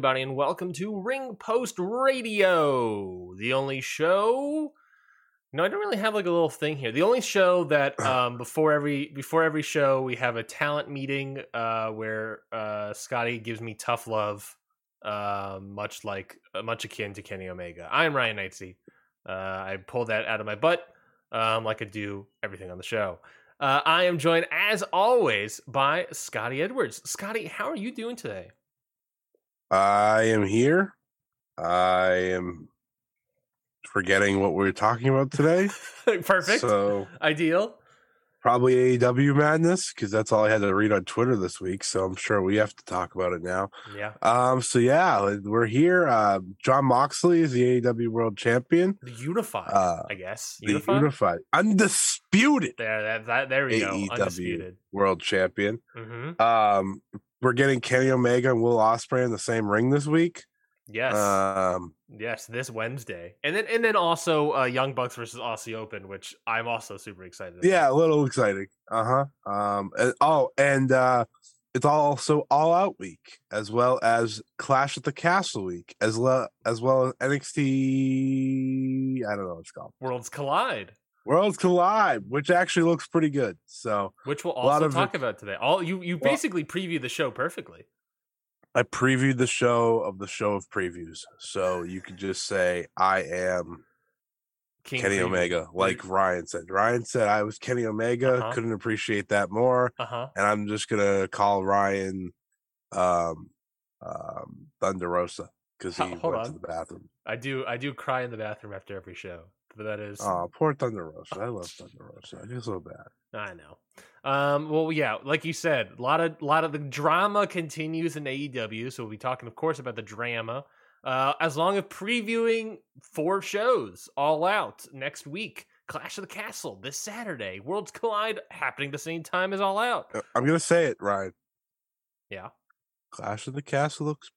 Everybody, and welcome to Ring Post Radio, the only show. No, I don't really have like a little thing here. The only show that um, before every before every show we have a talent meeting uh, where uh, Scotty gives me tough love, uh, much like uh, much akin to Kenny Omega. I am Ryan Knightsey. Uh, I pulled that out of my butt, um, like I do everything on the show. Uh, I am joined, as always, by Scotty Edwards. Scotty, how are you doing today? I am here. I am forgetting what we are talking about today. Perfect. So Ideal. probably AEW madness because that's all I had to read on Twitter this week. So I'm sure we have to talk about it now. Yeah. Um. So yeah, we're here. Uh, Jon Moxley is the AEW World Champion. The unified, Uh, I guess. The Unified? unified, undisputed there, that, that, there we go. AEW. Undisputed. World Champion. hmm Um. We're getting Kenny Omega and Will Ospreay in the same ring this week. Yes. Um. yes, this Wednesday. And then and then also uh, Young Bucks versus Aussie Open, which I'm also super excited about. Yeah, a little exciting. Uh huh. Um. and- oh, and uh, it's also All Out Week as well as Clash at the Castle Week as well as well as NXT. I don't know what it's called. Worlds Collide, Worlds Collide, which actually looks pretty good. So which we'll also talk it- about today. All you you Well- basically previewed the show perfectly. I previewed the show of the show of previews. So you could just say I am King Kenny preview. Omega, like Ryan said. Ryan said I was Kenny Omega. Uh-huh. Couldn't appreciate that more. Uh-huh. and I'm just gonna call Ryan um um Thunder Rosa because he went hold to the bathroom. I do I do cry in the bathroom after every show. That is Oh, poor Thunder Rosa. I love Thunder Rosa. I feel so bad. I know. Um, well, yeah, like you said, a lot of a lot of the drama continues in AEW. So we'll be talking, of course, about the drama. Uh, as long as previewing four shows all out next week. Clash of the Castle this Saturday. Worlds Collide happening the same time as All Out. Uh, I'm gonna say it, Ryan. Yeah. Clash of the Castle looks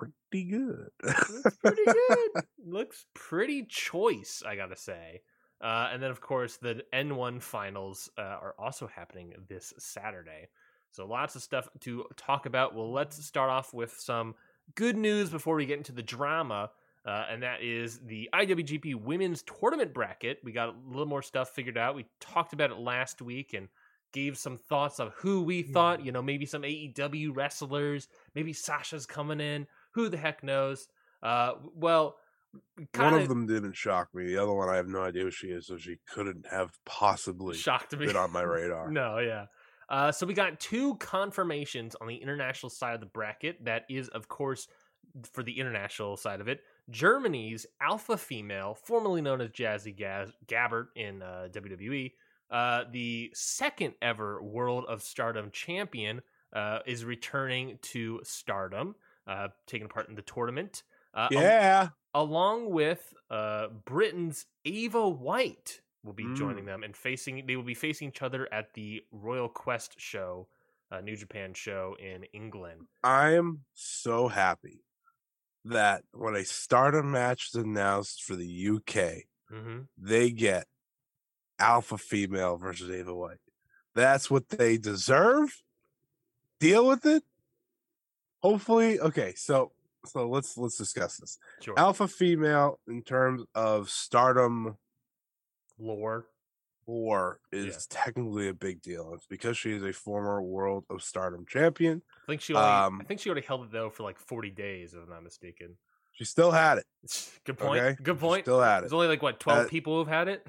pretty good. Looks pretty good. Looks pretty choice, I gotta say. Uh, and then, of course, the N1 finals uh, are also happening this Saturday. So lots of stuff to talk about. Well, let's start off with some good news before we get into the drama. Uh, and that is the IWGP Women's Tournament bracket. We got a little more stuff figured out. We talked about it last week and gave some thoughts of who we thought, you know, maybe some AEW wrestlers, maybe Sasha's coming in. Who the heck knows? Uh, well, one kind of them didn't shock me. The other one, I have no idea who she is, so she couldn't have possibly shocked me. been on my radar. no, yeah. Uh, so we got two confirmations on the international side of the bracket. That is, of course, for the international side of it, Germany's alpha female, formerly known as Jazzy Gaz- Gabert in uh, WWE, uh, the second ever World of Stardom champion, uh, is returning to Stardom, uh, taking part in the tournament. Uh, al- Yeah. along with uh, Britain's Ava White will be joining Mm. them and facing. They will be facing each other at the Royal Quest show, uh, New Japan show in England. I am so happy that when a stardom match is announced for the UK, hmm they get alpha female versus Ava White. That's what they deserve. Deal with it. Hopefully, okay. So, so let's let's discuss this. Sure. Alpha female in terms of stardom Lore. war is technically a big deal. It's because she is a former World of Stardom champion. I think she. Only, I Um, think she already held it though for like forty days, if I'm not mistaken. She still had it. Good point. Okay, Good she point. Still had it There's only like what twelve Uh, people who've had it.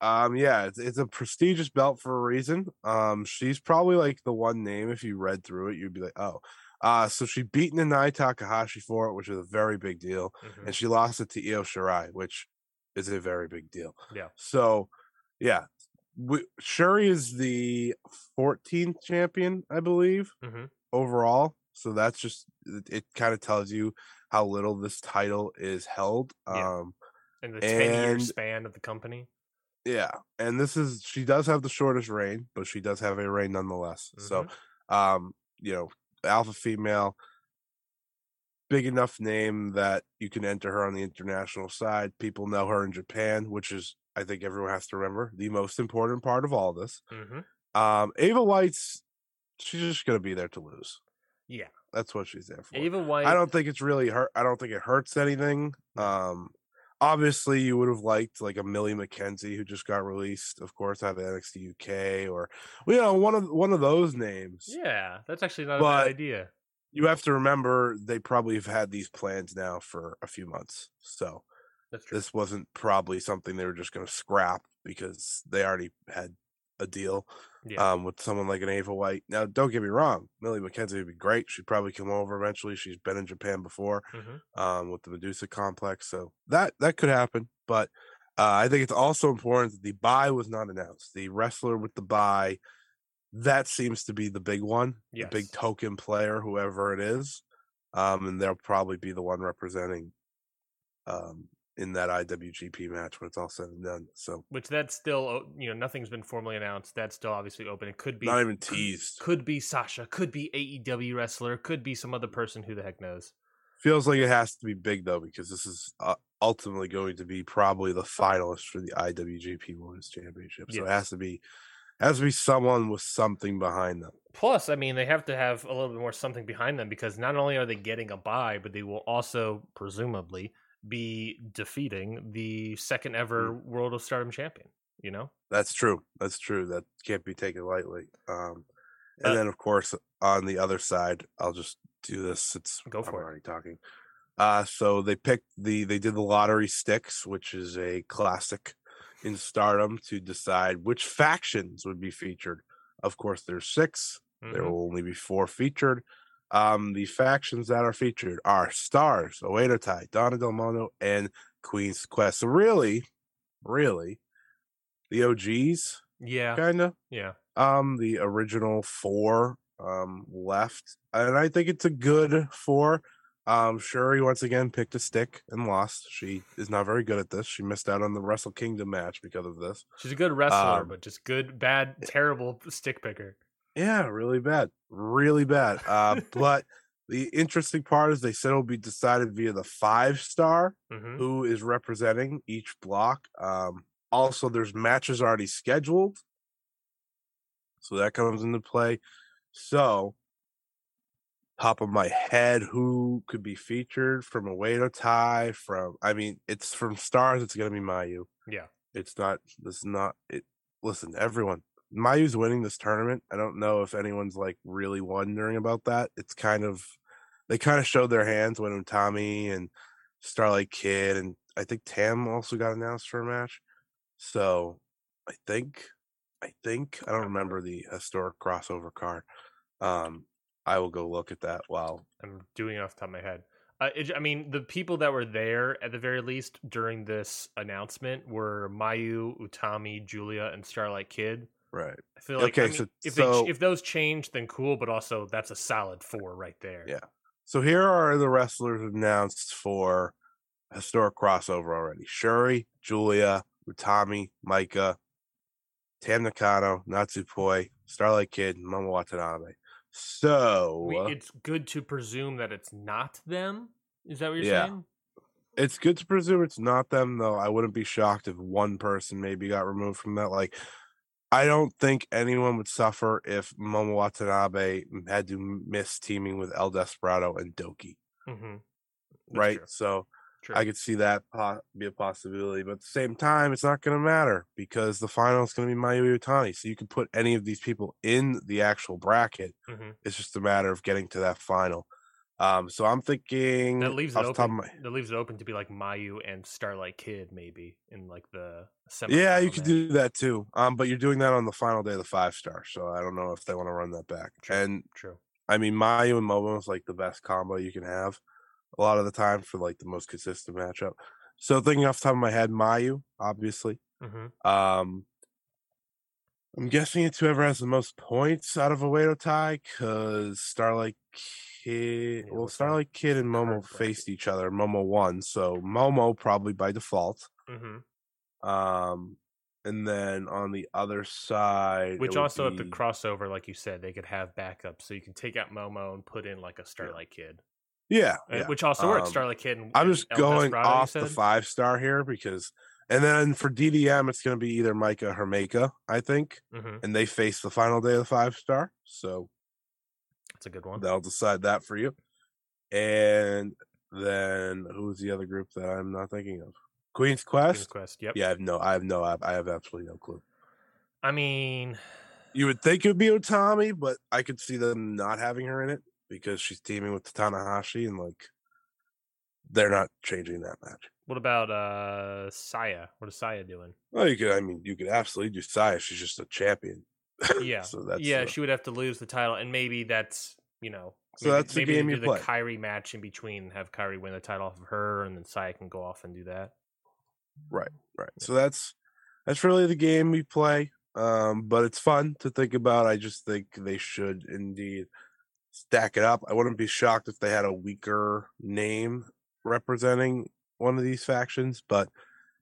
Um, yeah, it's, it's a prestigious belt for a reason. Um, she's probably like the one name if you read through it, you'd be like, oh. Uh, so she beat Nanae Takahashi for it, which is a very big deal, Mhm. and she lost it to Io Shirai, which is a very big deal. Yeah. So, yeah, we, Syuri is the 14th champion, I believe, Mhm. overall. So that's just it, it kind of tells you how little this title is held. Yeah. Um In the ten year span of the company. yeah, and this is she does have the shortest reign, but she does have a reign nonetheless. So Mm-hmm. um, you know, alpha female, big enough name that you can enter her on the international side. People know her in Japan, which is I think everyone has to remember the most important part of all this. hmm Um, Ava White's she's just gonna be there to lose. Yeah. That's what she's there for. Ava White. I don't think it's really hurt. I don't think it hurts anything. Um, obviously, you would have liked like a Millie McKenzie who just got released, of course, out of NXT UK, or well, you know, one of one of those names. Yeah, that's actually not a But- bad idea. You have to remember they probably have had these plans now for a few months, so That's true. this wasn't probably something they were just going to scrap because they already had a deal Yeah. um, with someone like an Ava White. Now, don't get me wrong, Millie McKenzie would be great. She'd probably come over eventually. She's been in Japan before. hmm um, with the Medusa complex. So that that could happen, but uh, I think it's also important that the buy was not announced. The wrestler with the buy, that seems to be the big one, the big token player, whoever it is, um, and they'll probably be the one representing um, in that IWGP match when it's all said and done. So Which that's still, you know, nothing's been formally announced. That's still obviously open. It could be not even teased. Could be Sasha. Could be AEW wrestler. Could be some other person. Who the heck knows? Feels like it has to be big though because this is uh, ultimately going to be probably the finalist for the IWGP Women's Championship. So it has to be has to be someone with something behind them. Plus, I mean, they have to have a little bit more something behind them because not only are they getting a buy, but they will also presumably be defeating the second ever World of Stardom champion. You know, That's true. That's true. That can't be taken lightly. Um, and Uh, then, of course, on the other side, I'll just do this. It's Go I'm for it. already talking. Uh, so they picked the they did the lottery sticks, which is a classic in Stardom to decide which factions would be featured. Of course, there's 6 There Mhm. will only be four featured. Um, the factions that are featured are Stars, Oedo Tai, Donna Del Mondo, and Queen's Quest. So really, really, the OGs, yeah, kind of yeah. um the original four um left and i think it's a good four um syuri once again picked a stick and lost she is not very good at this she missed out on the wrestle kingdom match because of this She's a good wrestler, Um, but just good, bad, terrible stick picker. Yeah really bad really bad uh but the interesting part is they said it'll be decided via the five star hmm who is representing each block. Um, also, there's matches already scheduled, so that comes into play. So, top of my head, who could be featured from Oedo Tai? From I mean, it's from stars. It's gonna be Mayu. Yeah. It's not. This is not. It. Listen, everyone. Mayu's winning this tournament. I don't know if anyone's like really wondering about that. It's kind of they kind of showed their hands when Tommy and Starlight Kid and I think Tam also got announced for a match. So I think I think I don't remember the historic crossover card. Um I will go look at that while I'm doing it off the top of my head. Uh, it, I mean, the people that were there at the very least during this announcement were Mayu, Utami, Giulia, and Starlight Kid. Right. I feel like Okay, I mean, so- if they so- if those change, then cool. But also, that's a solid four right there. Yeah. So here are the wrestlers announced for historic crossover already. Syuri, Giulia, Utami, Maika, Tam Nakano, Natsupoi, Starlight Kid, Momo Watanabe. So We, it's good to presume that it's not them. Is that what you're Yeah. saying? it's good to presume it's not them though i wouldn't be shocked if one person maybe got removed from that like i don't think anyone would suffer if momo watanabe had to miss teaming with el desperado and doki Mm-hmm. right so True. i could see that be a possibility but at the same time it's not going to matter because the final is going to be mayu iwatani so you can put any of these people in the actual bracket Mhm. it's just a matter of getting to that final um so i'm thinking That leaves it off the top open. my- That leaves it open to be like Mayu and Starlight Kid, maybe in like the semi. Yeah, you could do that too. Um, but you're doing that on the final day of the five star, so I don't know if they want to run that back. True. And True. I mean, Mayu and Momo is like the best combo you can have a lot of the time for like the most consistent matchup. So thinking off the top of my head, Mayu, obviously. hmm Um, I'm guessing it's whoever has the most points out of Oedo Tai, because Starlight Kid, Yeah, well? Starlight Kid and Momo faced each other. Momo won, so Momo probably by default. hmm Um, and then on the other side, Which also at the crossover, like you said, they could have backups, so you can take out Momo and put in like a Starlight Kid, yeah, uh, yeah. which also works. Um, Starlight Kid. And, I'm just El going Desperado, off the five star here because, and then for DDM, it's going to be either Maika or Himeka, I think, Mhm, and they face the final day of the five star, so That's a good one. that'll decide that for you. And then who's the other group that I'm not thinking of? Queen's Quest. Queen's Quest. Yep. Yeah, I have no, I have no, I have absolutely no clue. I mean, You would think it would be Utami, but I could see them not having her in it because she's teaming with Tanahashi, and like they're not changing that match. what about uh Saya? What is Saya doing? Well, you could, I mean, you could absolutely do Saya. She's just a champion. Yeah. so that's yeah, the- she would have to lose the title, and maybe that's you know. So maybe, that's the maybe game do you the play. Kairi match in between, have Kairi win the title off of her, and then Saya can go off and do that. right. Right. So that's that's really the game we play. Um, but it's fun to think about. I just think they should indeed stack it up. I wouldn't be shocked if they had a weaker name representing one of these factions, but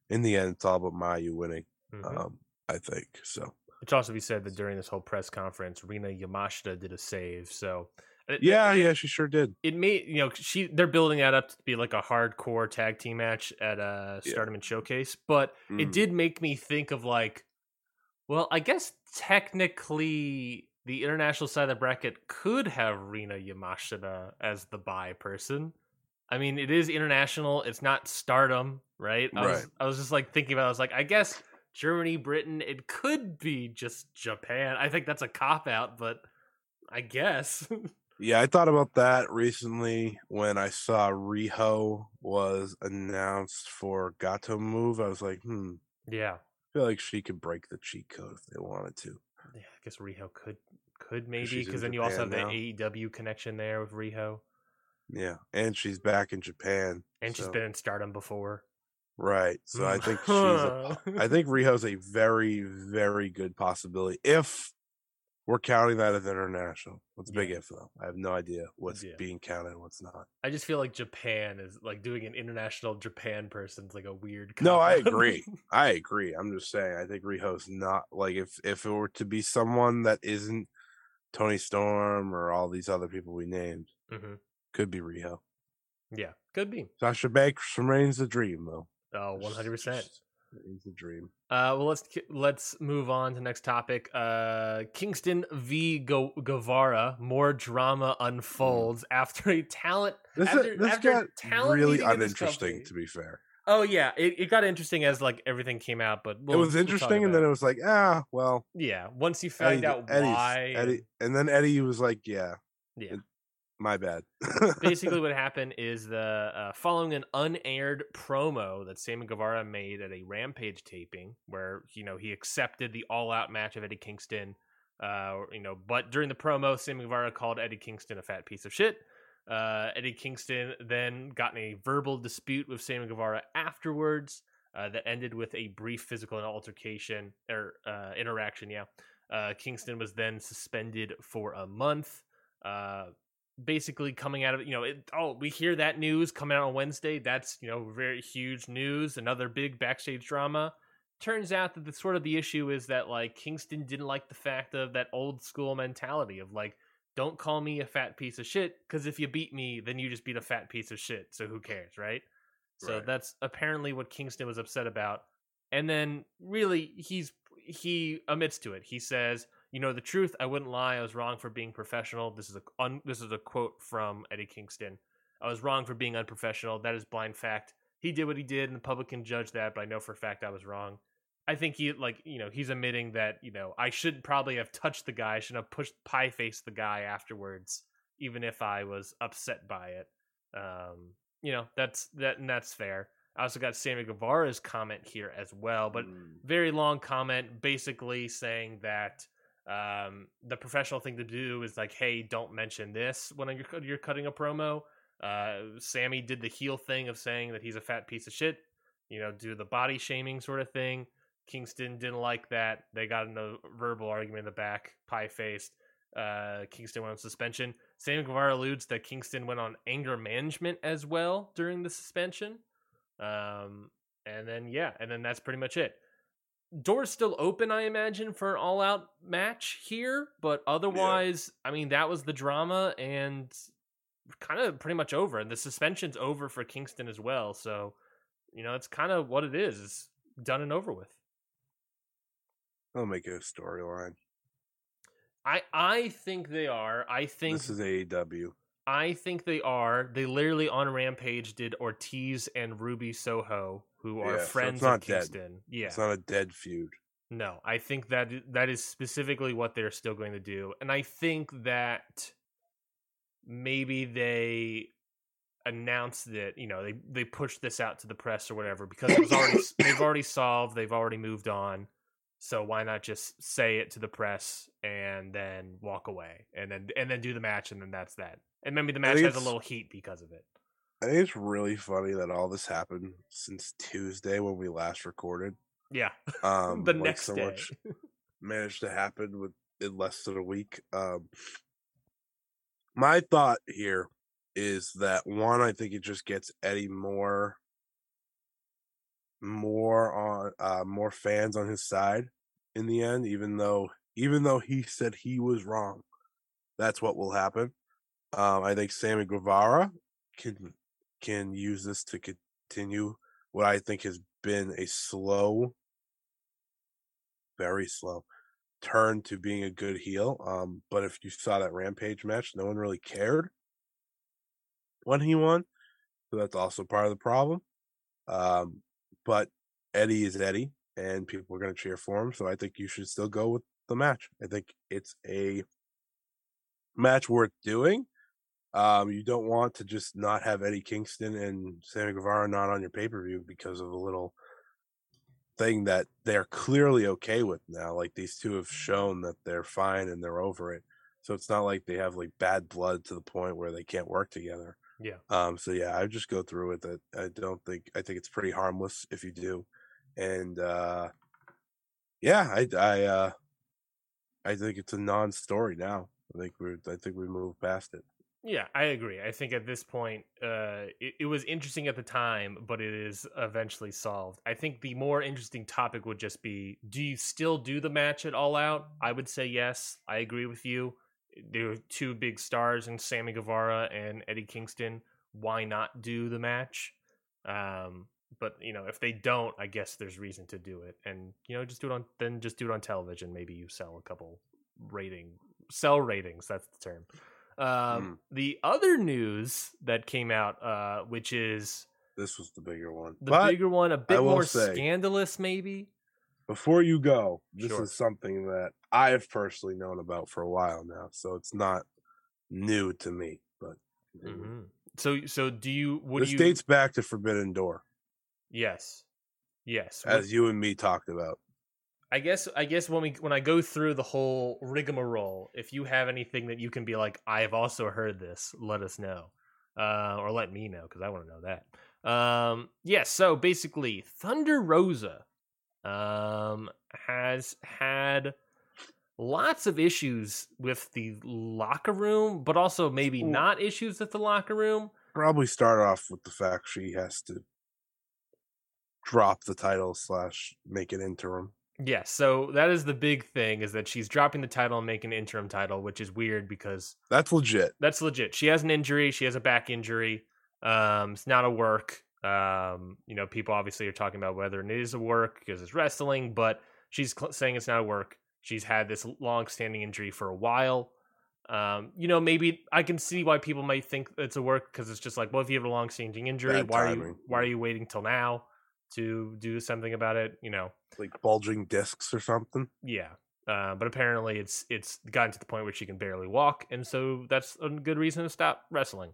in the end, it's all about Mayu winning. Mhm. Um, I think so. It should also be said that during this whole press conference, Rina Yamashita did a save. So it, Yeah, it, yeah, she sure did. it may you know she they're building that up to be like a hardcore tag team match at uh Yeah. Stardom and Showcase, but it Mm. did make me think of like, well, I guess technically the international side of the bracket could have Rina Yamashita as the buy person. I mean, it is international. It's not Stardom, right? I was, Right. I was just like thinking about. it. I was like, I guess Germany, Britain. It could be just Japan. I think that's a cop out, but I guess. Yeah, I thought about that recently when I saw Riho was announced for Gatoh Move. I was like, hmm, yeah. I feel like she could break the cheat code if they wanted to. Yeah, I guess Riho could could maybe because then you also have Japan the AEW connection there with Riho, Yeah, and she's back in Japan, and she's been in Stardom before. Right. So I think she's. A, I think Riho's a very, very good possibility if we're counting that as international. What's a big Yeah. if though? I have no idea what's Yeah. being counted, and what's not. I just feel like Japan is like doing an international Japan person's like a weird. No, I agree. I agree. I'm just saying. I think Riho's not like if if it were to be someone that isn't Toni Storm or all these other people we named, Mhm. could be Riho. Yeah, could be. Sasha Banks remains the dream though. Oh, one hundred percent. It's a dream. Uh, well, let's let's move on to next topic. Uh, Kingston v Go- Guevara. More drama unfolds after a talent. This after, this after got talent really meeting in this uninteresting. To be fair, Oh yeah, it, it got interesting as like everything came out, but we'll, it was we'll interesting, and about then it was like, ah, well, yeah. Once you find Eddie- out Eddie's- why, Eddie, and then Eddie was like, yeah, yeah. My bad. Basically, what happened is the uh, following an unaired promo that Sammy Guevara made at a Rampage taping, where you know he accepted the all-out match of Eddie Kingston. Uh, you know, but during the promo, Sammy Guevara called Eddie Kingston a fat piece of shit. Uh, Eddie Kingston then got in a verbal dispute with Sammy Guevara afterwards uh, that ended with a brief physical altercation or uh, interaction. Yeah, uh, Kingston was then suspended for a month. Uh, basically coming out of you know it, oh we hear that news coming out on wednesday that's you know very huge news another big backstage drama. Turns out that the sort of the issue is that like kingston didn't like the fact of that old school mentality of like don't call me a fat piece of shit because if you beat me then you just beat a fat piece of shit so who cares right? So Right. that's apparently what kingston was upset about. And then really he's he admits to it. He says you know the truth i wouldn't lie i was wrong for being professional. This is a un, this is a quote from eddie kingston. I was wrong for being unprofessional. That is blind fact. He did what he did and the public can judge that but i know for a fact i was wrong. I think he like you know he's admitting that you know i should probably have touched the guy i should have pushed pie faced the guy afterwards even if i was upset by it. Um you know that's that and that's fair. I also got sammy guevara's comment here as well but Mm. very long comment basically saying that um, the professional thing to do is like, hey, don't mention this when you're, you're cutting a promo. Uh, Sammy did the heel thing of saying that he's a fat piece of shit, you know, do the body shaming sort of thing. Kingston didn't like that. They got in a verbal argument in the back, pie faced. Uh, Kingston went on suspension. Sammy Guevara alludes that Kingston went on anger management as well during the suspension. Um, and then, yeah, and then that's pretty much it. Doors still open, I imagine, for an all out match here, but otherwise, I mean, that was the drama and kind of pretty much over. And the suspension's over for Kingston as well. So, you know, it's kind of what it is. It's done and over with. I'll make it a storyline. I I think they are. I think This is AEW. I think they are. They literally on Rampage did Ortiz and Ruby Soho, who are Yeah, so it's friends not of dead. Kingston. Yeah. It's not a dead feud. No, I think that that is specifically what they're still going to do, and I think that maybe they announced that you know they they pushed this out to the press or whatever because it was already they've already solved, they've already moved on. So why not just say it to the press and then walk away and then and then do the match and then that's that. And maybe the match has a little heat because of it. I think it's really funny that all this happened since Tuesday when we last recorded. Yeah, Um, the like next so day. much managed to happen with in less than a week. Um, my thought here is that one, I think it just gets Eddie more, more on, uh, more fans on his side in the end. Even though, even though he said he was wrong, that's what will happen. Um, I think Sammy Guevara can can use this to continue what I think has been a slow very slow turn to being a good heel. Um, but if you saw that Rampage match, no one really cared when he won. So that's also part of the problem. Um, but Eddie is Eddie, and people are going to cheer for him. So I think you should still go with the match. I think it's a match worth doing. Um, you don't want to just not have Eddie Kingston and Sammy Guevara not on your pay per view because of a little thing that they're clearly okay with now. Like these two have shown that they're fine and they're over it. So it's not like they have like bad blood to the point where they can't work together. Yeah. Um. So yeah, I just go through with it. I don't think I think it's pretty harmless if you do, and uh yeah, I I uh I think it's a non-story now. I think we're I think we moved past it. Yeah, I agree. I think at this point, uh, it, it was interesting at the time, but it is eventually solved. I think the more interesting topic would just be: Do you still do the match at All Out? I would say yes. I agree with you. There are two big stars in Sammy Guevara and Eddie Kingston. Why not do the match? Um, but you know, if they don't, I guess there's reason to do it, and you know, just do it on then just do it on television. Maybe you sell a couple rating sell ratings. That's the term. Um, The other news that came out, uh, which is This was the bigger one. the but bigger one, a bit more say- scandalous, maybe. before you go, this Sure. is something that I've personally known about for a while now, so it's not new to me. But. Mhm. So, so do you? What this do you? dates back to Forbidden Door, yes, yes. What- as you and me talked about. I guess I guess when we when I go through the whole rigmarole, if you have anything that you can be like, I have also heard this, let us know, uh, or let me know because I want to know that. Um, yeah. So basically, Thunder Rosa um, has had lots of issues with the locker room, but also maybe not issues with the locker room. Probably start off with the fact she has to drop the title slash make it interim. Yes, so that is the big thing is that she's dropping the title and making an interim title, which is weird because That's legit. that's legit. She has an injury. She has a back injury. Um, it's not a work. Um, you know, people obviously are talking about whether it is a work because it's wrestling, but she's cl- saying it's not a work. She's had this long-standing injury for a while. Um, you know, maybe I can see why people might think it's a work because it's just like, well, if you have a long-standing injury, Bad why are you why are you waiting till now to do something about it? You know, Like bulging discs or something. yeah. Uh, but apparently it's it's gotten to the point where she can barely walk, and so that's a good reason to stop wrestling.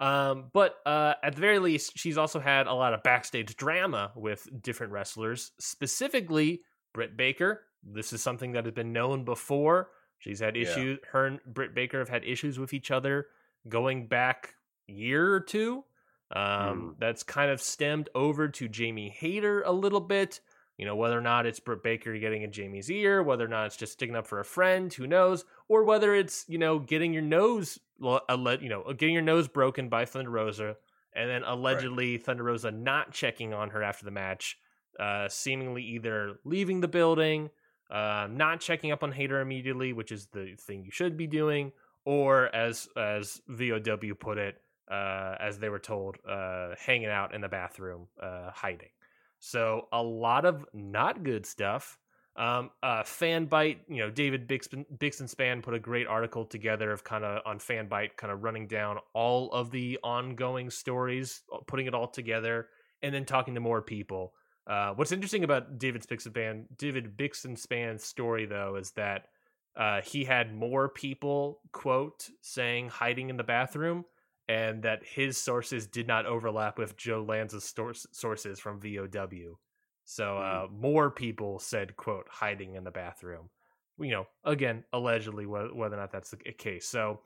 Um, but uh, at the very least, she's also had a lot of backstage drama with different wrestlers, specifically Britt Baker. This is something that has been known before. She's had Yeah. issues. Her and Britt Baker have had issues with each other going back year or two. Um, Mm. That's kind of stemmed over to Jamie Hayter a little bit. You know, whether or not it's Britt Baker getting in Jamie's ear, whether or not it's just sticking up for a friend, who knows, or whether it's you know getting your nose, you know, getting your nose broken by Thunder Rosa, and then allegedly right. Thunder Rosa not checking on her after the match, uh, seemingly either leaving the building, uh, not checking up on Hayter immediately, which is the thing you should be doing, or as as VOW put it, uh, as they were told, uh, hanging out in the bathroom, uh, hiding. So a lot of not good stuff. Um, uh, you know, David Bixen, Span put a great article together of kind of on Fanbyte, kind of running down all of the ongoing stories, uh, putting it all together, and then talking to more people. Uh, what's interesting about David Bixenspan, David Bixenspan's story, though, is that uh, he had more people quote saying hiding in the bathroom and that his sources did not overlap with Joe Lanza's sources from VOW. So hmm. uh, more people said, "quote hiding in the bathroom." You know, again, allegedly, whether, whether or not that's the case. So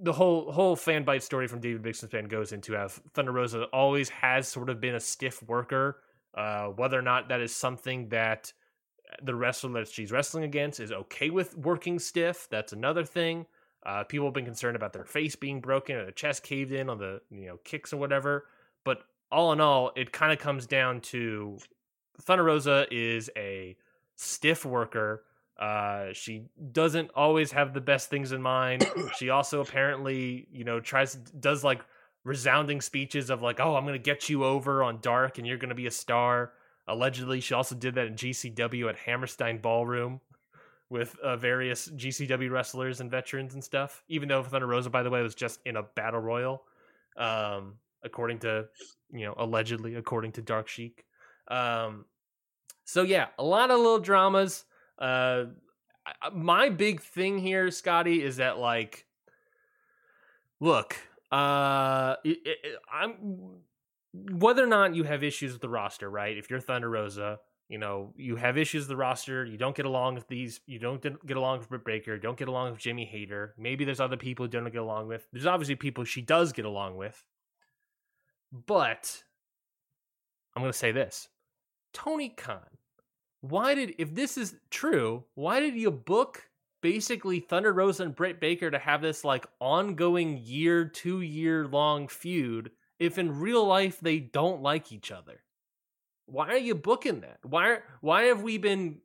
the whole whole Fanbyte story from David Bixenspan goes into how Thunder Rosa always has sort of been a stiff worker. Uh, whether or not that is something that the wrestler that she's wrestling against is okay with working stiff, that's another thing. Uh, people have been concerned about their face being broken or their chest caved in on the you know kicks or whatever. But all in all, it kind of comes down to Thunder Rosa is a stiff worker. Uh, she doesn't always have the best things in mind. she also apparently, you know, tries does like resounding speeches of like, "Oh, I'm gonna get you over on Dark, and you're gonna be a star." Allegedly, she also did that in GCW at Hammerstein Ballroom with uh, various GCW wrestlers and veterans and stuff. Even though Thunder Rosa, by the way, was just in a battle royal, um, according to you know allegedly according to Dark Sheik. Um, so yeah, a lot of little dramas. Uh, my big thing here, Scotty, is that like, look, uh, it, it, I'm whether or not you have issues with the roster, right? If you're Thunder Rosa, you know, you have issues with the roster. You don't get along with these. You don't get along with Britt Baker. Don't get along with Jimmy Hayter. Maybe there's other people who don't get along with. There's obviously people she does get along with. But I'm going to say this Tony Khan, why did, if this is true, why did you book basically Thunder Rosa and Britt Baker to have this like ongoing year, two year long feud if in real life they don't like each other? Why are you booking that? Why why have we been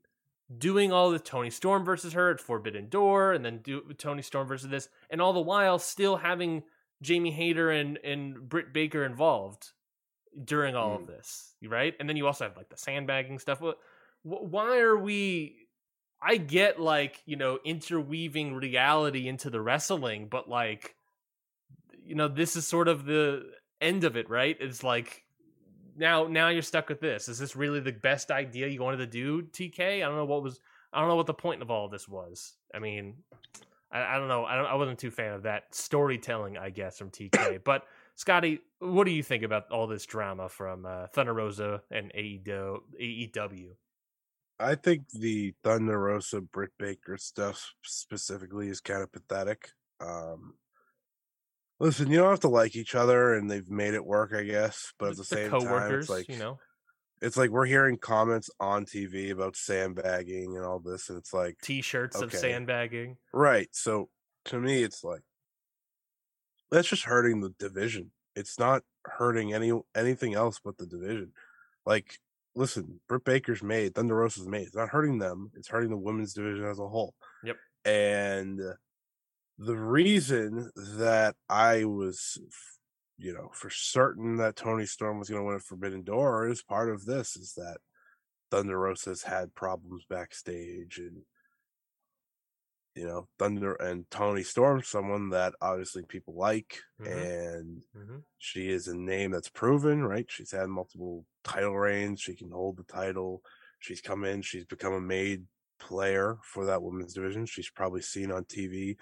doing all the Toni Storm versus her at Forbidden Door, and then do Toni Storm versus this, and all the while still having Jamie Hayter and and Britt Baker involved during all mm. of this, right? And then you also have like the sandbagging stuff. Why are we? I get like you know interweaving reality into the wrestling, but like you know this is sort of the end of it, right? It's like now now you're stuck with this. Is this really the best idea you wanted to do, TK? I don't know what was I don't know what the point of all of this was. I mean, I, I don't know. I don't, I wasn't too fan of that storytelling, I guess, from TK. but Scotty, what do you think about all this drama from uh, Thunder Rosa and AEW? I think the Thunder Rosa Britt Baker stuff specifically is kind of pathetic. Um, Listen, you don't have to like each other, and they've made it work, I guess. But at the, the same time, it's like you know, it's like we're hearing comments on TV about sandbagging and all this, and it's like t-shirts okay. of sandbagging, right? So to me, it's like that's just hurting the division. It's not hurting any anything else but the division. Like, listen, Britt Baker's made, Thunder Rosa's made. It's not hurting them. It's hurting the women's division as a whole. Yep. And the reason that I was, you know, for certain that Toni Storm was going to win a Forbidden Door is part of this is that Thunder Rosa's had problems backstage and you know Thunder and toni Storm someone that obviously people like mm-hmm. and mm-hmm. she is a name that's proven right she's had multiple title reigns she can hold the title she's come in she's become a made player for that women's division she's probably seen on TV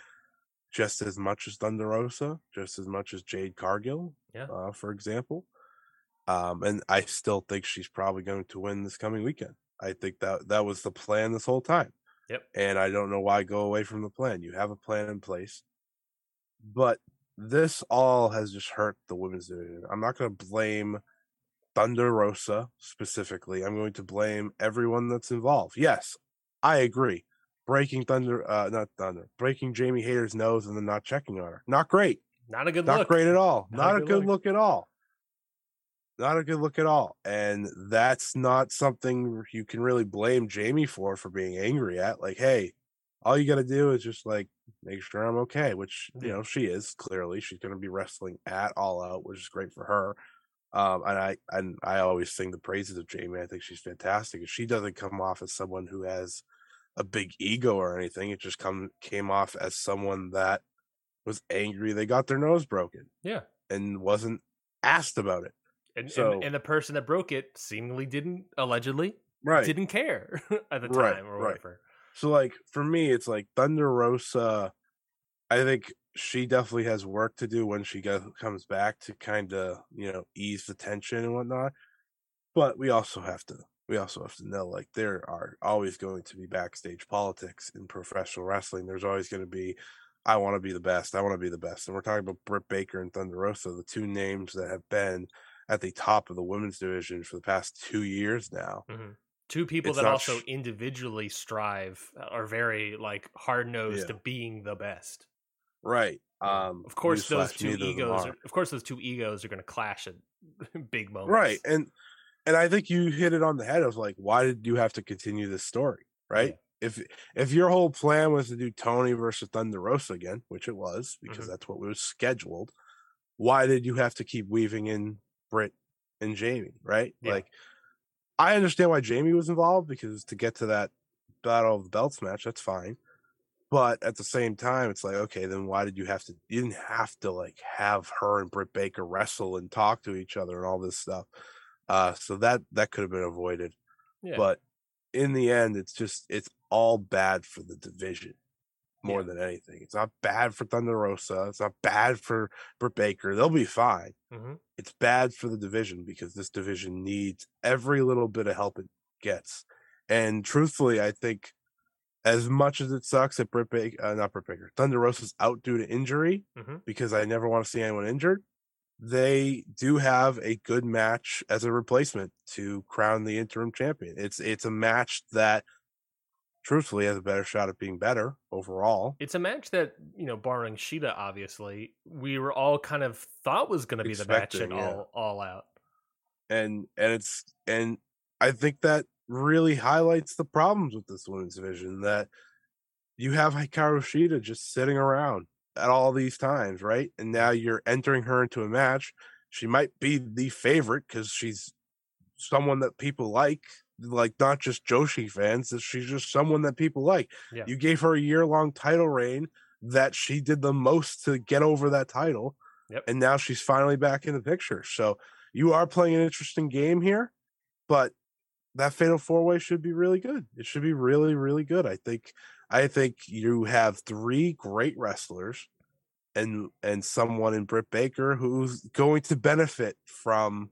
just as much as Thunder Rosa, just as much as Jade Cargill, yeah. Uh, for example. Um, and I still think she's probably going to win this coming weekend. I think that that was the plan this whole time. Yep. And I don't know why go away from the plan. You have a plan in place. But this all has just hurt the women's division. I'm not going to blame Thunder Rosa specifically. I'm going to blame everyone that's involved. Yes, I agree. Breaking Thunder, uh, not Thunder, breaking Jamie Hayter's nose and then not checking on her. Not great. Not a good Not look. great at all. Not Not, a good good look. look at all. Not a good look at all. And that's not something you can really blame Jamie for for being angry at. Like, hey, all you got to do is just like make sure I'm okay, which you know she is clearly. She's going to be wrestling at All Out, which is great for her. Um, and I and I always sing the praises of Jamie. I think she's fantastic. She doesn't come off as someone who has a big ego or anything. It just come came off as someone that was angry they got their nose broken Yeah. and wasn't asked about it. And, So- and and the person that broke it seemingly didn't allegedly Right. didn't care at the Right, time or right. whatever. So like for me, it's like Thunder Rosa. I think she definitely has work to do when she go- comes back to kind of you know ease the tension and whatnot. But we also have to we also have to know like there are always going to be backstage politics in professional wrestling. There's always going to be I want to be the best. I want to be the best. And we're talking about Britt Baker and Thunder Rosa, the two names that have been at the top of the women's division for the past two years now. Two people It's that also sh- individually strive uh, are very like hard nosed Yeah. to being the best. Right. Um of course, those two egos. are. Are, of course, those two egos are going to clash at big moments. right and and i think you hit it on the head of like why did you have to continue this story right if if your whole plan was to do toni versus thunder rosa again which it was because Mhm. that's what was scheduled why did you have to keep weaving in Britt and jamie right Yeah. like i understand why jamie was involved because to get to that battle of the belts match that's fine but at the same time it's like okay then why did you have to you didn't have to like have her and Britt Baker wrestle and talk to each other and all this stuff uh so that that could have been avoided Yeah. but in the end it's just it's all bad for the division more Yeah. than anything it's not bad for Thunder Rosa it's not bad for Britt Baker they'll be fine Mhm. it's bad for the division because this division needs every little bit of help it gets and truthfully I think as much as it sucks that Britt Baker, uh, not Britt Baker, Thunder Rosa's out due to injury, Mhm. because I never want to see anyone injured. They do have a good match as a replacement to crown the interim champion. It's it's a match that, truthfully, has a better shot at being better overall. It's a match that you know, barring Shida, obviously, we were all kind of thought was going to be the match at yeah. all all out. and and it's and I think that really highlights the problems with this women's division that you have Hikaru Shida just sitting around at all these times, right? And now you're entering her into a match. She might be the favorite because she's someone that people like, like not just Joshi fans. that She's just someone that people like. Yeah. You gave her a year long title reign that she did the most to get over that title. Yep. And now she's finally back in the picture. So you are playing an interesting game here, but that fatal four way should be really good. It should be really, really good. I think I think you have three great wrestlers and and someone in Britt Baker who's going to benefit from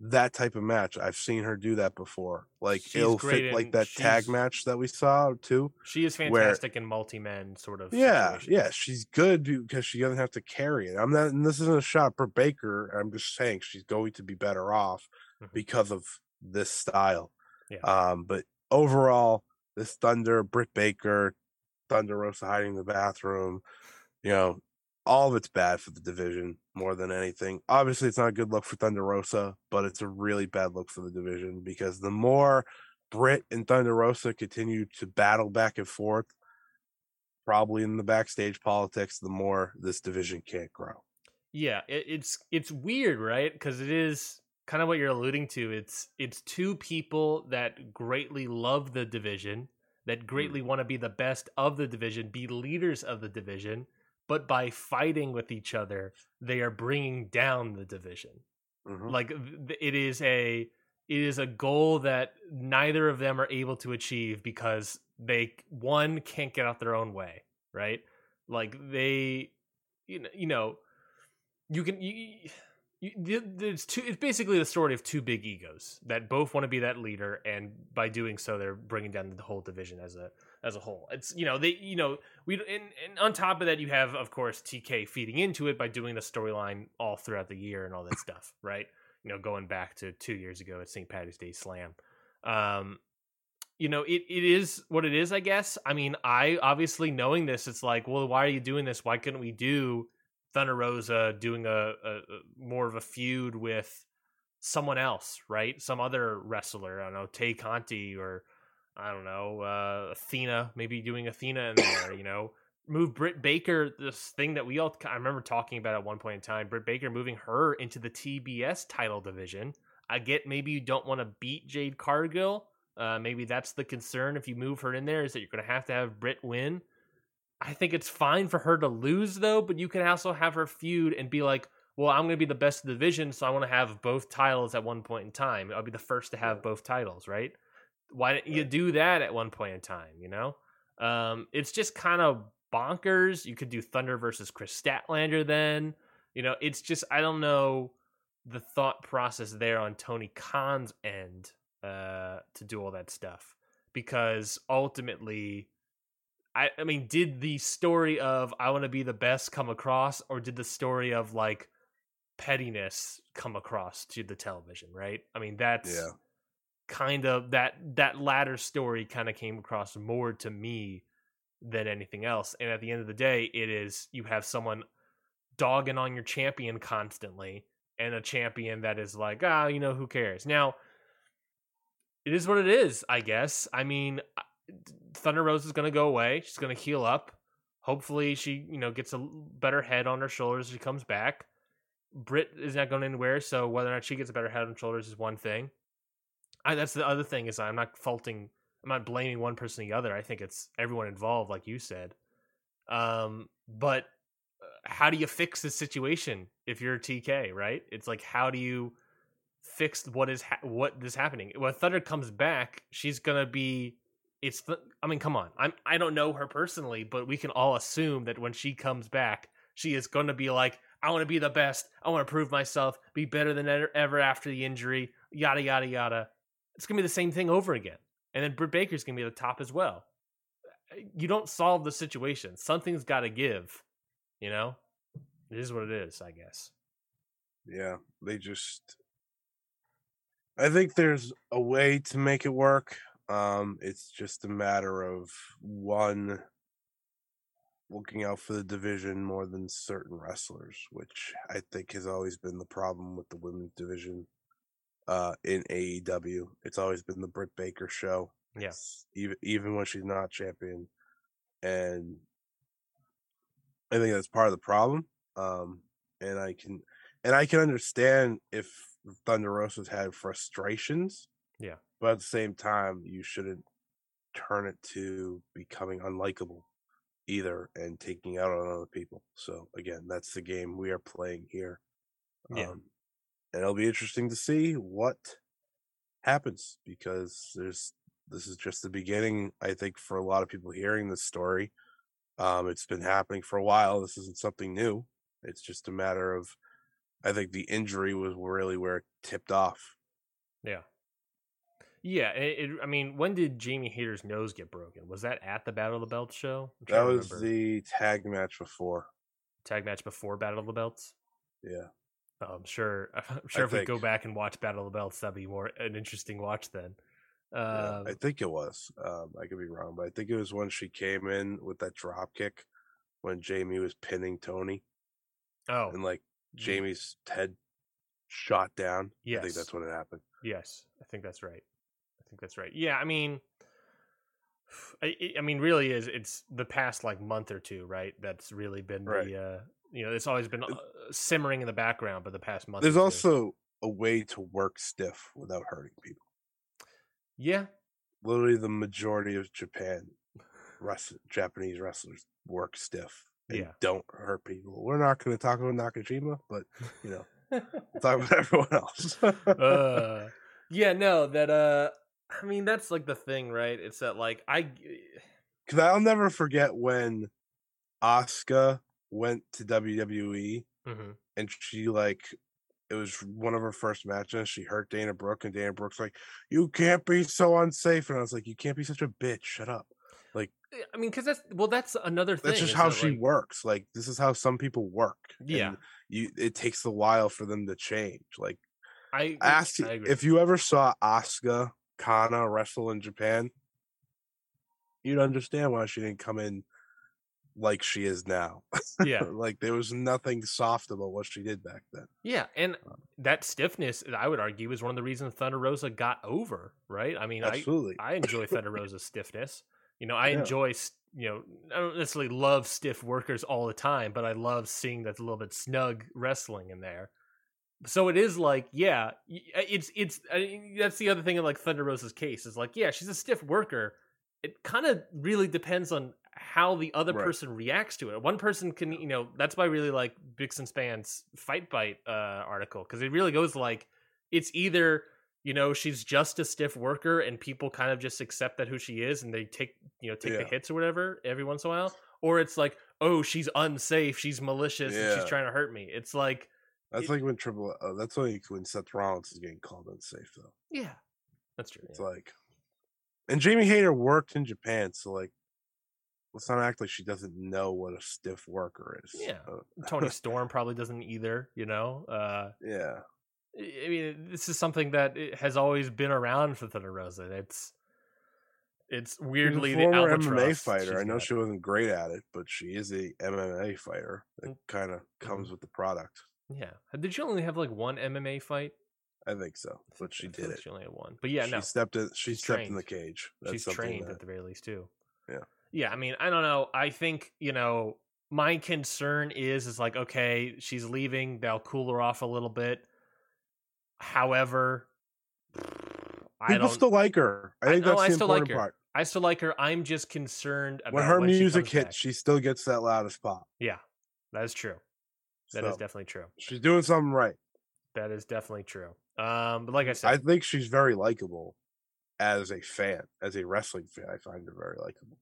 that type of match. I've seen her do that before. Like She's it'll fit like that tag match that we saw too. She is Where- fantastic in multi men sort of. Yeah, situations. yeah, she's good because she doesn't have to carry it. I'm not, and this isn't a shot for Baker. I'm just saying she's going to be better off Mhm. because of this style. Yeah. Um, but overall, this Thunder, Britt Baker, Thunder Rosa hiding in the bathroom, you know, all of it's bad for the division more than anything. Obviously, it's not a good look for Thunder Rosa, but it's a really bad look for the division because the more Britt and Thunder Rosa continue to battle back and forth, probably in the backstage politics, the more this division can't grow. yeah it's it's weird right because it is kind of what you're alluding to it's it's two people that greatly love the division that greatly want to be the best of the division be leaders of the division but by fighting with each other they are bringing down the division. Mhm. like it is a it is a goal that neither of them are able to achieve because they one can't get out their own way right? Like they you know you know you can you, there's two it's basically the story of two big egos that both want to be that leader and by doing so they're bringing down the whole division as a as a whole it's you know they you know we and, and on top of that you have of course tk feeding into it by doing the storyline all throughout the year and all that stuff right you know, going back to two years ago at St. Patty's Day Slam. Um, you know, it, it is what it is, I guess. I mean, I obviously knowing this, it's like, well, why are you doing this? Why couldn't we do Thunder Rosa doing a, a, a more of a feud with someone else, right? Some other wrestler, I don't know, Tay Conti or I don't know, uh, Athena, maybe doing Athena in there, you know. Move Britt Baker, this thing that we all, I remember talking about at one point in time, Britt Baker moving her into the TBS title division. I get maybe you don't want to beat Jade Cargill. Uh, maybe that's the concern if you move her in there is that you're going to have to have Britt win. I think it's fine for her to lose though, but you can also have her feud and be like, well, I'm going to be the best of the division, so I want to have both titles at one point in time. I'll be the first to have both titles, right? Why didn't you do that at one point in time? You know, um, it's just kind of bonkers. You could do Thunder versus Kris Statlander then. You know, it's just I don't know the thought process there on Tony Khan's end uh, to do all that stuff because ultimately. I, I mean, did the story of I want to be the best come across, or did the story of like pettiness come across to the television? Right? I mean, that's Yeah. kind of that that latter story kind of came across more to me than anything else and at the end of the day it is you have someone dogging on your champion constantly and a champion that is like ah you know who cares now it is what it is i guess i mean I- thunder rosa is going to go away she's going to heal up hopefully she you know gets a better head on her shoulders she comes back Britt is not going anywhere, so whether or not she gets a better head on shoulders is one thing. I, that's the other thing is I'm not faulting, I'm not blaming one person or the other. I think it's everyone involved, like you said. Um, but uh, how do you fix the situation if you're TK, right? It's like how do you fix what is ha- what is happening? When Thunder comes back, she's gonna be. It's. The, I mean, come on. I'm. I don't know her personally, but we can all assume that when she comes back, she is going to be like, I want to be the best. I want to prove myself, be better than ever- after the injury. Yada yada yada. It's gonna be the same thing over again, and then Britt Baker's gonna be at the top as well. Eh, you don't solve the situation. Something's got to give. You know, it is what it is. I guess. Yeah, they just. I think there's a way to make it work. Um, it's just a matter of one looking out for the division more than certain wrestlers, which I think has always been the problem with the women's division uh in AEW. It's always been the Britt Baker show. Yeah. Even even when she's not champion. And I think that's part of the problem. Um and I can and I can understand if Thunder Rosa's had frustrations. Yeah. But at the same time, you shouldn't turn it to becoming unlikable either and taking out on other people. So again, that's the game we are playing here. Yeah. Um, and it'll be interesting to see what happens because there's this is just the beginning. I think for a lot of people hearing this story, um, it's been happening for a while. This isn't something new. It's just a matter of, I think the injury was really where it tipped off. Yeah. Yeah, it, it, I mean, when did Jamie Hayter's nose get broken? Was that at the Battle of the Belts show? That was the tag match before. tag match before Battle of the Belts. Yeah. Oh, I'm sure. I'm sure if we go back and watch Battle of the Belts, that'd be more an interesting watch then. Yeah, Um, I think it was. Um, I could be wrong, but I think it was when she came in with that drop kick when Jamie was pinning Toni oh, and like Jamie's head shot down. Yes. I think that's when it happened. Yes, I think that's right. I think that's right. Yeah, I mean, I, I mean, really is it's the past like month or two, right? That's really been Right. the uh, you know it's always been uh, simmering in the background, but the past month. There's also a way to work stiff without hurting people. yeah, Literally, the majority of Japan, Japanese wrestlers work stiff and Yeah. don't hurt people. We're not going to talk about Nakajima, but you know, we'll talk about everyone else. uh, yeah, no, that uh, I mean that's like the thing, right? It's that like I, Because I'll never forget when Asuka went to WWE Mhm. and she like it was one of her first matches. She hurt Dana Brooke, and Dana Brooke's like, "You can't be so unsafe." And I was like, "You can't be such a bitch. Shut up." Like, I mean, because that's well, that's another thing. That's just how that, she like- works. Like this is how some people work. Yeah. you. It takes a while for them to change. Like I I agree. if you ever saw Asuka Kana wrestle in Japan, you'd understand why she didn't come in like she is now. yeah, like there was nothing soft about what she did back then. yeah, and um, that stiffness, I would argue, is one of the reasons Thunder Rosa got over. Right? I mean, Absolutely. I enjoy Thunder Rosa's stiffness. You know, I Yeah. enjoy, you know, I don't necessarily love stiff workers all the time, but I love seeing that's a little bit snug wrestling in there. So it is like, yeah, uh, it's it's I mean, that's the other thing in like Thunder Rosa's case is like, yeah, she's a stiff worker. It kind of really depends on how the other Right. person reacts to it. One person can, you know, that's why I really like bix and Span's Fanbyte uh, article because it really goes like, it's either you know she's just a stiff worker and people kind of just accept that who she is and they take you know take the hits or whatever every once in a while or it's like oh she's unsafe she's malicious and she's trying to hurt me it's like That's it- like when Triple. Uh, that's like when Seth Rollins is getting called unsafe, though. yeah that's true It's yeah. like, and Jamie Hayter worked in Japan, so like, let's not act like she doesn't know what a stiff worker is. Yeah. Uh, toni storm probably doesn't either you know uh yeah. i mean this is something that has always been around for thunder rosa it's it's She's a weirdly the former MMA fighter. she's I know got. she wasn't great at it, but she is a MMA fighter. It Mm. kind of comes with the product. Yeah did she only have like one mma fight I think so, I but she did it. She only had one, but yeah, she no, stepped in. She she's stepped in the cage. That's she's trained that- at the very least too. Yeah. yeah. I mean, I don't know. I think you know my concern is is like okay, she's leaving. They'll cool her off a little bit. However, I People don't. still like her. I I think know, that's I the still like important her. part. I still like her. I'm just concerned about When her when she music comes hits, back. she still gets that loudest pop. Yeah, that is true. That is So, definitely true. she's doing something right. That is definitely true. Um, but like I said, I think she's very likable as a fan, as a wrestling fan. I find her very likable.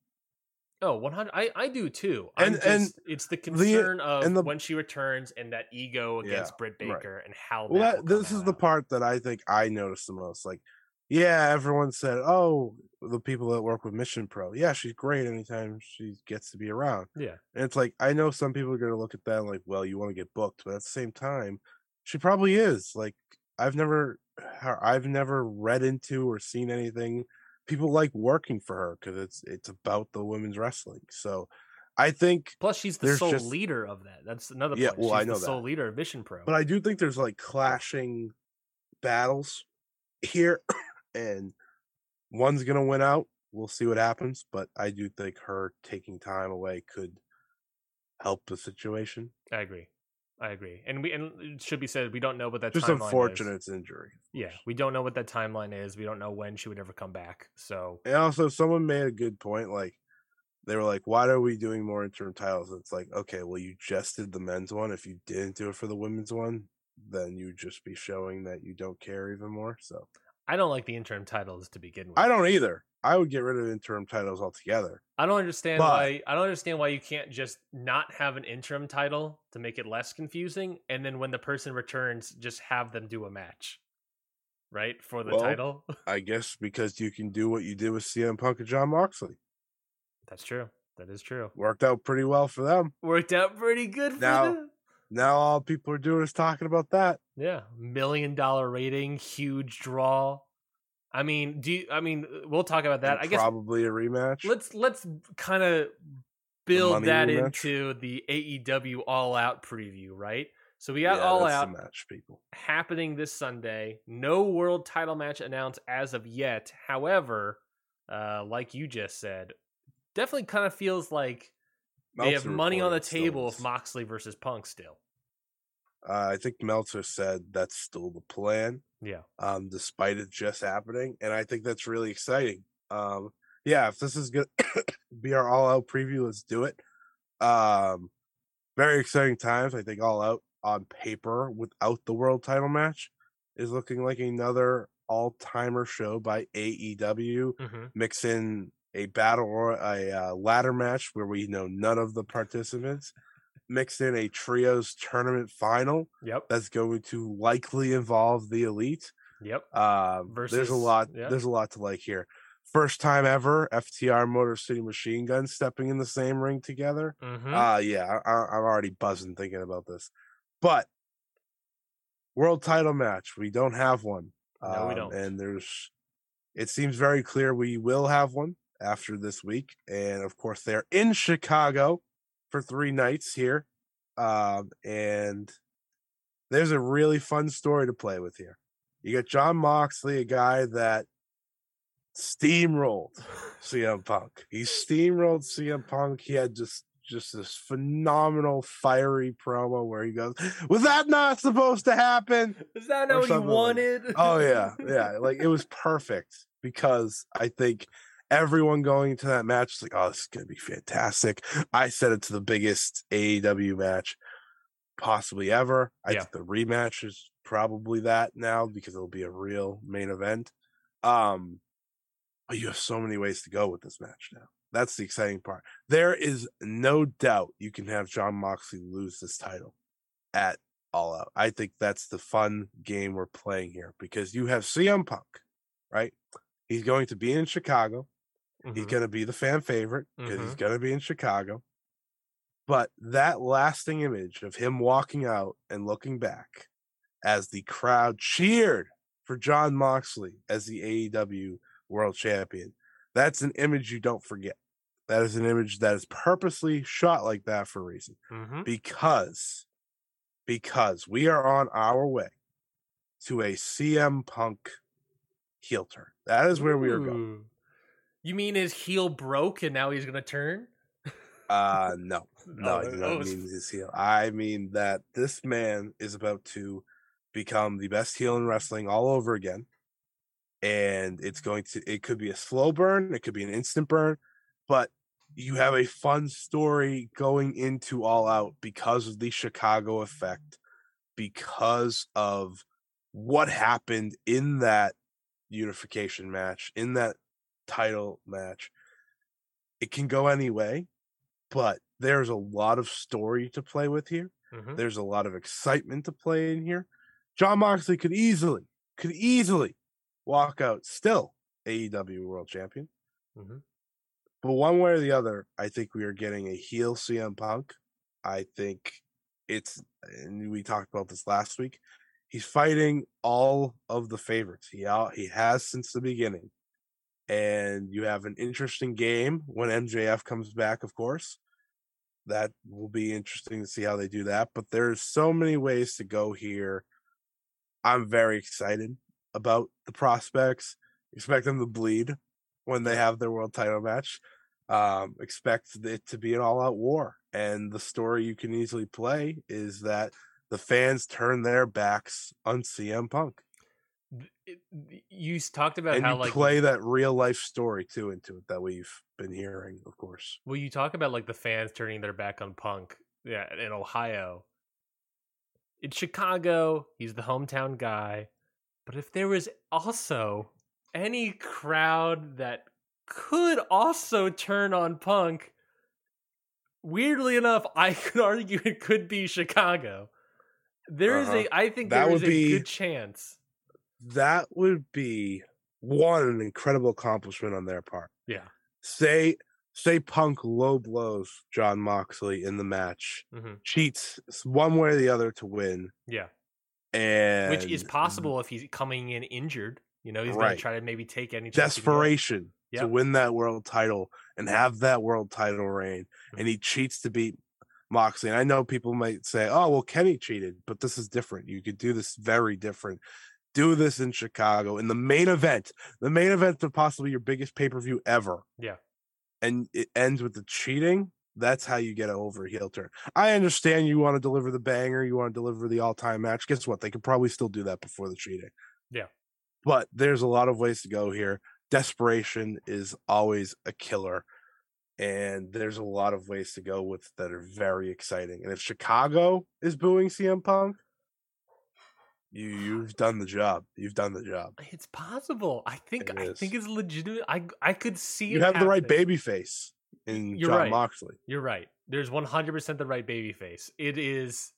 Oh, 100 I I do too. I'm And- just, and it's the concern of and the- when she returns and that ego against Yeah, Britt right. Baker and how Well, that, that, this is the part that I think I noticed the most. Like, yeah, everyone said, "Oh, the people that work with Mission Pro, yeah, she's great anytime she gets to be around." Yeah. And it's like I know some people are going to look at that and like, "Well, you want to get booked," but at the same time, she probably is. Like, I've never, I've never read into or seen anything. People like working for her because it's it's about the women's wrestling. So, I think Plus she's the sole just- leader of that. That's another Yeah, point. well, she's I know the sole that. leader of Mission Pro. but I do think there's like clashing battles here, and one's gonna win out. We'll see what happens, but I do think her taking time away could help the situation. I agree. I agree. And we and it should be said we don't know what that Just unfortunate is. injury. Yeah, we don't know what that timeline is. We don't know when she would ever come back. So And also, someone made a good point. Like they were like, "Why are we doing more interim titles?" It's like, okay, well, you just did the men's one. If you didn't do it for the women's one, then you'd just be showing that you don't care even more. So I don't like the interim titles to begin with. I don't either. I would get rid of interim titles altogether. I don't understand But- why I don't understand why you can't just not have an interim title to make it less confusing and then when the person returns just have them do a match. Right? For the Well, title. I guess because you can do what you did with CM Punk and Jon Moxley. That's true. That is true. Worked out pretty well for them. Worked out pretty good for Now- them. Now all people are doing is talking about that. Yeah, million dollar rating, huge draw. I mean, do you, I mean we'll talk about that. and I guess probably a rematch. let's let's kind of build that rematch? into the AEW All Out preview, right? So we got Yeah, All Out match, people. happening this Sunday. No world title match announced as of yet. However, uh, like you just said, definitely kind of feels like they have money on the table is. of Moxley versus Punk still. Uh, I think Meltzer said that's still the plan, Yeah. um, despite it just happening, and I think that's really exciting. Um, yeah, if this is gonna be our all out preview, let's do it. Um, very exciting times. I think all out on paper without the world title match is looking like another all timer show by AEW. Mm-hmm. Mix in a battle or a uh, ladder match where we know none of the participants. mixed in a trios tournament final Yep. that's going to likely involve the elite. Yep. Um, there's a lot. yeah. There's a lot to like here. First time ever, FTR Motor City Machine Gun stepping in the same ring together. Mm-hmm. Uh yeah, I, I'm already buzzing thinking about this. But world title match. We don't have one. No, we Um, don't. And there's, it seems very clear we will have one after this week. And of course, they're in Chicago for three nights here. Um, and there's a really fun story to play with here. You got Jon Moxley, a guy that steamrolled CM Punk. He steamrolled CM Punk. He had just just this phenomenal fiery promo where he goes, "Was that not supposed to happen?" Is that not what you something like- wanted? Oh yeah, yeah. Like it was perfect because I think everyone going into that match is like, "Oh, this is gonna be fantastic." I said it's the biggest AEW match possibly ever. I Yeah. think the rematch is probably that now because it'll be a real main event. Um, but you have so many ways to go with this match now. That's the exciting part. There is no doubt you can have Jon Moxley lose this title at All Out. I think that's the fun game we're playing here because you have CM Punk, right? He's going to be in Chicago. He's Mhm. going to be the fan favorite because he's Mhm. going to be in Chicago. But that lasting image of him walking out and looking back as the crowd cheered for Jon Moxley as the AEW world champion, that's an image you don't forget. That is an image that is purposely shot like that for a reason Mhm. because because we are on our way to a CM Punk heel turn. That is where we are going. You mean his heel broke and now he's gonna turn? Uh no. No, I Oh, do I not was- mean his heel. I mean that this man is about to become the best heel in wrestling all over again. And it's going to it could be a slow burn, it could be an instant burn, but you have a fun story going into all out because of the Chicago effect, because of what happened in that unification match, in that title match. It can go any way, but there's a lot of story to play with here. Mhm. There's a lot of excitement to play in here. Jon Moxley could easily, could easily walk out still AEW world champion. Mhm. But one way or the other, I think we are getting a heel CM Punk. I think it's, and we talked about this last week. He's fighting all of the favorites. He out, he has since the beginning, and you have an interesting game when MJF comes back. Of course, that will be interesting to see how they do that. But there's so many ways to go here. I'm very excited about the prospects. Expect them to bleed when they have their world title match. Um, expect it to be an all out war. And the story you can easily play is that the fans turn their backs on CM Punk. You talked about And how you like play that real life story too into it that we've been hearing, of course. well, you talk about like the fans turning their back on Punk. Yeah, in Ohio. In Chicago, he's the hometown guy. But if there was also any crowd that could also turn on Punk, weirdly enough, I could argue it could be Chicago. There is Uh-huh. a, I think That there would is a be- good chance. That would be one an incredible accomplishment on their part. Yeah. Say say Punk low blows Jon Moxley in the match, hmm cheats one way or the other to win, Yeah. and Which is possible if he's coming in injured. You know, he's going to try to maybe take any desperation Yep. to win that world title and have that world title reign, Mm-hmm. and he cheats to beat Moxley. And I know people might say, "Oh, well, Kenny cheated," but this is different. You could do this very different. Do this in Chicago in the main event, the main event of possibly your biggest pay per view ever. Yeah. and it ends with the cheating. That's how you get an over heel turn. I understand you want to deliver the banger, you want to deliver the all time match. Guess what? They could probably still do that before the cheating. Yeah. But there's a lot of ways to go here. Desperation is always a killer. And there's a lot of ways to go with that are very exciting. And if Chicago is booing CM Punk, you you've done the job. You've done the job. It's possible. I think I think it's legitimate. I I could see You have the right baby face in You're Jon right. Moxley. You're right. There's 100% the right baby face. It is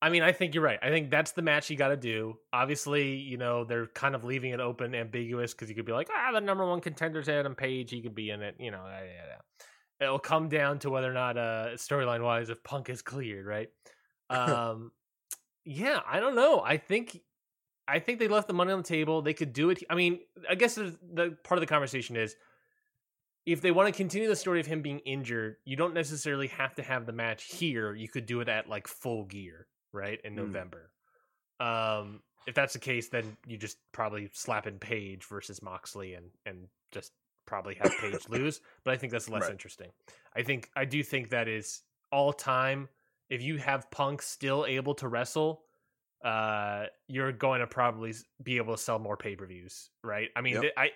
I mean, I think you're right. I think that's the match you got to do. Obviously, you know, they're kind of leaving it open, ambiguous because you could be like, ah, the number one contender's Adam Page. He could be in it. You know, yeah, yeah. it'll come down to whether or not, uh, storyline wise, if Punk is cleared, right? Um, Yeah, I don't know. I think I think they left the money on the table. They could do it. I mean, I guess the, the part of the conversation is if they want to continue the story of him being injured, you don't necessarily have to have the match here. You could do it at like full gear, right? In Mm. November. Um if that's the case, then you just probably slap in Page versus Moxley and and just probably have Page lose. But I think that's less Right. interesting. I think I do think that is all time. If you have Punk still able to wrestle, uh, you're going to probably be able to sell more pay per views, right? I mean, Yep. th- I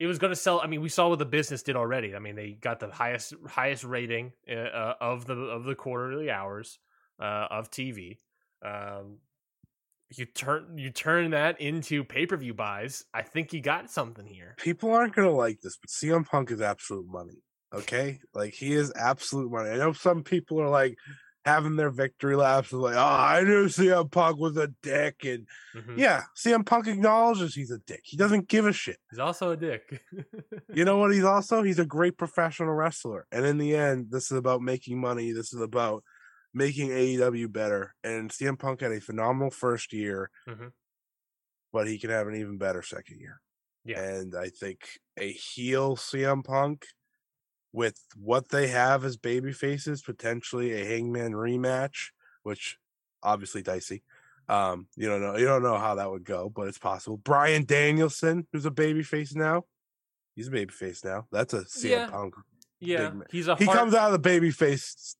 it was going to sell. I mean, we saw what the business did already. I mean, they got the highest highest rating uh, uh, of the of the quarterly hours uh, of TV. Um, you turn you turn that into pay per view buys. I think you got something here. People aren't gonna like this, but CM Punk is absolute money. Okay, like he is absolute money. I know some people are like having their victory laps, and like, oh, I knew CM Punk was a dick, and Mhm. yeah, CM Punk acknowledges he's a dick. He doesn't give a shit. He's also a dick. You know what? He's also he's a great professional wrestler, and in the end, this is about making money. This is about making AEW better. And CM Punk had a phenomenal first year, Mhm. but he can have an even better second year. Yeah. And I think a heel CM Punk with what they have as baby faces, potentially a hangman rematch, which obviously dicey. Um, you don't know you don't know how that would go, but it's possible. Bryan Danielson, who's a baby face now. He's a baby face now. That's a CM Yeah. Punk. yeah, he's a He comes out of the baby face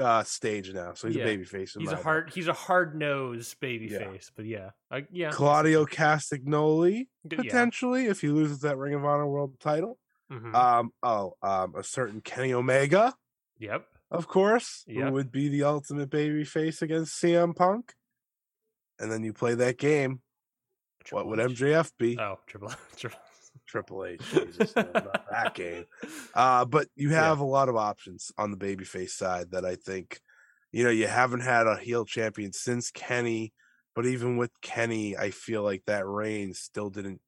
uh stage now, so he's Yeah. a baby face. He's a hard he's a hard nosed baby Yeah. face, but yeah, I, yeah, Claudio Castagnoli, potentially, if he loses that Ring of Honor world title. Mhm. Um, oh, um, a certain Kenny Omega, yep. of course, Yep. who would be the ultimate baby face against CM Punk. And then you play that game. what would Triple MJF be? Oh, triple triple. Triple H. Jesus, no, not that game. Uh, but you Yeah. have a lot of options on the babyface side that I think, you know, you haven't had a heel champion since Kenny. But even with Kenny, I feel like that reign still didn't.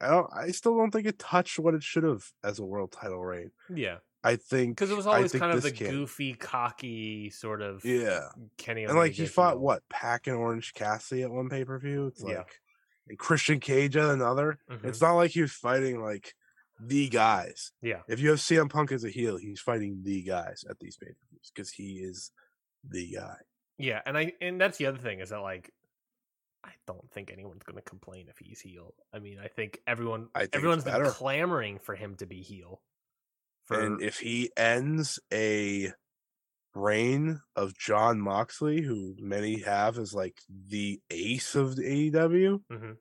I don't. I still don't think it touched what it should have as a world title reign. Yeah, I think because it was always kind of the can. goofy, cocky sort of Yeah, Kenny. and like he fought what Pac and Orange Cassidy at one pay per view. It's like Yeah. and Christian Cage at another. Mhm. It's not like he was fighting like the guys. Yeah. If you have CM Punk as a heel, he's fighting the guys at these pay per views because he is the guy. Yeah, and I and that's the other thing is that like I don't think anyone's going to complain if he's heel. I mean, I think everyone I think everyone's been clamoring for him to be heel. For And if he ends a reign of Jon Moxley, who many have as like the ace of the AEW, Mhm.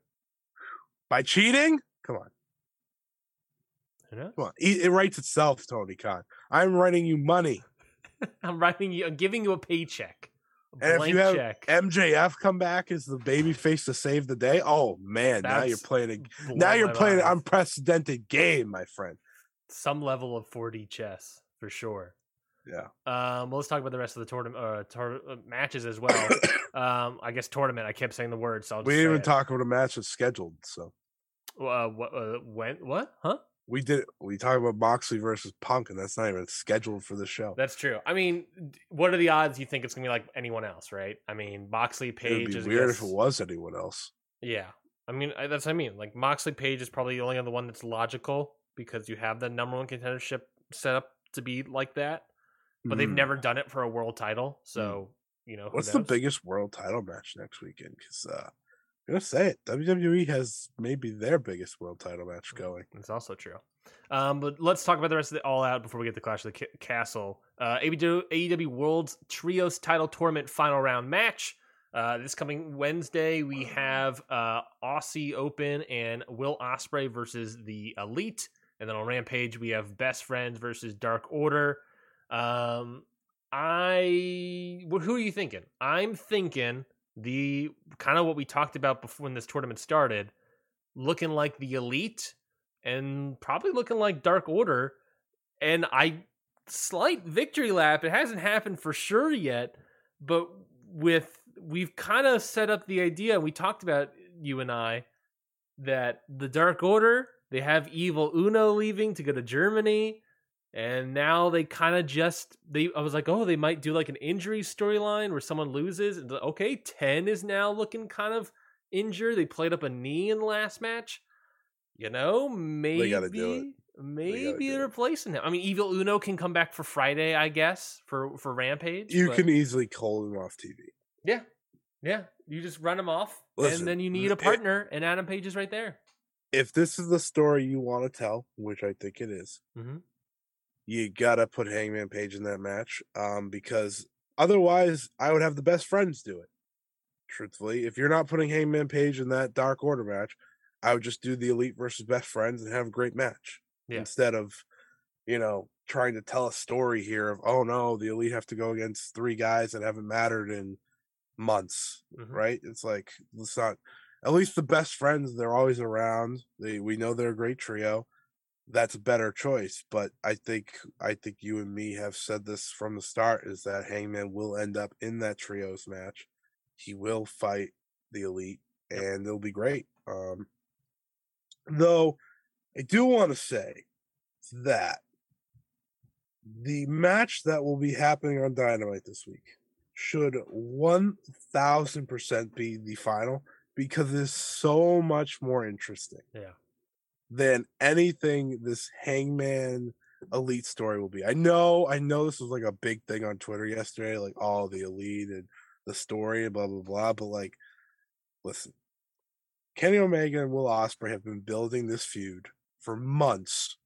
by cheating, come on, come on, it, it writes itself, Tony Khan. I'm writing you money. I'm writing you, I'm giving you a paycheck, And if you have check. MJF come back as the baby face to save the day. Oh man, now you're playing a now you're playing an unprecedented game, my friend. some level of 4D chess for sure. Yeah. Um, well, let's talk about the rest of the tournament uh, tour- uh, matches as well. um, I guess tournament. I kept saying the word, so I'll just we didn't even it. talk about a match that's scheduled. So Uh, what? Uh, when? What? Huh? We did we talked about Moxley versus Punk, and that's not even scheduled for the show. That's true. I mean, what are the odds you think it's gonna be like anyone else, right? I mean, Moxley It'd Page be is weird if it was anyone else. Yeah, I mean I, that's what I mean. Like Moxley Page is probably the only other one that's logical because you have the number one contendership set up to be like that, but they've Hmm. never done it for a world title. So you know, who What's the biggest world title match next weekend? Because uh, Gonna say it, WWE has maybe their biggest world title match going. It's also true. Um, but let's talk about the rest of the All Out before we get to Clash of the Ca- Castle. Uh, AEW, AEW World's Trios Title Tournament Final Round match. Uh, this coming Wednesday, we have uh, Aussie Open and Will Ospreay versus the Elite, and then on Rampage we have Best Friends versus Dark Order. Um, I who are you thinking? I'm thinking the kind of what we talked about before when this tournament started, looking like the Elite and probably looking like Dark Order. And I slight victory lap. It hasn't happened for sure yet, but with we've kind of set up the idea. We talked about you and I that the Dark Order they have Evil Uno leaving to go to Germany. And now they kind of just they I was like, "Oh, they might do like an injury storyline where someone loses." And okay, 10 is now looking kind of injured. They played up a knee in the last match. You know, maybe maybe they're replacing him. I mean, Evil Uno can come back for Friday, I guess, for for Rampage. You but... can easily call him off TV. Yeah, yeah. You just run him off, Listen, and then you need a partner, it, and Adam Page is right there. If this is the story you want to tell, which I think it is, mm-hmm. You gotta put Hangman Page in that match, um, because otherwise, I would have the best friends do it. Truthfully, if you're not putting Hangman Page in that Dark Order match, I would just do the Elite versus Best Friends and have a great match yeah. instead of, you know, trying to tell a story here of oh no, the Elite have to go against three guys that haven't mattered in months, mm-hmm. right? It's like it's not. At least the best friends, they're always around. They we know they're a great trio. That's a better choice. But I think I think you and me have said this from the start is that Hangman will end up in that trios match. He will fight the elite and it'll be great. Um Though I do want to say that the match that will be happening on Dynamite this week should 1000% be the final because it's so much more interesting. Yeah. Than anything this Hangman Elite story will be. I know, I know this was like a big thing on Twitter yesterday, like all the Elite and the story and blah blah blah. But like, listen, Kenny Omega and Will Ospreay have been building this feud for months.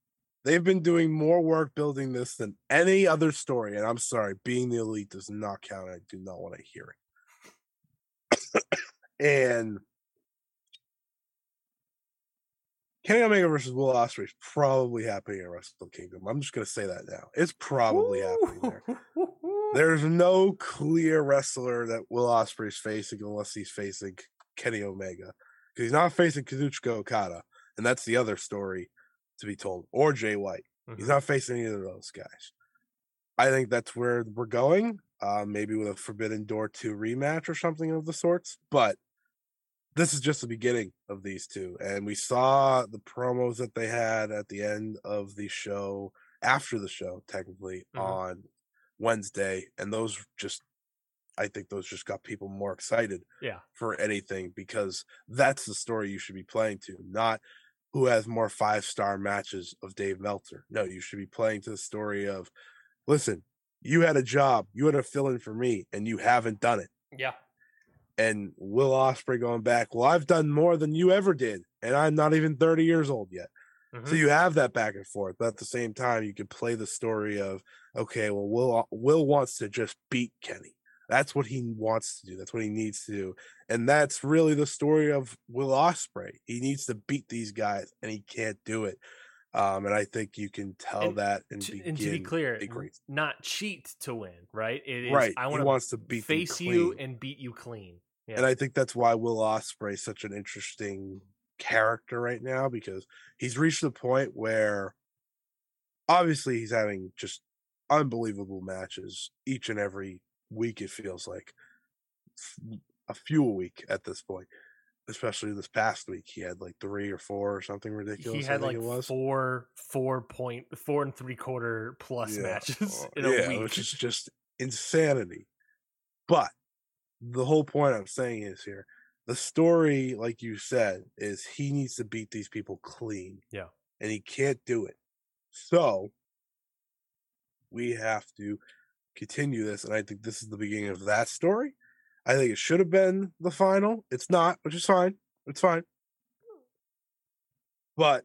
They've been doing more work building this than any other story. And I'm sorry, being the elite does not count. I do not want to hear it. and Kenny Omega versus Will Ospreay is probably happening at Wrestle Kingdom. I'm just gonna say that now. It's probably happening there. There's no clear wrestler that Will Ospreay is facing unless he's facing Kenny Omega because he's not facing Kazuchika Okada, and that's the other story to be told, or Jay White. Mm-hmm. He's not facing either of those guys. I think that's where we're going. Uh, maybe with a Forbidden Door 2 rematch or something of the sorts. But this is just the beginning of these two. And we saw the promos that they had at the end of the show, after the show, technically, mm-hmm. on Wednesday. And those just I think those just got people more excited yeah. for anything because that's the story you should be playing to, not who has more five star matches of Dave Meltzer. No, you should be playing to the story of listen, you had a job, you had a fill in for me, and you haven't done it. Yeah. And Will Ospreay going back, well, I've done more than you ever did, and I'm not even 30 years old yet. Mm-hmm. So you have that back and forth, but at the same time, you could play the story of, okay, well, Will Will wants to just beat Kenny. That's what he wants to do. That's what he needs to do. And that's really the story of Will Ospreay. He needs to beat these guys and he can't do it. Um, and I think you can tell and that and, to, and to be clear, not cheat to win, right? It is, right. I want wants to beat face you and beat you clean. Yeah. And I think that's why Will Ospreay is such an interesting character right now because he's reached the point where obviously he's having just unbelievable matches each and every week it feels like a few a week at this point especially this past week he had like three or four or something ridiculous he had like four four point four and three quarter plus yeah. matches oh, in yeah, a week which is just insanity but the whole point i'm saying is here the story like you said is he needs to beat these people clean yeah and he can't do it so we have to continue this, and I think this is the beginning of that story. I think it should have been the final. It's not, which is fine. It's fine. But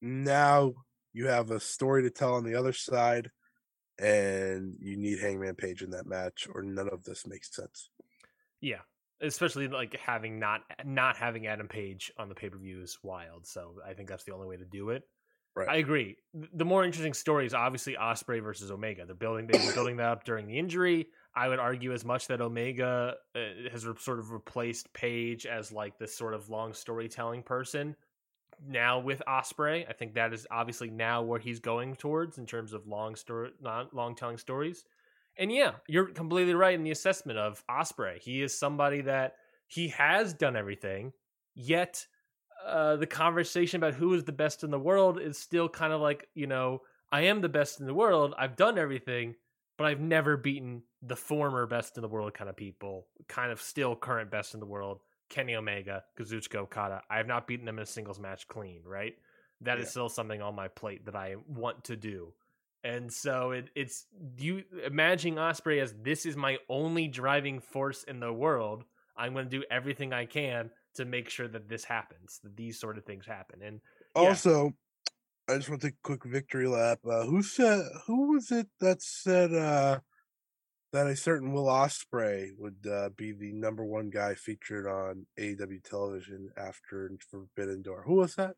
now you have a story to tell on the other side, and you need Hangman Page in that match, or none of this makes sense. Yeah, especially like having not not having Adam Page on the pay per view is wild. So I think that's the only way to do it. Right. I agree. The more interesting story is obviously Ospreay versus Omega. They're building they've been building that up during the injury. I would argue as much that Omega uh, has re- sort of replaced Page as like this sort of long storytelling person. Now with Ospreay. I think that is obviously now where he's going towards in terms of long story, not long telling stories. And yeah, you're completely right in the assessment of Ospreay. He is somebody that he has done everything, yet uh, the conversation about who is the best in the world is still kind of like you know I am the best in the world. I've done everything, but I've never beaten the former best in the world kind of people, kind of still current best in the world, Kenny Omega, Kazuchika Okada. I have not beaten them in a singles match clean, right? That is Yeah. still something on my plate that I want to do. And so it, it's you imagining Ospreay as this is my only driving force in the world. I'm going to do everything I can to make sure that this happens, that these sort of things happen. And Yeah. Also, I just want to take a quick victory lap. Uh, who said? Who was it that said uh, that a certain Will Ospreay would uh, be the number one guy featured on AEW television after Forbidden Door? Who was that?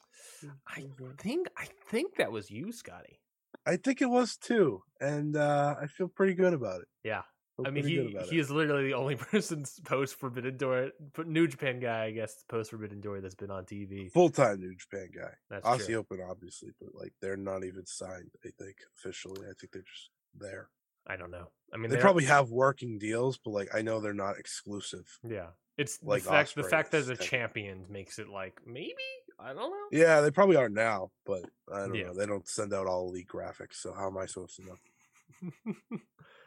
I think I think that was you, Scotty. I think it was too, and uh, I feel pretty good about it. Yeah. I mean, he he it. is literally the only person post Forbidden Door, New Japan guy, I guess, post Forbidden Door that's been on TV. full time New Japan guy. That's Aussie true. Open, obviously, but like they're not even signed. I think officially. I think they're just there. I don't know. I mean, They they're- probably have working deals, but like I know they're not exclusive. yeah. It's like the fact the fact that the champions makes it like maybe I don't know. Yeah, they probably are now, but I don't Yeah. know. They don't send out all elite graphics, so how am I supposed to know?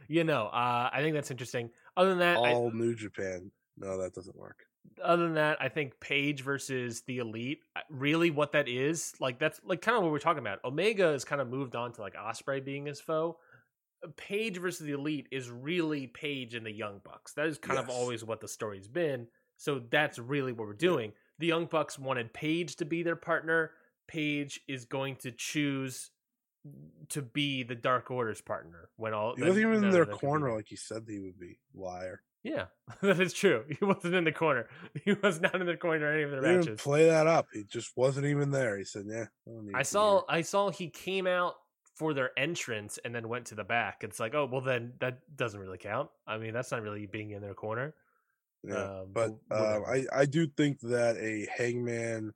you know, uh, I think that's interesting. Other than that, I- All New Japan. No, that doesn't work. other than that, I think Page versus the Elite, uh, really what that is, like that's like kind of what we're talking about. Omega has kind of moved on to like Ospreay being his foe. Page versus the Elite is really Page and the Young Bucks. That is kind of always what the story's been. So that's really what we're doing. The Young Bucks wanted Page to be their partner. Page is going to choose to be the Dark Order's partner when all He wasn't even in their be corner like he said he would be. Liar. Yeah, that is true. He wasn't in the corner. He was not in the corner any of He their didn't even matches. play that up. He just wasn't even there. He said, "Yeah." I, I you saw here." I saw he came out for their entrance and then went to the back. It's like, oh well then that doesn't really count. I mean, that's not really being in their corner. Yeah, um, but um. I I do think that a Hangman,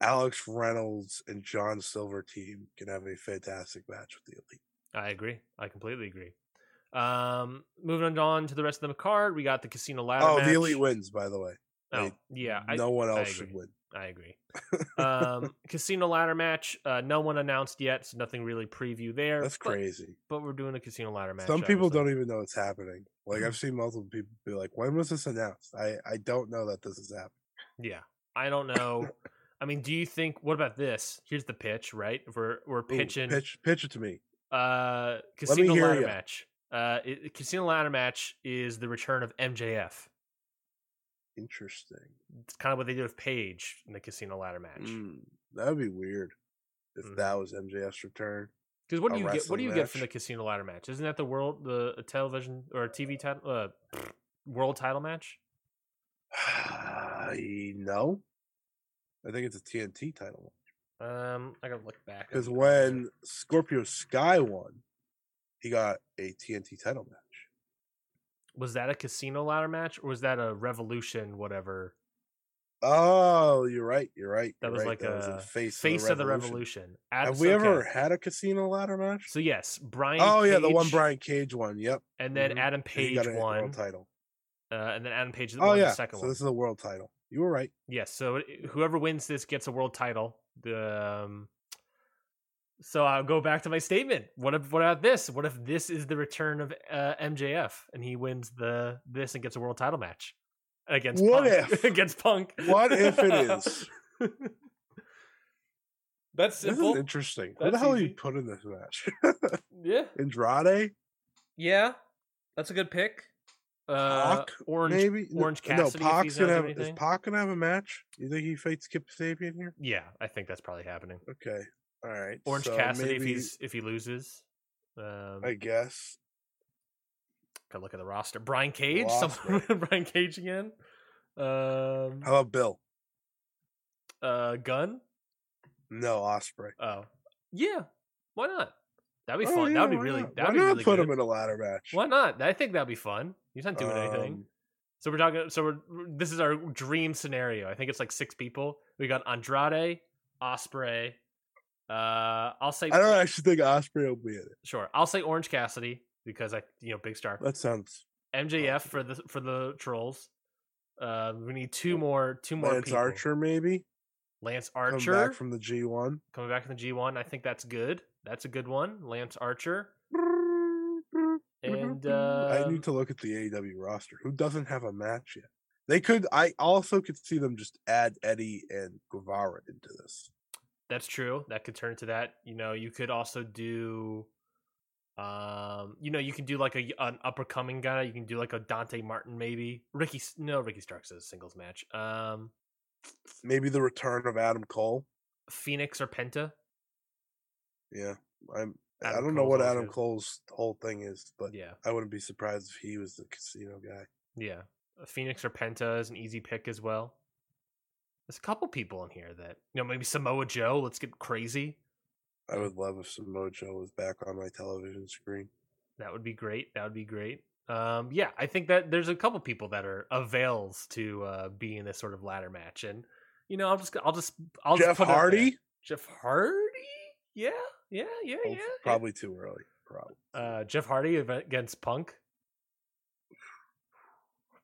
Alex Reynolds, and John Silver team can have a fantastic match with the Elite. I agree. I completely agree. Um, moving on to the rest of the card, we got the casino ladder. Oh, match. the Elite wins, by the way. Oh, yeah. I, no one I else should win. I agree. Um, casino ladder match. Uh, no one announced yet, so nothing really preview there. That's but- crazy. But, we're doing a casino ladder match. Some people obviously. don't even know it's happening. Like I've seen multiple people be like, "When was this announced?" I I don't know that this is happening. Yeah, I don't know. I mean, do you think? What about this? Here's the pitch, right? We're we're Ooh, pitching pitch pitch it to me. uh casino ladder ya. match. Uh, it, casino ladder match is the return of MJF. Interesting. It's kind of what they did with Page in the casino ladder match. Mm, that would be weird if Mhm. that was MJF's return. Because what do you get? What do you wrestling get from the casino ladder match? Isn't that the world, the a television or a TV title, uh, world title match? no. I think it's a TNT title Um, I gotta look back because on the calendar. when Scorpio Sky won, he got a TNT title match. Was that a casino ladder match or was that a Revolution whatever? Oh, you're right. You're right. That you're was right, like that was a in face, face of the Revolution. Revolution. Have we ever okay. had a casino ladder match? So yes, Brian. oh yeah, the one Brian Cage one. Yep. and then Mhm. Adam And he got Page a won, world title. uh, and then Adam Page Oh won yeah, the second so one. this is a world title. You were right. Yes, so whoever wins this gets a world title. The um, so I'll go back to my statement. What if what about this? What if this is the return of uh, MJF and he wins the this and gets a world title match against What Punk. if? against Punk? What if it is? That's This simple. is interesting. What the hell are easy. you put in this match? yeah, Andrade, yeah, that's a good pick. Uh, Pac, Orange, maybe. Orange no, Cassidy. if Pac's gonna have. Is. Pac gonna have a match? You think he fights Kip Sabian here? Yeah, I think that's probably happening. Okay. All right. Orange so Cassidy if he's if he loses. Um, I guess. Gotta look at the roster. Brian Cage, Brian Cage again. Um, How about Bill? uh, Gun. No, Ospreay. Oh, yeah. Why not? That'd be Oh, fun. yeah, that'd be really. not? That'd why be not really put good. him in a ladder match? Why not? I think that'd be fun. He's not doing anything. Um, So we're talking. So we're. This is our dream scenario. I think it's like six people. We got Andrade, Ospreay. Uh, I'll say I don't actually think Ospreay will be in it. sure. I'll say Orange Cassidy because I, you know, big star. That sounds. MJF for the for the trolls. Uh, we need two more. Two more. Lance people. Archer, maybe. Lance Archer back from the G1. coming back in the G1. I think that's good. That's a good one. Lance Archer. And I um, need to look at the AEW roster. Who doesn't have a match yet? They could. I also could see them just add Eddie and Guevara into this. That's true. That could turn into that. You know, you could also do um, you know, you can do like a an upper coming guy. You can do like a Dante Martin maybe. Ricky no, Ricky Starks is a singles match. Um Maybe the return of Adam Cole. Fenix or Penta. Yeah, I'm. I don't know what Adam good. Cole's whole thing is, but Yeah. I wouldn't be surprised if he was the casino guy. Yeah. Fenix or Penta is an easy pick as well. There's a couple people in here that you know, maybe Samoa Joe, let's get crazy. I would love if Samoa Joe was back on my television screen. That would be great. That would be great. Um, yeah, I think that there's a couple people that are avails to uh, be in this sort of ladder match, and you know, I'll just, I'll just, I'll just Jeff put it out there. Hardy? Jeff Hardy, yeah, yeah, yeah, Oh, yeah. Probably too early. Probably. Uh, Jeff Hardy against Punk.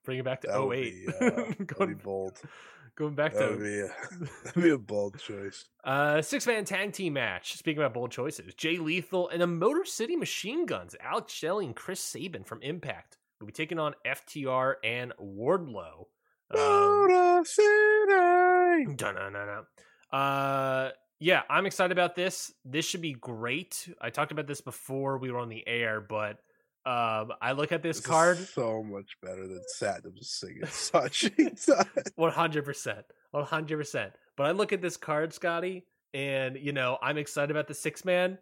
Bring it back to That would 08. be, uh, going, bold. Going back That to would be a, that'd be a bold choice. Uh, six man tag team match. Speaking about bold choices, Jay Lethal and the Motor City Machine Guns, Alex Shelley and Chris Sabin from Impact will be taking on FTR and Wardlow. Um, Motor City. dun-dun-dun-dun. uh, yeah, I'm excited about this. This should be great. I talked about this before we were on the air, but um, I look at this, This is card. so much better than Satnam singing such. One hundred percent, one hundred percent. But I look at this card, Scotty, and you know I'm excited about the six man,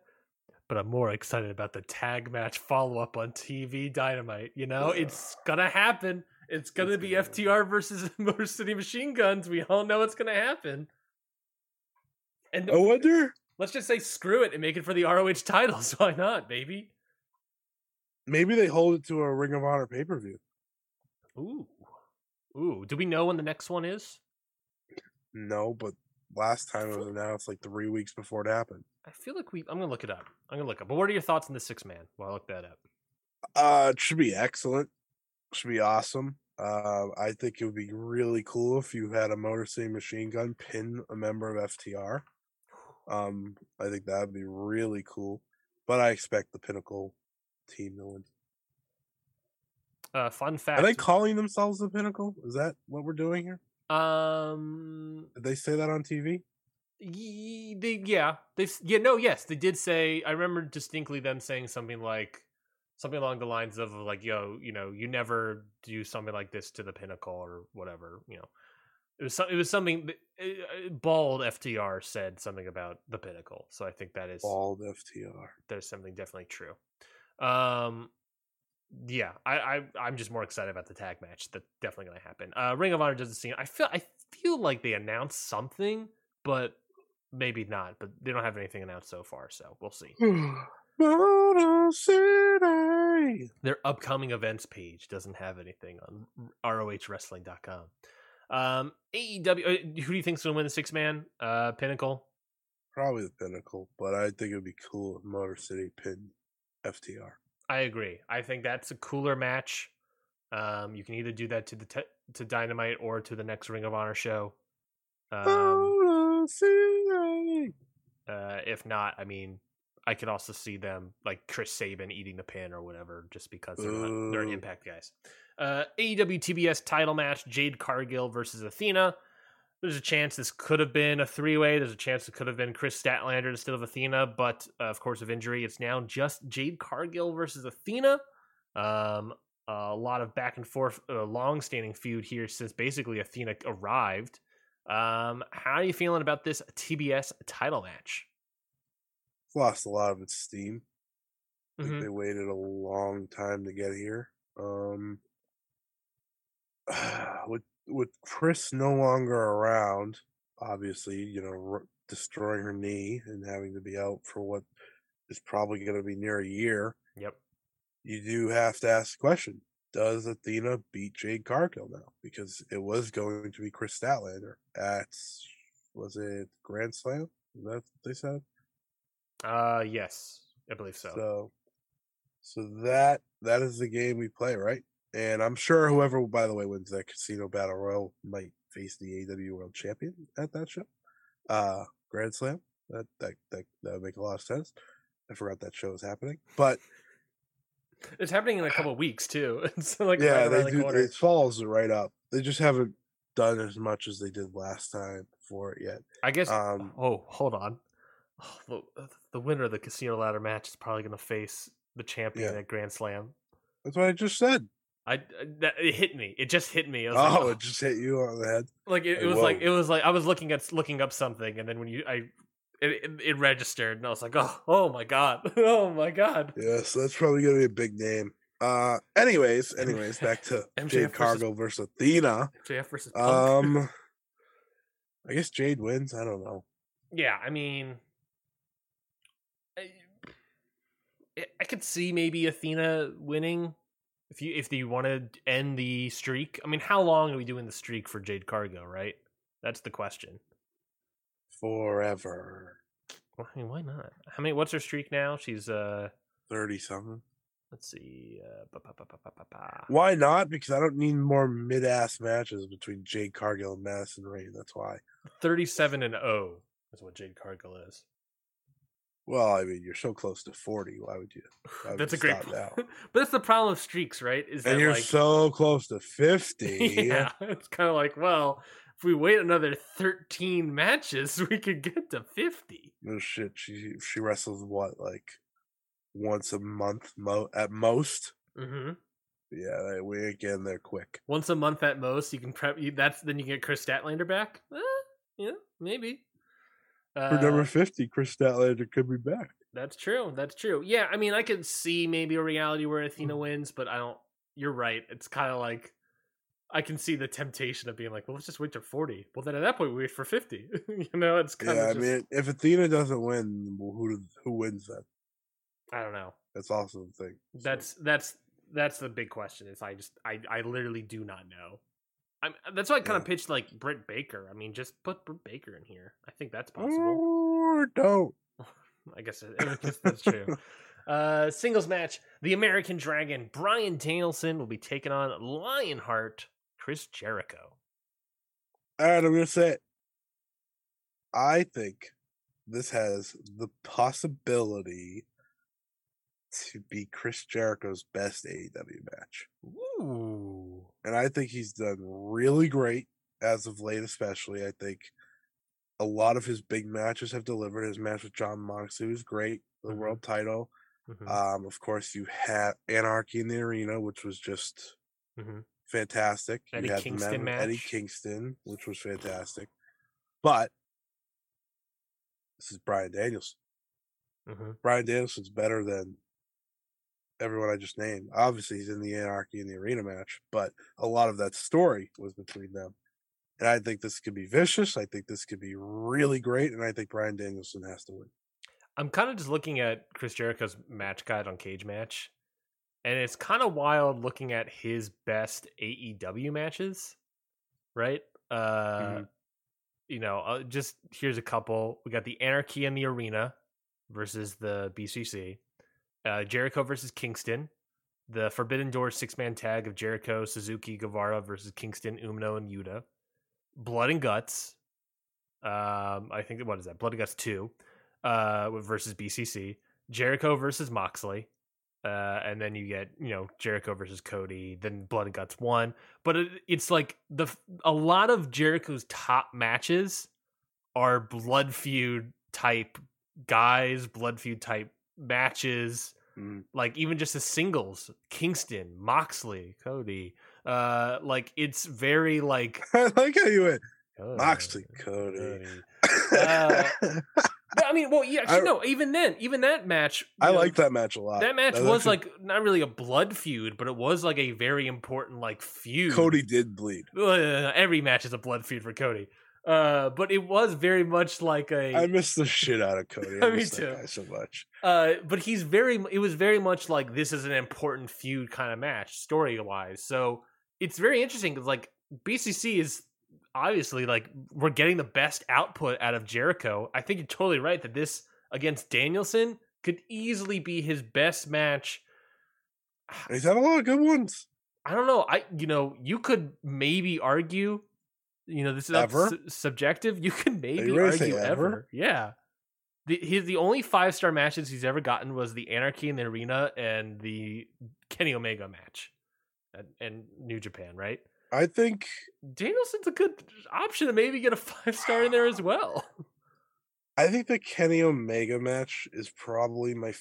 but I'm more excited about the tag match follow up on TV Dynamite. You know, it's gonna happen. It's gonna It's be gonna FTR versus Motor City Machine Guns. We all know it's gonna happen. And I wonder. let's just say screw it and make it for the ROH titles. Why not, baby? Maybe they hold it to a Ring of Honor pay per view. Ooh, ooh. Do we know when the next one is? No, but last time it was announced like three weeks before it happened. I feel like we. I'm gonna look it up. I'm gonna look up. But what are your thoughts on the six man? While I look that up. Uh, it should be excellent. Should be awesome. Uh, I think it would be really cool if you had a Motor City Machine Gun pin a member of FTR. Um, I think that would be really cool. But I expect the Pinnacle team to win. Uh, fun fact: Are they calling themselves the Pinnacle? Is that what we're doing here? um. Did they say that on TV? They yeah they yeah no yes they did say I remember distinctly them saying something like something along the lines of like yo you know you never do something like this to the pinnacle or whatever you know it was some, it was something uh, uh, bald FTR said something about the pinnacle so I think that is Bald FTR. there's something definitely true. Um, yeah, I, I I'm just more excited about the tag match. That's definitely going to happen. Uh, Ring of Honor doesn't seem. I feel I feel like they announced something, but maybe not. But they don't have anything announced so far, so we'll see. Motor City. Their upcoming events page doesn't have anything on ROHWrestling.com. Um, AEW. uh, Who do you think's going to win the six man? Uh, Pinnacle. Probably the Pinnacle, but I think it would be cool if Motor City pinned FTR. I agree. I think that's a cooler match. Um, you can either do that to the te- to Dynamite or to the next Ring of Honor show. Um, uh, if not, I mean, I could also see them like Chris Sabin eating the pin or whatever, just because they're not, they're Impact guys. Uh, AEW TBS title match: Jade Cargill versus Athena. There's a chance this could have been a three way. There's a chance it could have been Kris Statlander instead of Athena, but uh, of course, of injury, it's now just Jade Cargill versus Athena. Um, a lot of back and forth, uh, long standing feud here since basically Athena arrived. Um, how are you feeling about this TBS title match? It's lost a lot of its steam. Mhm. they waited a long time to get here. Um, with with Kris no longer around, obviously, you know, r- destroying her knee and having to be out for what is probably going to be near a year, Yep. you do have to ask the question: Does Athena beat Jade Cargill now? Because it was going to be Kris Statlander at was it Grand Slam? Is that what they said? Uh, yes, I believe so. So, so that that is the game we play, right? And I'm sure whoever, by the way, wins that Casino Battle Royal might face the AW World Champion at that show. Uh, Grand Slam. That that that that would make a lot of sense. I forgot that show was happening. But It's happening in a couple weeks too. It's like yeah, right they the do. It follows it right up. They just haven't done as much as they did last time for it yet. I guess. Um, oh, hold on. Oh, the, the winner of the casino ladder match is probably going to face the champion Yeah. at Grand Slam. That's what I just said. I I- that, it hit me. It just hit me. I was Oh, like, it just hit you on the head. like it, it was like it was like I was looking at looking up something, and then when you I it, it, it registered, and I was like, oh, oh my god, oh my god. Yeah, so that's probably gonna be a big name. Uh, anyways, anyways, back to MJF Jade Cargill versus Athena. JF versus Punk. Um, I guess Jade wins. I don't know. yeah, I mean, I, I could see maybe Athena winning if you if you want to end the streak. I mean, how long are we doing the streak for Jade Cargill? Right, that's the question. Forever, Well, I mean, why not? How many? What's her streak now? She's uh, thirty something. let's see, uh, ba, ba, ba. Why not? Because I don't need more mid ass matches between Jade Cargill and Madison Rayne. That's why. thirty-seven and zero is what Jade Cargill is. Well, I mean, you're so close to forty. Why would you? Why would That's a great. now? but that's the problem of streaks, right? Is that And you're like, so close to fifty. yeah, it's kind of like, well, if we wait another 13 matches, we could get to 50. No shit. She she wrestles what like once a month mo- at most. hmm Yeah, they- we ain't getting there quick. Once a month at most, you can prep. You, that's then you get Kris Statlander back. Eh, yeah, maybe. For number Uh, fifty, Kris Statlander could be back. that's true. That's true. Yeah, I mean, I could see maybe a reality where Athena Mm. wins, but I don't. You're right. It's kind of like I can see the temptation of being like, well, let's just wait to 40. Well, then at that point, we wait for 50. you know, it's kind Yeah, of. I just, mean, if Athena doesn't win, well, who who wins then? I don't know. That's also the thing. So, That's that's that's the big question. Is I just I I literally do not know. I'm that's why I kind of Yeah. pitched like Britt Baker. I mean, just put Britt Baker in here. I think that's possible. or don't. I guess, it, I guess that's true. Uh, singles match: The American Dragon Bryan Danielson will be taking on Lionheart Chris Jericho. All right, I'm gonna say it. I think this has the possibility to be Chris Jericho's best AEW match. Ooh, and I think he's done really great as of late, especially. I think a lot of his big matches have delivered. His match with Jon Moxley was great, the Mhm. world title. Mhm, Um, of course, you had Anarchy in the Arena, which was just mhm. fantastic. Eddie you had the match Eddie. Kingston, which was fantastic. But this is Bryan Danielson. Mhm. Bryan Danielson's better than everyone I just named. Obviously, he's in the Anarchy in the Arena match, but a lot of that story was between them. And I think this could be vicious. I think this could be really great. And I think Bryan Danielson has to win. I'm kind of just looking at Chris Jericho's match guide on Cage Match, and it's kind of wild looking at his best AEW matches, right? Uh, Mhm. You know, uh, just here's a couple. We got the Anarchy in the Arena versus the BCC, uh, Jericho versus Kingston, the Forbidden Door six man tag of Jericho, Suzuki, Guevara versus Kingston, Umino, and Yuta, Blood and Guts. Um, I think what is that? Blood and Guts two uh, versus BCC, Jericho versus Moxley, uh, and then you get you know Jericho versus Cody, then Blood and Guts one. But it, it's like the a lot of Jericho's top matches are blood feud type guys, blood feud type matches. Mhm. Like even just the singles, Kingston, Moxley, Cody. Uh, like it's very like I like how you went uh, Moxley, Cody. Uh, I mean, well, yeah, actually, I- no. Even then, even that match, I like that match a lot. That match I was like not really a blood feud, but it was like a very important like feud. Cody did bleed. Every match is a blood feud for Cody. Uh, but it was very much like a. I miss the shit out of Cody. I Me miss that too. guy so much. uh, but he's very. It was very much like this is an important feud kind of match, story wise. So it's very interesting because like BCC is obviously like we're getting the best output out of Jericho. I think you're totally right that this against Danielson could easily be his best match. He's had a lot of good ones. I don't know. I you know you could maybe argue. You know this is Ever? su- subjective. You can maybe say argue ever. ever? Yeah. the his the only five star matches he's ever gotten was the Anarchy in the Arena and the Kenny Omega match, and, and New Japan, right? I think Danielson's a good option to maybe get a five star in there as well. I think the Kenny Omega match is probably my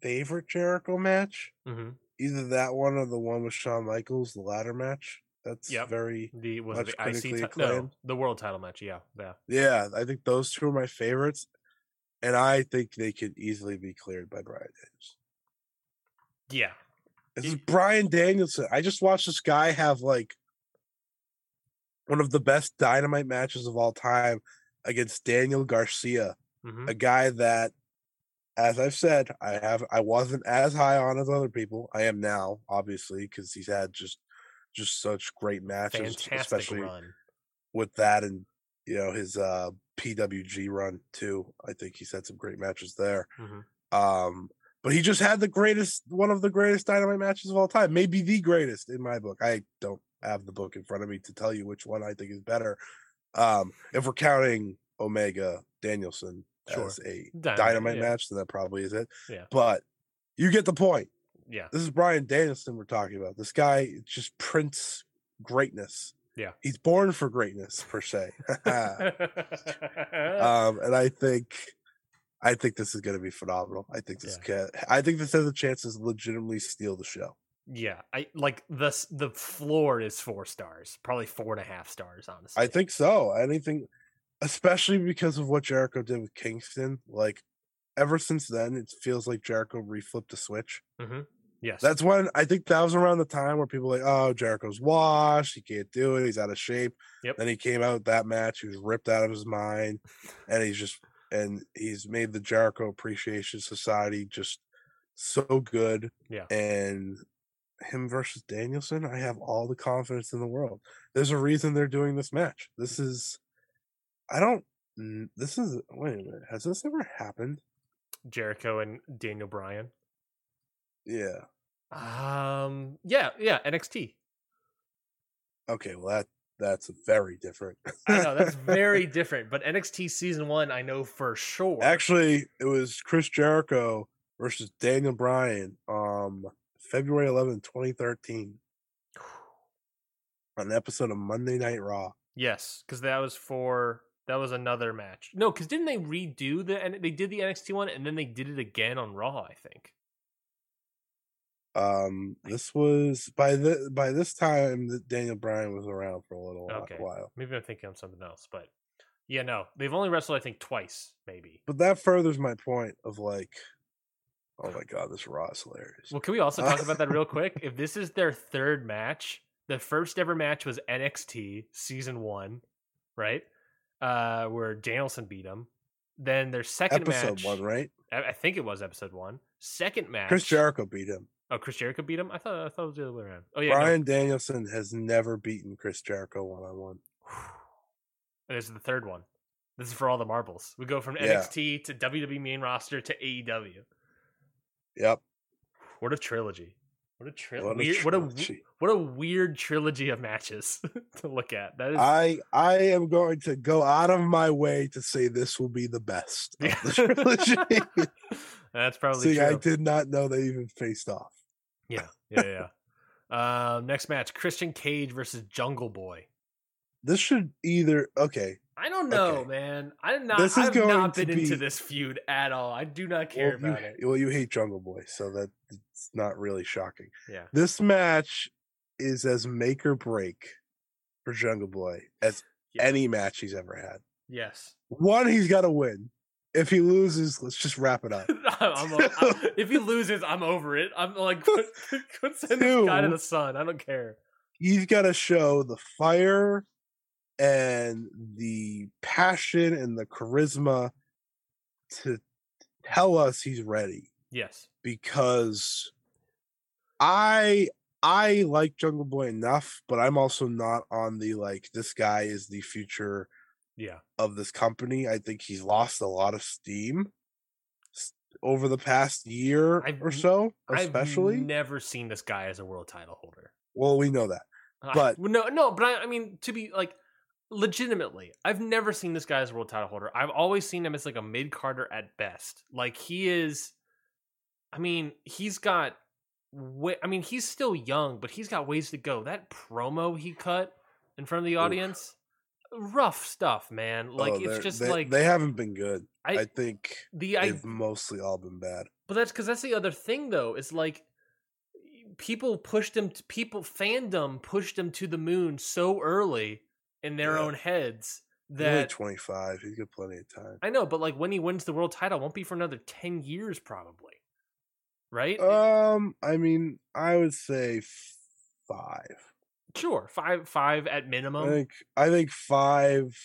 favorite Jericho match. Mm-hmm. Either that one or the one with Shawn Michaels, the latter match. That's Yep. very The was Much it the IC critically no the world title match? Yeah, yeah. yeah. I think those two are my favorites, and I think they could easily be cleared by Bryan Danielson. Yeah, This is Bryan Danielson. I just watched this guy have like one of the best dynamite matches of all time against Daniel Garcia, hmm a guy that, as I've said, I have I wasn't as high on as other people. I am now, obviously, because he's had just just such great matches, fantastic especially run. with that and you know his uh PWG run too. I think he's had some great matches there. Mhm. Um, but he just had the greatest, one of the greatest dynamite matches of all time, maybe the greatest in my book. I don't have the book in front of me to tell you which one I think is better. Um, if we're counting Omega Danielson Sure. as a Dynamite, dynamite yeah. match, then that probably is it. Yeah. But you get the point. Yeah, This is Bryan Danielson we're talking about. This guy just prints greatness. Yeah. He's born for greatness per se. um, and I think I think this is going to be phenomenal. I think this can. I think this has a chance to legitimately steal the show. yeah. I like the the floor is four stars, probably four and a half stars. Honestly, I think so. Anything, especially because of what Jericho did with Kingston. Like ever since then, it feels like Jericho reflipped the switch. Yes. That's when I think that was around the time where people were like, oh, Jericho's washed. He can't do it. He's out of shape. Yep. Then he came out that match. He was ripped out of his mind, and he's just and he's made the Jericho Appreciation Society just so good. Yeah. And him versus Danielson, I have all the confidence in the world. There's a reason they're doing this match. This is, I don't. This is wait a minute. Has this ever happened? Jericho and Daniel Bryan. Yeah. Um. Yeah. Yeah. NXT. Okay. Well, that that's very different. I know that's very different, but NXT season one, I know for sure. Actually, it was Chris Jericho versus Daniel Bryan, um, February 11, 2013, on an episode of Monday Night Raw. yes, because that was for that was another match. No, because didn't they redo the and they did the NXT one and then they did it again on Raw? I think. Um, this was by the by this time that Daniel Bryan was around for a little Okay. while. Maybe I'm thinking of something else, but yeah, no, they've only wrestled I think twice, maybe. But that furthers my point of like, oh my god, this Raw is hilarious. Well, can we also talk about that real quick? If this is their third match, the first ever match was NXT season one, right? Uh, where Danielson beat him. Then their second Episode match, one, right? I, I think it was episode one. Second match, Chris Jericho beat him. Oh, Chris Jericho beat him. I thought I thought it was the other way around. Oh yeah, no. Bryan Danielson has never beaten Chris Jericho one on one. And this is the third one. This is for all the marbles. We go from Yeah. NXT to WWE main roster to AEW. Yep. What a trilogy! What a, tri- What a weird, what a trilogy. what a weird trilogy of matches to look at. That is I I am going to go out of my way to say this will be the best of the trilogy. That's probably See, true. I did not know they even faced off. Yeah, yeah, yeah. um, next match: Christian Cage versus Jungle Boy. This should either okay. I don't know, Okay. man. I'm not. This is I've going not to been into this feud at all. I do not care well, about you, it. well, you hate Jungle Boy, so that it's not really shocking. Yeah. This match is as make or break for Jungle Boy as any match he's ever had. Yes. One, he's got to win. If he loses, let's just wrap it up. I'm, o- I- if he loses, I'm over it. I'm like, put, put send this guy to the sun. I don't care. he's got to show the fire and the passion and the charisma to tell us he's ready Yes. because I I like Jungle Boy enough, but I'm also not on the like this guy is the future Yeah. of this company. I think he's lost a lot of steam over the past year I've or so, especially. I've never seen this guy as a world title holder. well, we know that. But- well, no, no, but I, I mean, to be like, legitimately, I've never seen this guy as a world title holder. I've always seen him as like a mid carder at best. Like he is. I mean, he's got. I mean, he's still young, but he's got ways to go. That promo he cut in front of the audience. Rough stuff, man. Like oh, it's just they, like they haven't been good. I, I think the they've I, mostly all been bad. But that's because that's the other thing, though. Is like people pushed them. To, people fandom pushed them to the moon so early in their yeah. own heads that twenty five. He's got plenty of time. I know, but like when he wins the world title, won't be for another ten years, probably. Right? Um, I mean, I would say five. Sure, five, five at minimum. I think, I think five.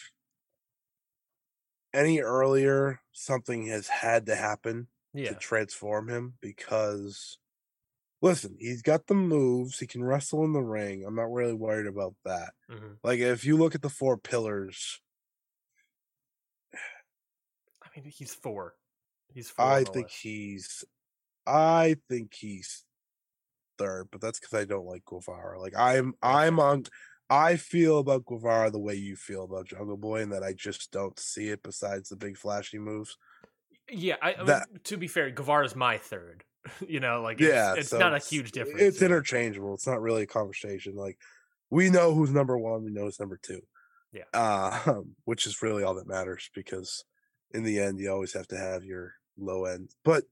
Any earlier, something has had to happen yeah. to transform him because listen, he's got the moves. He can wrestle in the ring. I'm not really worried about that. Mm-hmm. Like if you look at the four pillars, I mean, he's four. He's four. I think list. he's. I think he's third, but that's because I don't like Guevara. Like I'm, I'm on. I feel about Guevara the way you feel about Jungle Boy, and that I just don't see it besides the big flashy moves. Yeah, I, I that, mean, to be fair, Guevara's my third. you know, like it's, yeah, it's so not a huge difference. It's interchangeable. It's not really a conversation. Like we know who's number one, we know who's number two. Yeah. Uh, which is really all that matters because in the end, you always have to have your low end. But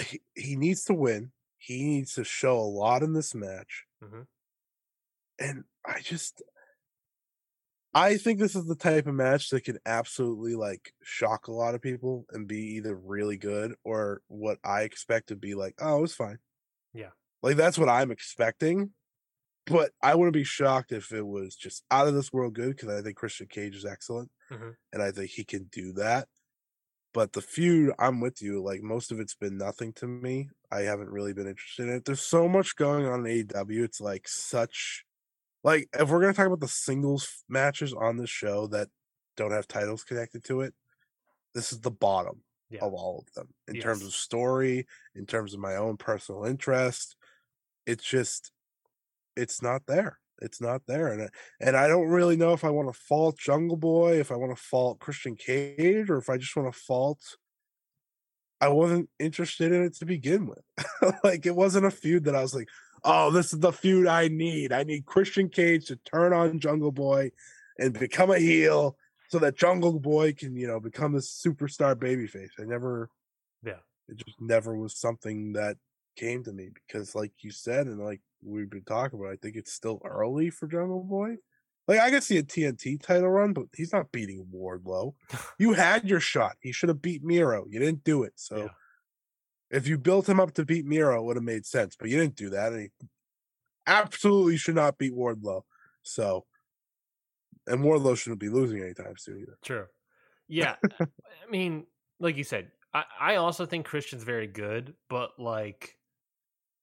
he, he needs to win. He needs to show a lot in this match. Mm-hmm. And I just, I think this is the type of match that can absolutely like shock a lot of people and be either really good or what I expect to be like, oh, it was fine. Yeah. Like that's what I'm expecting. But I wouldn't be shocked if it was just out of this world good because I think Christian Cage is excellent mm-hmm. and I think he can do that. But the feud, I'm with you. Like most of it's been nothing to me. I haven't really been interested in it. There's so much going on in AEW. It's like such like if we're gonna talk about the singles matches on the show that don't have titles connected to it, this is the bottom yeah. of all of them in yes. terms of story, in terms of my own personal interest. It's just, it's not there. It's not there, and uh, and I don't really know if I want to fault Jungle Boy, if I want to fault Christian Cage, or if I just want to fault. I wasn't interested in it to begin with. like it wasn't a feud that I was like, oh, this is the feud I need. I need Christian Cage to turn on Jungle Boy and become a heel so that Jungle Boy can, you know, become this superstar babyface. I never, yeah, it just never was something that came to me because, like you said, and like we've been talking about, I think it's still early for Jungle Boy. Like I could see a TNT title run, but he's not beating Wardlow. you had your shot. He should have beat Miro. You didn't do it. So yeah. If you built him up to beat Miro, it would have made sense, but you didn't do that. And he absolutely should not beat Wardlow. So, and Wardlow shouldn't be losing anytime soon either. True. Yeah. I mean, like you said, I, I also think Christian's very good, but like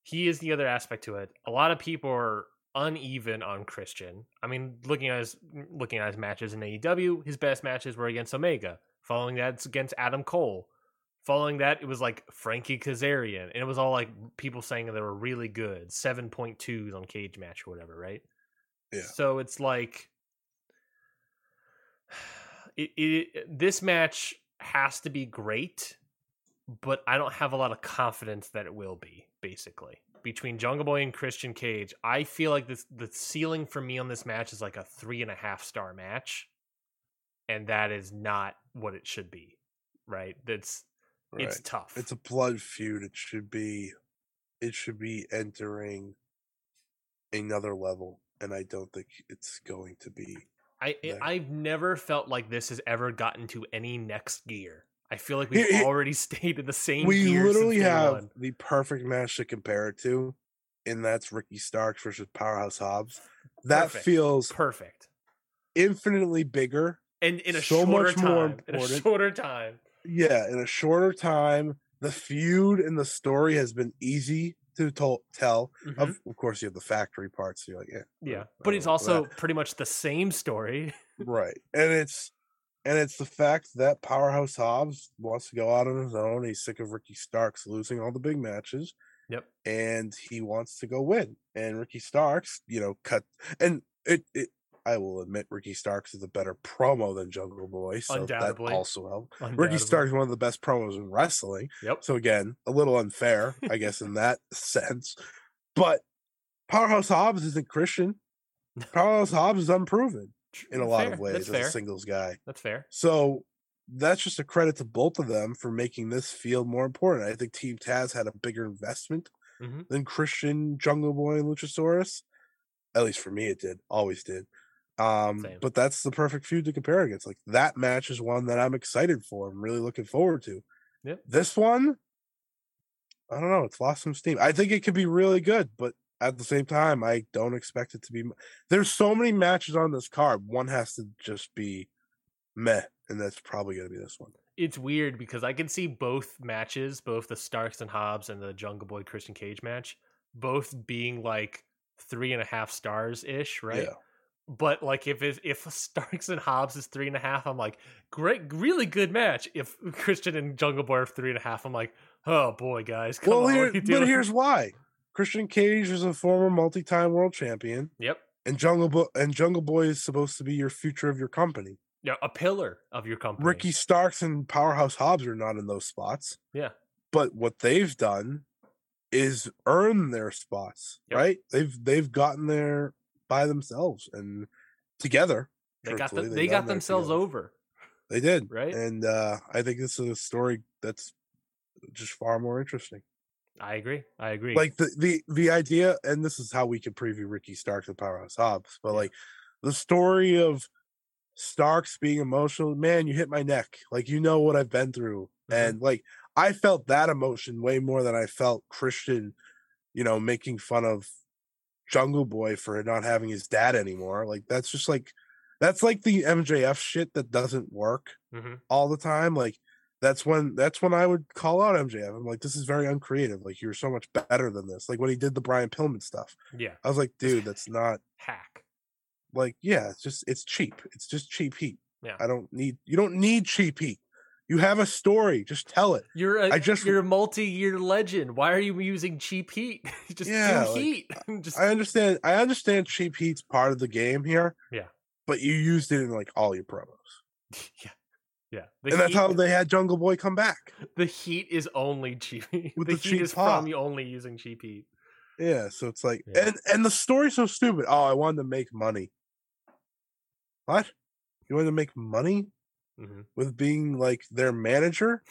he is the other aspect to it. A lot of people are uneven on Christian. I mean, looking at his looking at his matches in AEW, his best matches were against Omega. Following that, it's against Adam Cole. Following that, it was like Frankie Kazarian, and it was all like people saying they were really good, seven point twos on Cage Match or whatever, right? Yeah. So it's like it, it this match has to be great, but I don't have a lot of confidence that it will be. Basically, between Jungle Boy and Christian Cage, I feel like this the ceiling for me on this match is like a three and a half star match, and that is not what it should be. Right? That's Right. It's tough. It's a blood feud. It should be it should be entering another level and I don't think it's going to be. I there. I've never felt like this has ever gotten to any next gear. I feel like we've it, already stayed in the same. We literally have one. the perfect match to compare it to, and that's Ricky Starks versus Powerhouse Hobbs. That perfect. feels perfect, infinitely bigger, and in a so much time, more important. In a shorter time yeah, in a shorter time, the feud and the story has been easy to tell. Mm-hmm. Of, of, course, you have the factory parts. So you're like, yeah, yeah, but it's also pretty much the same story, right? And it's and it's the fact that Powerhouse Hobbs wants to go out on his own. He's sick of Ricky Starks losing all the big matches. Yep, and he wants to go win. And Ricky Starks, you know, cut and it it I will admit Ricky Starks is a better promo than Jungle Boy, so that Undoubtedly. also helped. Ricky Starks is one of the best promos in wrestling. Yep. So again, a little unfair, I guess, in that sense. But Powerhouse Hobbs isn't Christian. Powerhouse Hobbs is unproven in a lot Fair. of ways That's as fair. a singles guy. That's fair. So that's just a credit to both of them for making this feel more important. I think Team Taz had a bigger investment Mhm. than Christian, Jungle Boy, and Luchasaurus. At least for me, it did. Always did. Um, Same. but that's the perfect feud to compare against. Like that match is one that I'm excited for. I'm really looking forward to. Yep. This one, I don't know. It's lost some steam. I think it could be really good, but at the same time, I don't expect it to be. There's so many matches on this card. One has to just be meh, and that's probably going to be this one. It's weird because I can see both matches, both the Starks and Hobbs and the Jungle Boy Christian Cage match, both being like three and a half stars ish, right? Yeah. But like if it, if Starks and Hobbs is three and a half, I'm like, great, really good match. If Christian and Jungle Boy are three and a half, I'm like, oh boy, guys, come well, on, here, what are you but here's why: Christian Cage is a former multi-time world champion, yep, and Jungle Boy and Jungle Boy is supposed to be your future of your company. yeah, a pillar of your company. Ricky Starks and Powerhouse Hobbs are not in those spots. Yeah. But what they've done is earn their spots, Yep. right? They've they've gotten there by themselves and together. they got truthfully, them, they've they got themselves together. over. They did. Right? And uh I think this is a story that's just far more interesting. I agree. I agree. Like the the the idea, and this is how we can preview Ricky Stark and Powerhouse Hobbs, but Yeah. like the story of Starks being emotional, man, you hit my neck. Like you know what I've been through. Mhm. And like I felt that emotion way more than I felt Christian, you know, making fun of Jungle Boy for not having his dad anymore. Like that's just like that's like the MJF shit that doesn't work Mhm. all the time. Like that's when that's when I would call out MJF. I'm like, this is very uncreative. Like you're so much better than this. Like when he did the Brian Pillman stuff, yeah, I was like, dude, that's not hack. like yeah, it's just it's cheap. It's just cheap heat. Yeah. I don't need you don't need cheap heat. You have a story, just tell it. You're a I just- you're a multi-year legend. Why are you using cheap heat? Just Yeah, like, heat. Just I understand. I understand cheap heat's part of the game here. Yeah. But you used it in like all your promos, yeah, yeah. And that's how they had Jungle Boy come back. the heat is only cheap. With the, the heat cheap is pop. from only using cheap heat. Yeah, so it's like, Yeah. and and the story's so stupid. Oh, I wanted to make money. What? You wanted to make money Mhm. with being like their manager?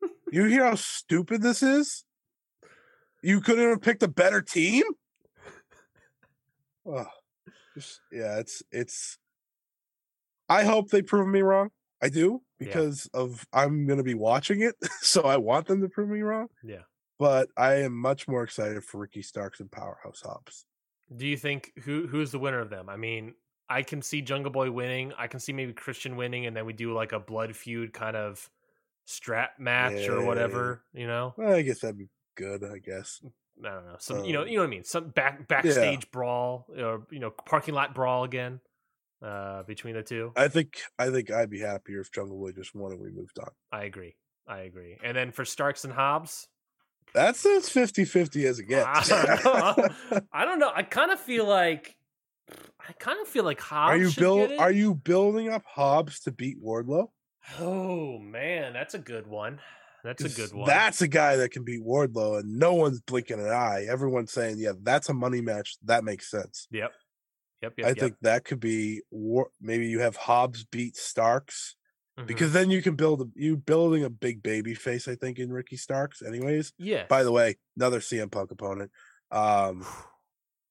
you hear how stupid this is? You couldn't have picked a better team? Oh, just yeah, it's it's. I hope they prove me wrong. I do Yeah. because of I'm gonna be watching it, so I want them to prove me wrong. Yeah. But I am much more excited for Ricky Starks and Powerhouse Hobbs. Do you think who who's the winner of them? I mean, I can see Jungle Boy winning. I can see maybe Christian winning, and then we do like a blood feud kind of strap match or Yeah. whatever. You know, Well, I guess that'd be good. I guess. I don't know. Some you know Um, you know what I mean. Some back backstage brawl or you know parking lot brawl again uh between the two. I think I think I'd be happier if Jungle Boy just won and we moved on. I agree. I agree. And then for Starks and Hobbs, That's as 50-50 as it gets. I don't know. I kind of feel like I kind of feel like Hobbs. are you build are you building up Hobbs to beat Wardlow? Oh man, that's a good one. That's a good one. That's a guy that can beat Wardlow, and no one's blinking an eye. Everyone's saying, "Yeah, that's a money match. That makes sense." Yep. Yep. Yep. I yep. think that could be war- maybe you have Hobbs beat Starks Mhm. because then you can build a, you building a big baby face. I think in Ricky Starks, anyways. yeah. By the way, another CM Punk opponent, um,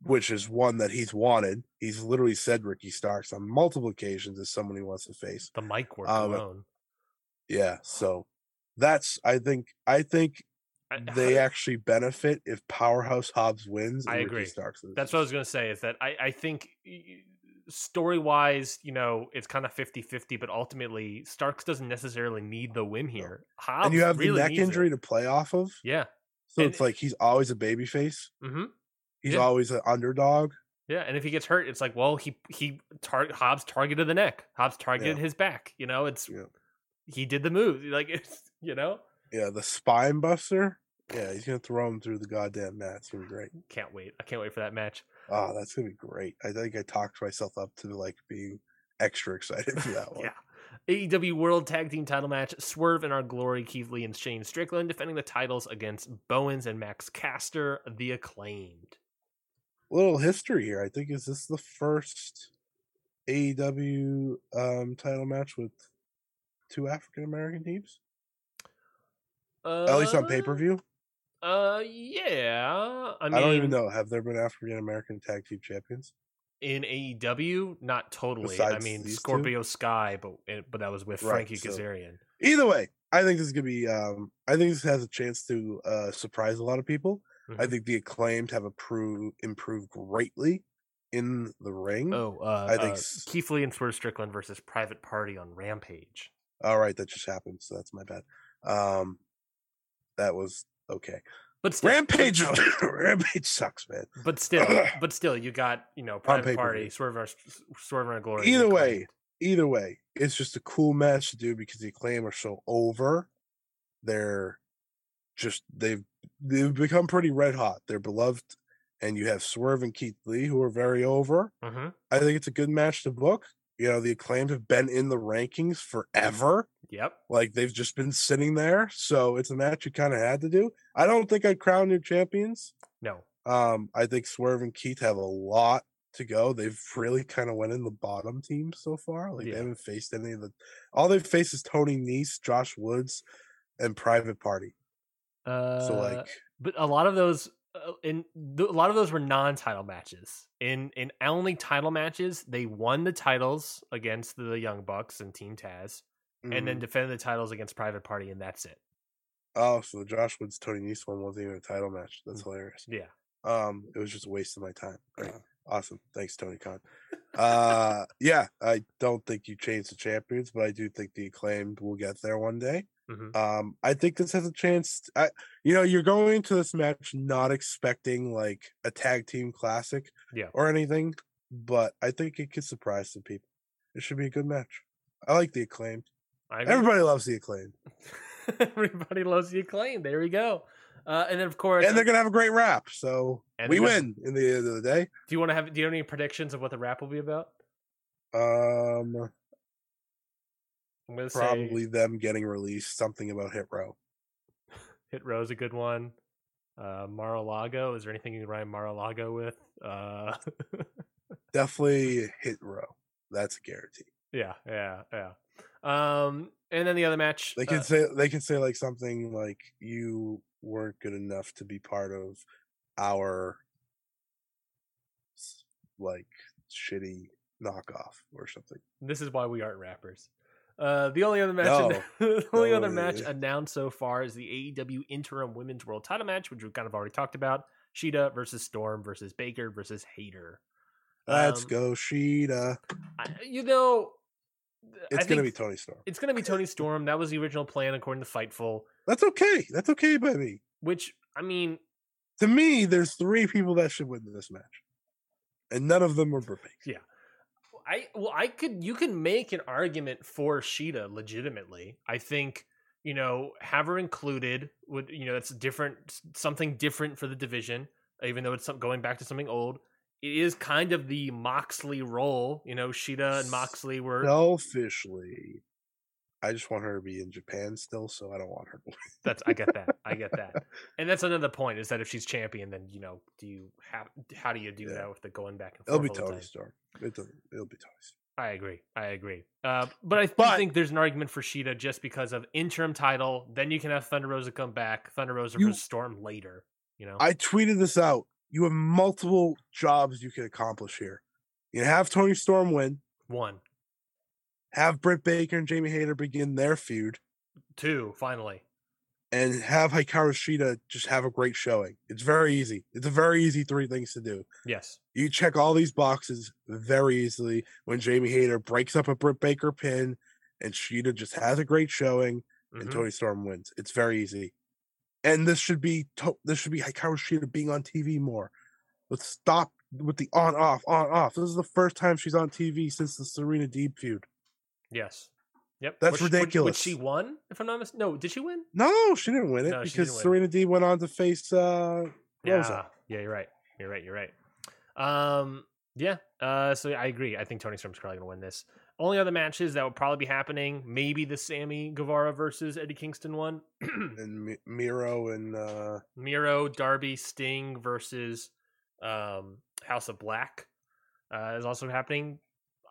which is one that he's wanted. He's literally said Ricky Starks on multiple occasions as someone he wants to face. the mic work um, alone. Yeah, so that's I think I think they actually benefit if Powerhouse Hobbs wins. I agree. That's what I was going to say is that I, I think story wise, you know, it's kind of 50 50, but ultimately, Starks doesn't necessarily need the win here. Hobbs and you have really the neck needs it. injury to play off of. Yeah. So And- it's like he's always a baby face. hmm He's Yeah. always an underdog. Yeah. And if he gets hurt, it's like, well, he, he, tar- Hobbs targeted the neck. Hobbs targeted his back. You know, it's, Yeah. he did the move. Like, it's, you know, Yeah, the spine buster. Yeah, he's gonna throw him through the goddamn mat. It's gonna be great. can't wait. I can't wait for that match. Oh, that's gonna be great. I think I talked myself up to like being extra excited for that one. yeah. AEW World Tag Team Title match: Swerve in Our Glory, Keith Lee and Shane Strickland defending the titles against Bowens and Max Caster, the acclaimed. Little history here. I think is this the first AEW um, title match with two African American teams? Uh, At least on pay per view. Uh, yeah. I, mean, I don't even know. Have there been African American tag team champions? in AEW, not totally. I mean, these two? Scorpio Sky, but eh, but that was with Right, Frankie so- Kazarian. Either way, I think this is gonna be. Um, I think this has a chance to uh, surprise a lot of people. I Mhm. think the acclaimed have improved improved greatly in the ring. Oh, uh, I think uh, s- Keith Lee and Swerve Strickland versus Private Party on Rampage. All right, that just happened, so that's my bad. Um, that was okay. But still, Rampage, Rampage sucks, man. But still, but still, you got you know Private. Party, Swerve, Our- Swerve, Our Glory. Either way, either way, it's just a cool match to do because the acclaim are so over. They're just they've they've become pretty red hot. They're beloved, and you have Swerve and Keith Lee who are very over. Mhm. I think it's a good match to book. You know, the acclaimed have been in the rankings forever. Yep. Like they've just been sitting there. So it's a match you kind of had to do. I don't think I'd crown new champions. No. Um, I think Swerve and Keith have a lot to go. They've really kind of went in the bottom team so far. Like Yeah. they haven't faced any of the all they've faced is Tony Nese, Josh Woods, and Private Party. Uh, So like but a lot of those, uh, in th- a lot of those were non-title matches. In in only title matches, they won the titles against the Young Bucks and Team Taz, and then mm, defended the titles against Private Party, and that's it. oh, so the Josh Woods Tony Nese one wasn't even a title match. That's hilarious. Yeah. Um, it was just a waste of my time. Great. Awesome. Thanks, Tony Khan. Uh yeah, I don't think you change the champions, but I do think the acclaimed will get there one day. Mhm. Um, I think this has a chance. I, you know, you're going into this match not expecting like a tag team classic, Yeah. or anything, but I think it could surprise some people. It should be a good match. I like the acclaimed. I agree. Everybody loves the acclaimed, Everybody loves the acclaim. There we go. Uh, and then of course, and they're gonna have a great rap. So we win in the end of the day. do you want to have? Do you have any predictions of what the rap will be about? Um, I'm gonna say probably them getting released. Something about Hit Row. Hit Row's a good one. Uh, Mar-a-Lago. Is there anything you can rhyme Mar-a-Lago with? Uh, Definitely Hit Row. That's a guarantee. yeah, yeah, yeah. Um, and then the other match. They can uh, say they can say like something like you weren't good enough to be part of our like shitty knockoff or something. This is why we aren't rappers. Uh, the only other match, No. the only No, other match announced so far is the AEW Interim Women's World Title match, which we've kind of already talked about. Shida versus Storm versus Baker versus Hayter. Let's Um, go, Shida. I, you know, It's gonna be Toni Storm. It's gonna be Toni Storm. That was the original plan, according to Fightful. That's okay. That's okay by me. Which I mean, To me, there's three people that should win this match, and none of them are perfect. Baker. I well, I could you can make an argument for Shida legitimately. I think you know have her included would you know that's different something different for the division, even though it's some, going back to something old. It is kind of the Moxley role, you know. Shida and Moxley were Selfishly, I just want her to be in Japan still, so I don't want her. to win. that's I get that I get that, and that's another point is that if she's champion, then you know do you have how do you do Yeah. that with the going back and It'll forth be Toni time? Storm. It doesn't, it'll be Toni Storm. I agree. I agree. Uh, but I But- think there's an argument for Shida just because of interim title. Then you can have Thunder Rosa come back. Thunder Rosa You- versus Storm later. You know. I tweeted this out. You have multiple jobs you can accomplish here. You have Toni Storm win, One, have Britt Baker and Jamie Hayter begin their feud, two. Finally. and have Hikaru Shida just have a great showing. It's very easy. It's a very easy three things to do. Yes. You check all these boxes very easily when Jamie Hayter breaks up a Britt Baker pin and Shida just has a great showing and Mhm. Toni Storm wins. It's very easy. And this should be to- this should be Hikaru Shida being on TV more. Let's stop with the on off on off. This is the first time she's on TV since the Serena Deeb feud. Yes. Yep. That's Which- which- Which, ridiculous. she won, if I'm not mistaken. No, did she win? No, she didn't win it No, because win. Serena D went on to face uh Yeah. Rosa. Yeah, you're right. You're right. You're right. Um, yeah. Uh, so I agree. I think Toni Storm's probably gonna win this. Only other matches that would probably be happening, maybe the Sammy Guevara versus Eddie Kingston one. and Mi- Miro and uh, Miro, Darby, Sting versus um, House of Black uh, is also happening.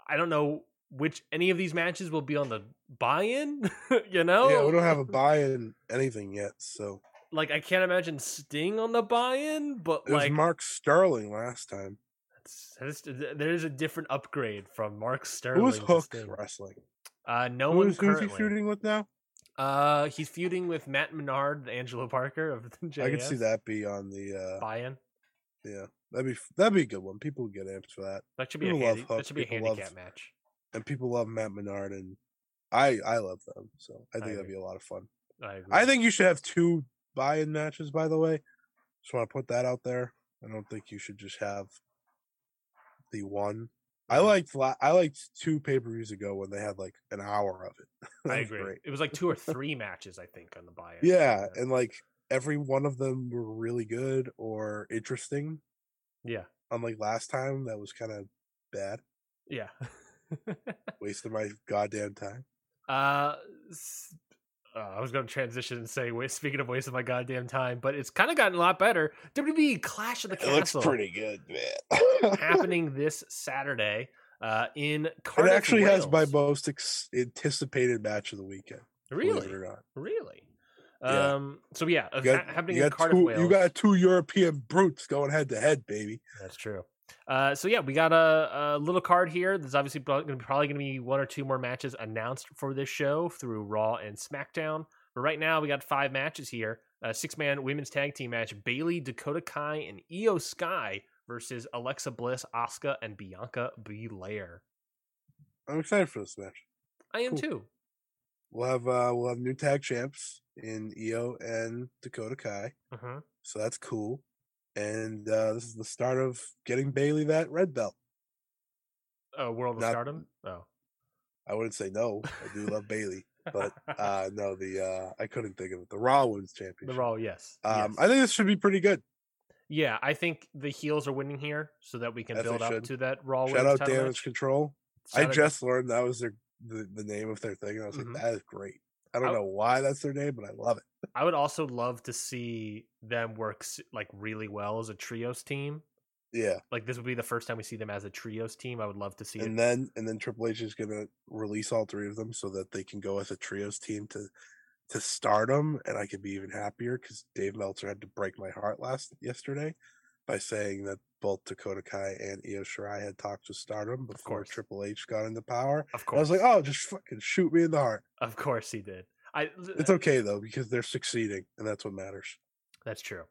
I don't know which any of these matches will be on the buy-in. you know, yeah, we don't have a buy in anything yet. So like I can't imagine Sting on the buy-in, but it was like Mark Sterling last time. that's- that's- there's a different upgrade from Mark Sterling. Who was to Hook wrestling? Uh, no one Who's, who's he currently. shooting with now? Uh, he's feuding with Matt Menard, Angelo Parker of the JS. I could see that be on the. uh buy-in. Yeah, that'd be that'd be a good one. People would get amped for that, That should be people a love handi- that should be a people love- match. And people love Matt Menard, and I I love them. So I think that'd be a lot of fun. I agree. I think you should have two buy-in matches. By the way, just want to put that out there. I don't think you should just have the one. I liked I liked two pay per views ago when they had like an hour of it. I agree. great. It was like two or three matches, I think, on the buy-in. Yeah, and like every one of them were really good or interesting. yeah, Unlike last time, that was kind of bad. yeah. Wasted my goddamn time. uh, uh, I was going to transition and say, speaking of wasting my goddamn time, but it's kind of gotten a lot better. WWE Clash of the It looks pretty good, man. happening this Saturday uh, in it Cardiff, actually has my most ex- anticipated match of the weekend. really, it or not. really. Yeah. Um. So yeah, got, happening in Cardiff, two, Wales. you got two European brutes going head to head, baby. That's true. Uh, so yeah, we got a, a little card here. There's obviously going to probably going to be one or two more matches announced for this show through Raw and SmackDown. But right now, we got five matches here. A six-man women's tag team match: Bayley, Dakota Kai, and Io Sky versus Alexa Bliss, Asuka, and Bianca Belair. I'm excited for this match. I am Cool. too. We'll have uh we'll have new tag champs in Io and Dakota Kai, hmm so that's cool. And uh this is the start of getting Bayley that red belt. Uh, World of Not- Stardom. Oh, I wouldn't say no. I do love Bayley, but uh no, the uh I couldn't think of it. The Raw Women's Championship. the Raw. Yes. Um, yes. I think this should be pretty good. yeah, I think the heels are winning here, so that we can As build up should. to that Raw. Shout out Damage match. Control. Shout I out- just learned that was their the, the name of their thing, and I was Mhm. like, that is great. I don't I- know why that's their name, but I love it. I would also love to see them work like really well as a trios team. Yeah. Like this would be the first time we see them as a trios team. I would love to see and it. then and then Triple H is gonna release all three of them so that they can go as a trios team to to stardom, and I could be even happier because Dave Meltzer had to break my heart last yesterday by saying that both Dakota Kai and Io Shirai had talked with Stardom before. Triple H got into power. Of And course, I was like, oh, just fucking shoot me in the heart. of course he did. I It's okay though because they're succeeding, and that's what matters. that's true.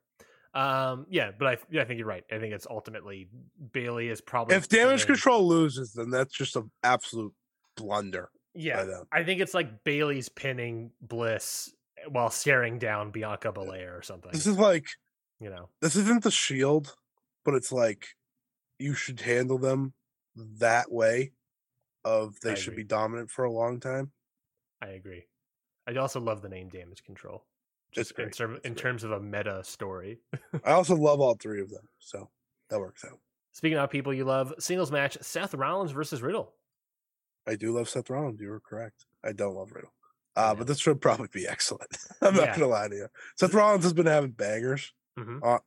Um, yeah, but I yeah, I think you're right. I think it's ultimately Bayley is probably If Damage winning. Control loses, then that's just an absolute blunder. Yeah. I think it's like Bayley's pinning Bliss while staring down Bianca Belair or something. This is like you know, this isn't the shield, but it's like you should handle them that way of they I should agree. be dominant for a long time. I agree. I also love the name Damage Control. Just in, It's in terms of a meta story. I also love all three of them, so that works out. Speaking of people you love, singles match: Seth Rollins versus Riddle. I do love Seth Rollins. You were correct. I don't love Riddle. Uh, Yeah. but this should probably be excellent. I'm not gonna lie to you. Seth Rollins has been having bangers. Mhm.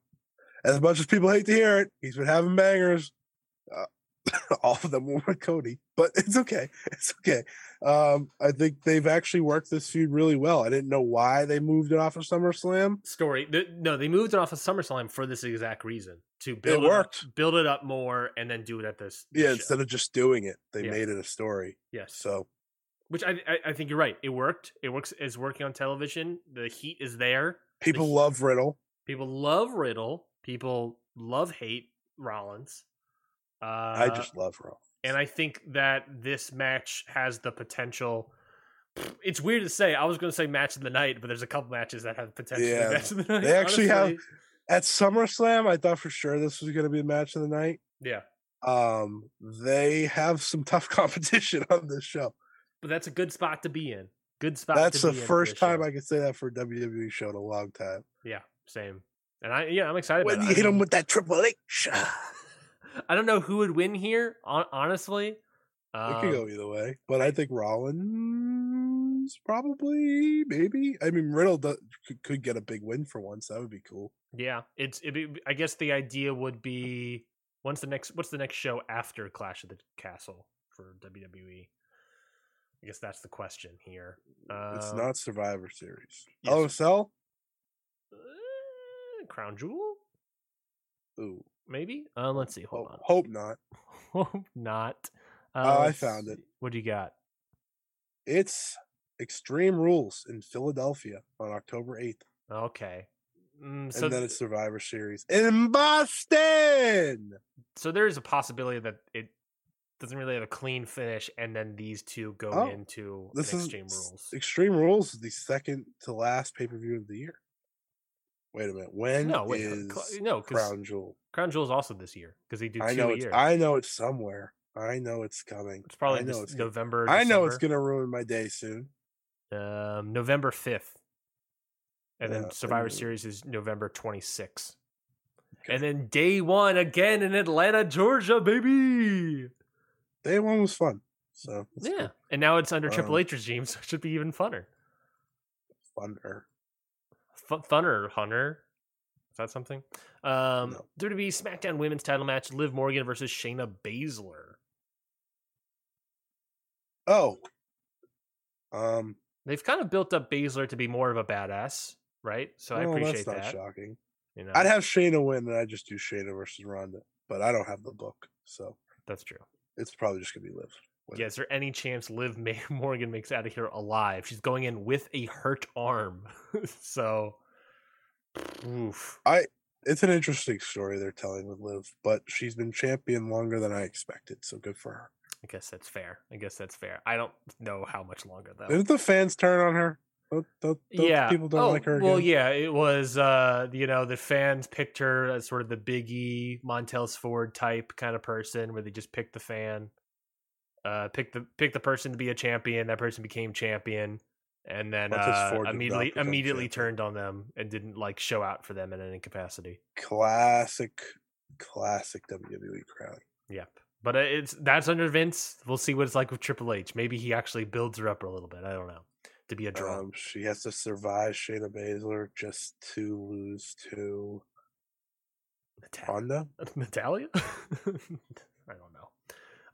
As much as people hate to hear it, he's been having bangers. Uh, all of them were with Cody, but it's okay. It's okay. Um, I think they've actually worked this feud really well. I didn't know why they moved it off of SummerSlam. Story. no, they moved it off of SummerSlam for this exact reason to build it, worked. up, build it up more, and then do it at this. Yeah, show. instead of just doing it, they Yeah. made it a story. yes. So Which I, I I think you're right. It worked. It works. Is working on television. The heat is there. people he- love Riddle. People love Riddle. People love hate Rollins. Uh, I just love Raw. and I think that this match has the potential. It's weird to say. I was going to say match of the night, but there's a couple matches that have potential Yeah, match of the night. they actually have- At SummerSlam, I thought for sure this was going to be a match of the night. Yeah, Um, they have some tough competition on this show. but that's a good spot to be in. Good spot. That's the first time show. I could say that for a WWE show in a long time. Yeah, same. And I yeah, I'm excited. When you it. hit him with that Triple H, I don't know who would win here. Honestly, it could go Um, either way, but I think Rollins probably, maybe. I mean, Riddle does, could, could get a big win for once. That would be cool. Yeah, it's. It be, I guess the idea would be when's the next? What's the next show after Clash of the Castle for WWE? I guess that's the question here. it's Um, not Survivor Series. yes. LSL? Uh, Crown Jewel, Ooh, maybe. Uh, let's see. Hold hope, hope not. Hope not. Uh, Oh, I found it. What do you got? It's Extreme Rules in Philadelphia on October 8th. Okay. Mm, And then it's Survivor Series in Boston. so there is a possibility that it doesn't really have a clean finish, and then these two go Oh, into This an is Extreme Rules. Extreme Rules is the second to last pay per view of the year. Wait a minute. When No, wait, is uh, cl- no, Crown Jewel? Crown Jewel is also this year because they do I two know it's. I know it's somewhere. I know it's coming. it's probably I know it's gonna, November. I know it's gonna ruin my day soon. um, November fifth, and Yeah, then Survivor Series is November twenty sixth, and then day one again in Atlanta, Georgia, baby. Day one was fun. So yeah, and now it's under Triple Um, H regime, so it should be even funner. funner. F- funner, Hunter. Is that something? Um, No. WWE SmackDown Women's Title match: Liv Morgan versus Shayna Baszler. Oh. Um They've kind of built up Baszler to be more of a badass, right? So I appreciate that's not that. shocking. You know, I'd have Shayna win and I just do Shayna versus Ronda. But I don't have the book. So that's true. it's probably just gonna be Liv. Yeah, is there any chance Liv May- Morgan makes out of here alive? She's going in with a hurt arm. so, oof. It's an interesting story they're telling with Liv, but she's been champion longer than I expected, so good for her. I guess that's fair. I guess that's fair. I don't know how much longer though. Didn't the fans turn on her? Yeah, people don't oh, like her. Well, yeah, it was. uh You know, the fans picked her as sort of the Biggie Montez Ford type kind of person, where they just picked the fan, uh, picked the picked the person to be a champion. That person became champion, and then uh, Ford did not immediately immediately turned on them and didn't like show out for them in any capacity. classic, classic WWE crowd. Yep. But uh, it's that's under Vince. We'll see what it's like with Triple H. Maybe he actually builds her up a little bit. I don't know. To be a draw. Um, she has to survive Shayna Baszler just to lose to Nata- Ronda. Natalia? I don't know.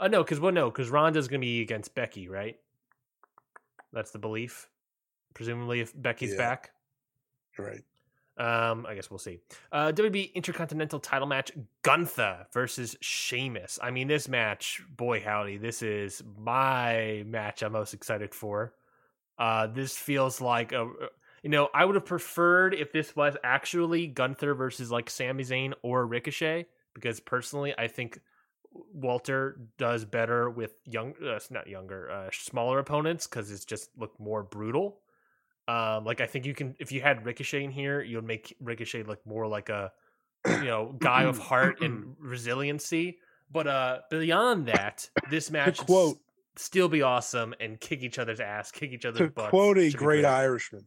Uh, no, because well, no, because Ronda's gonna be against Becky, right? That's the belief. Presumably, if Becky's Yeah. back. Right. Um, I guess we'll see. Uh, WB Intercontinental Title match: Gunther versus Sheamus. I mean, this match, boy howdy, this is my match I'm most excited for. Uh, this feels like a, you know, I would have preferred if this was actually Gunther versus like Sami Zayn or Ricochet, because personally, I think Walter does better with young, uh, not younger, uh, smaller opponents because it's just look more brutal. Um, like I think you can if you had Ricochet in here, you'd make Ricochet look more like a you know guy of heart and resiliency. But uh beyond that, this match quote- s- still be awesome and kick each other's ass, kick each other's To butts. quote a be great Irishman,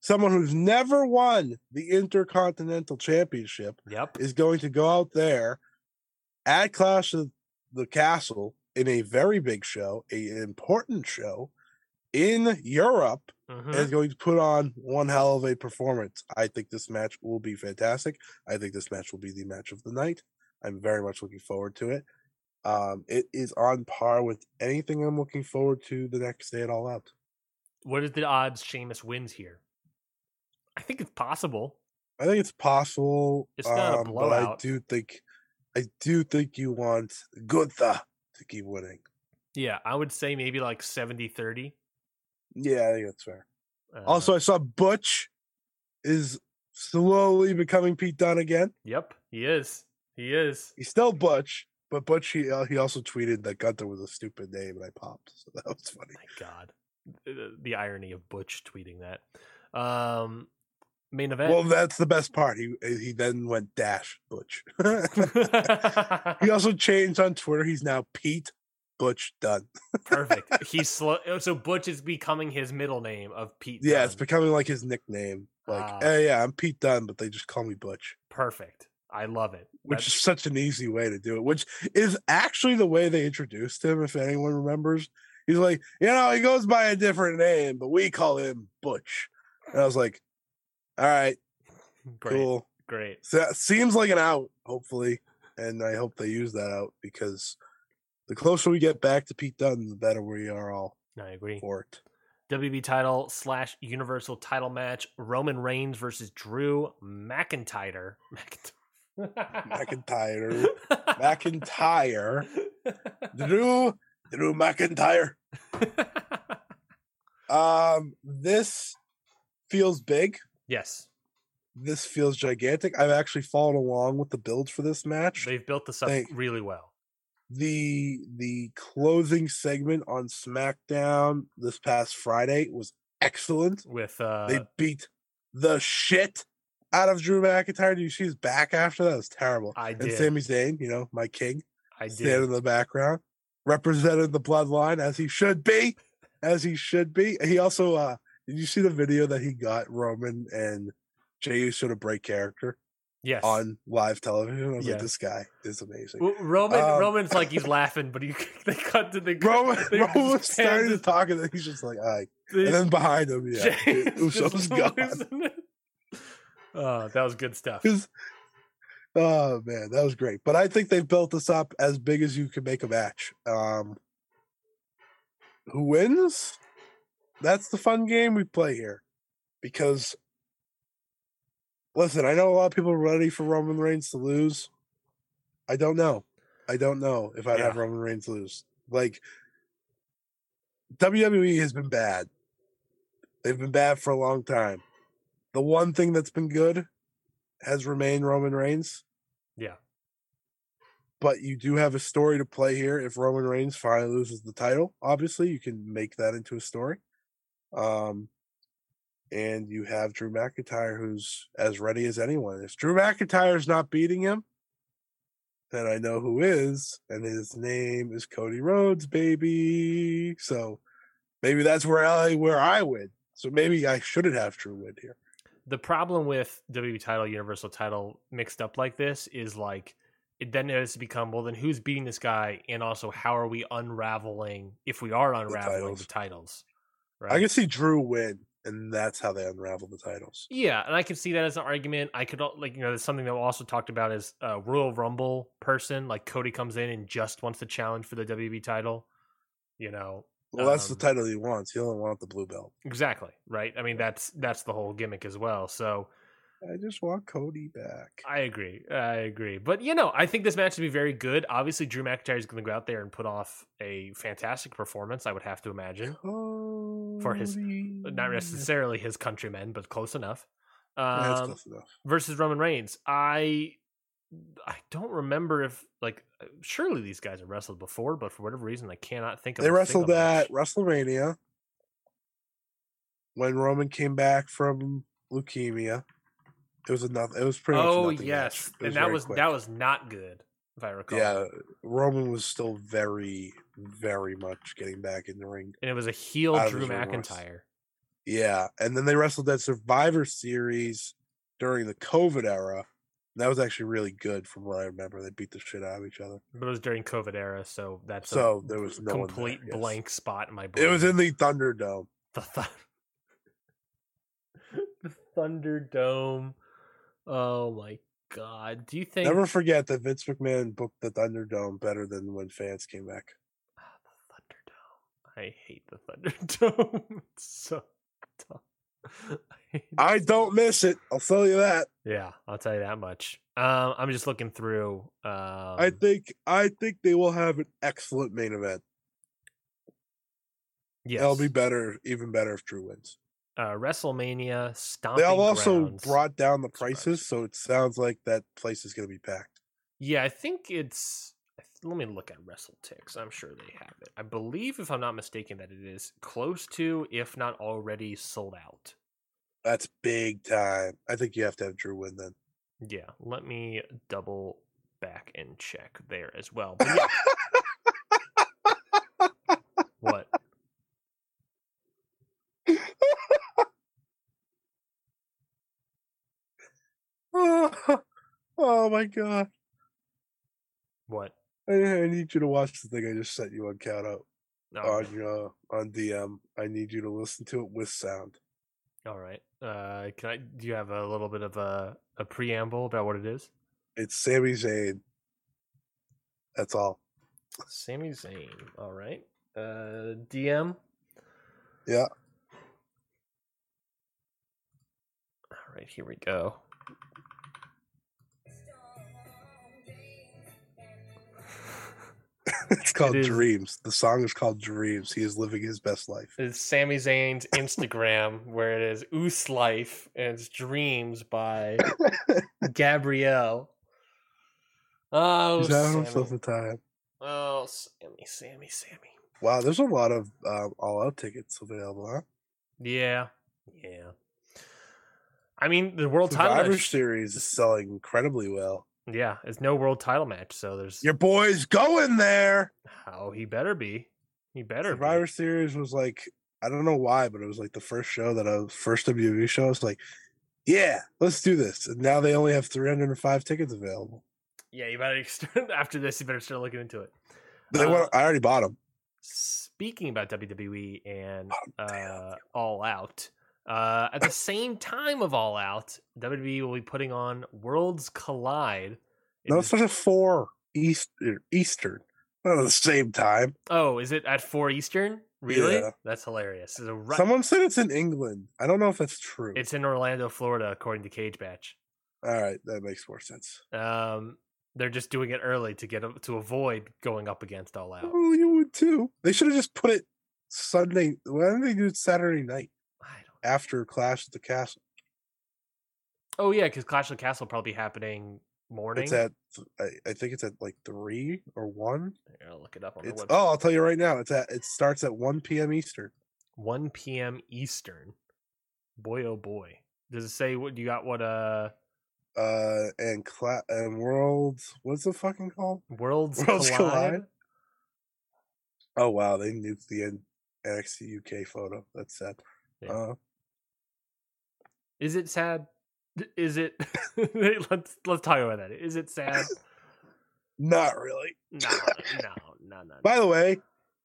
someone who's never won the Intercontinental Championship, Yep. is going to go out there at Clash of the Castle in a very big show, a important show in Europe, Mhm. and is going to put on one hell of a performance. I think this match will be fantastic. I think this match will be the match of the night. I'm very much looking forward to it. Um, it is on par with anything I'm looking forward to the next day at All Out. What are the odds Sheamus wins here? I think it's possible. I think it's possible. It's not a um, but I do think, I do think you want Gunther to keep winning. Yeah, I would say maybe like 70 30. Yeah, I think that's fair. Uh, Also, I saw Butch is slowly becoming Pete Dunne again. yep, he is. He is. He's still Butch, but Butch he uh, he also tweeted that Gunther was a stupid name, and I popped. So that was funny. My God, the, the irony of Butch tweeting that. Um, main event. Well, that's the best part. He he then went dash Butch. he also changed on Twitter. He's now Pete Butch Dunne. Perfect. He's slow. So Butch is becoming his middle name of Pete. Yeah, Dunne. it's becoming like his nickname. Like, Ah. hey, yeah, I'm Pete Dunne, but they just call me Butch, perfect. I love it. which That's- is such an easy way to do it. Which is actually the way they introduced him. If anyone remembers, he's like, you know, he goes by a different name, but we call him Butch. And I was like, all right, great. cool. Great. So that seems like an out, hopefully, and I hope they use that out because the closer we get back to Pete Dunne, the better we are all I agree. for it. WB title slash Universal title match: Roman Reigns versus Drew McIntyre. McIntyre, McIntyre, Drew, Drew McIntyre. Um, this feels big. Yes, This feels gigantic. I've actually followed along with the build for this match. they've built this up Thank- really well. the the closing segment on SmackDown this past Friday was excellent. With uh, they beat the shit out of Drew McIntyre. Did you see his back after that? It was terrible. I did. And. Sami Zayn, you know, my king, I did. in the background, represented the bloodline as he should be, as he should be. He also, uh did you see the video that he got Roman and Jey Uso to break character Yes. on live television? I was Yeah. like, this guy is amazing. W- Roman. Um, Roman's like he's laughing, but he they cut to the Roman, they Roman was just starting to talk, and then he's just like, "All right." And then behind him, yeah, is Uso's gone. Oh, that was good stuff. oh man, that was great. But I think they've built this up as big as you can make a match. Um, who wins? That's the fun game we play here, because listen, I know a lot of people are ready for Roman Reigns to lose. I don't know. I don't know if I'd have Roman Reigns lose. Like WWE has been bad. They've been bad for a long time. The one thing that's been good has remained Roman Reigns. Yeah. But you do have a story to play here. If Roman Reigns finally loses the title, obviously you can make that into a story. Um, and you have Drew McIntyre, who's as ready as anyone. If Drew McIntyre's not beating him, then I know who is, and his name is Cody Rhodes, baby. So maybe that's where I where I win. So maybe I shouldn't have Drew win here. the problem with WWE title, Universal title mixed up like this is like it then has to become well then who's beating this guy and also how are we unraveling if we are unraveling the titles. titles. Right. I can see Drew win, and that's how they unravel the titles. yeah, and I can see that as an argument. I could like you know there's something that we also talked about is a Royal Rumble person like Cody comes in and just wants to challenge for the WWE title. You know, Well, that's the Um, title he wants. He only wants the blue belt. exactly right. I mean that's that's the whole gimmick as well. So I just want Cody back. I agree. I agree. But you know, I think this match will be very good. Obviously, Drew McIntyre is going to go out there and put off a fantastic performance. I would have to imagine for his- not necessarily his countrymen, but close enough. Yeah, Um, close enough. versus Roman Reigns. I I don't remember if like surely these guys have wrestled before, but for whatever reason, I cannot think of. They wrestled at. WrestleMania when Roman came back from leukemia. It was enough. It was pretty Oh yes, and that was quick. that was not good, if I recall. Yeah, Roman was still very, very much getting back in the ring. and it was a heel Drew. McIntyre. Yeah, and then they wrestled that Survivor Series during the COVID era. That was actually really good, from what I remember. They beat the shit out of each other. But it was during COVID era, so that's So a there was no one there, complete yes. blank spot in my brain. It was in the Thunderdome. the, th- the Thunderdome. Oh my god! Do you think Never forget that Vince McMahon booked the Thunderdome better than when fans came back. Ah, the Thunderdome? I hate the Thunderdome. it's so tough. I I don't miss it. I'll tell you that. Yeah, I'll tell you that much. Um, I'm just looking through. Um, I think I think they will have an excellent main event. yes, It'll be better, even better if Drew wins. Uh, WrestleMania. They Stomping have also brought down the prices, so it sounds like that place is going to be packed. Yeah, I think it's. let me look at WrestleTix. I'm sure they have it. I believe, if I'm not mistaken, that it is close to, if not already, sold out. That's big time. I think you have to have Drew win then. Yeah, let me double back and check there as well. But yeah. what? Oh, oh my god. What? I, I need you to watch the thing I just sent you on count out No. on your on DM. I need you to listen to it with sound. All right. Uh, can I? Do you have a little bit of a, a preamble about what it is? It's Sami Zayn. That's all. Sami Zayn. All right. Uh, DM. Yeah. All right. Here we go. it's called is- Dreams. The song is called Dreams. He is living his best life. It's Sami Zayn's Instagram where it is Oos Life and it's Dreams by Gabrielle. Oh, He's having Sami. himself a time. Oh, Sami, Sami, Sami. Wow, there's a lot of um, all out tickets available, huh? Yeah, yeah. I mean, the world title Survivor match. Series is selling incredibly well. Yeah, it's no world title match, so there's. Your boy's going there. Oh, he better be. He better Survivor be. Series was like I don't know why, but it was like the first show that I was first WWE show. I was like, yeah, let's do this. And now they only have 305 tickets available. Yeah, you better start, after this. You better start looking into it. But they Uh, I already bought them. Speaking about WWE and Oh, uh, All Out, uh, at the same time of All Out, WWE will be putting on Worlds Collide. No, it's such a four Eastern. Eastern. Not at the same time. oh, is it at four Eastern? Really? Yeah. That's hilarious. Right, Someone said it's in England. I don't know if that's true. it's in Orlando, Florida, according to Cagematch. All right, that makes more sense. Um, they're just doing it early to get to avoid going up against All Out. Oh, you would too. They should have just put it Sunday. Why didn't they do it Saturday night. After Clash of the Castle? Oh yeah, because Clash of the Castle probably happening morning. It's at I, I think it's at like three or one. Here, I'll look it up on the website. oh, I'll tell you right now. It's at it starts at one p.m. Eastern. 1 p.m. Eastern. Boy, oh boy. Does it say what you got? What uh, Uh, and cla- and Worlds. What's it fucking called? Worlds, Worlds Collide? Collide? Oh wow, they nuked the NXT UK photo. That's sad. Yeah. Uh, Is it sad? Is it? let's let's talk about that. Is it sad? not really. No, no, no, no. By the way,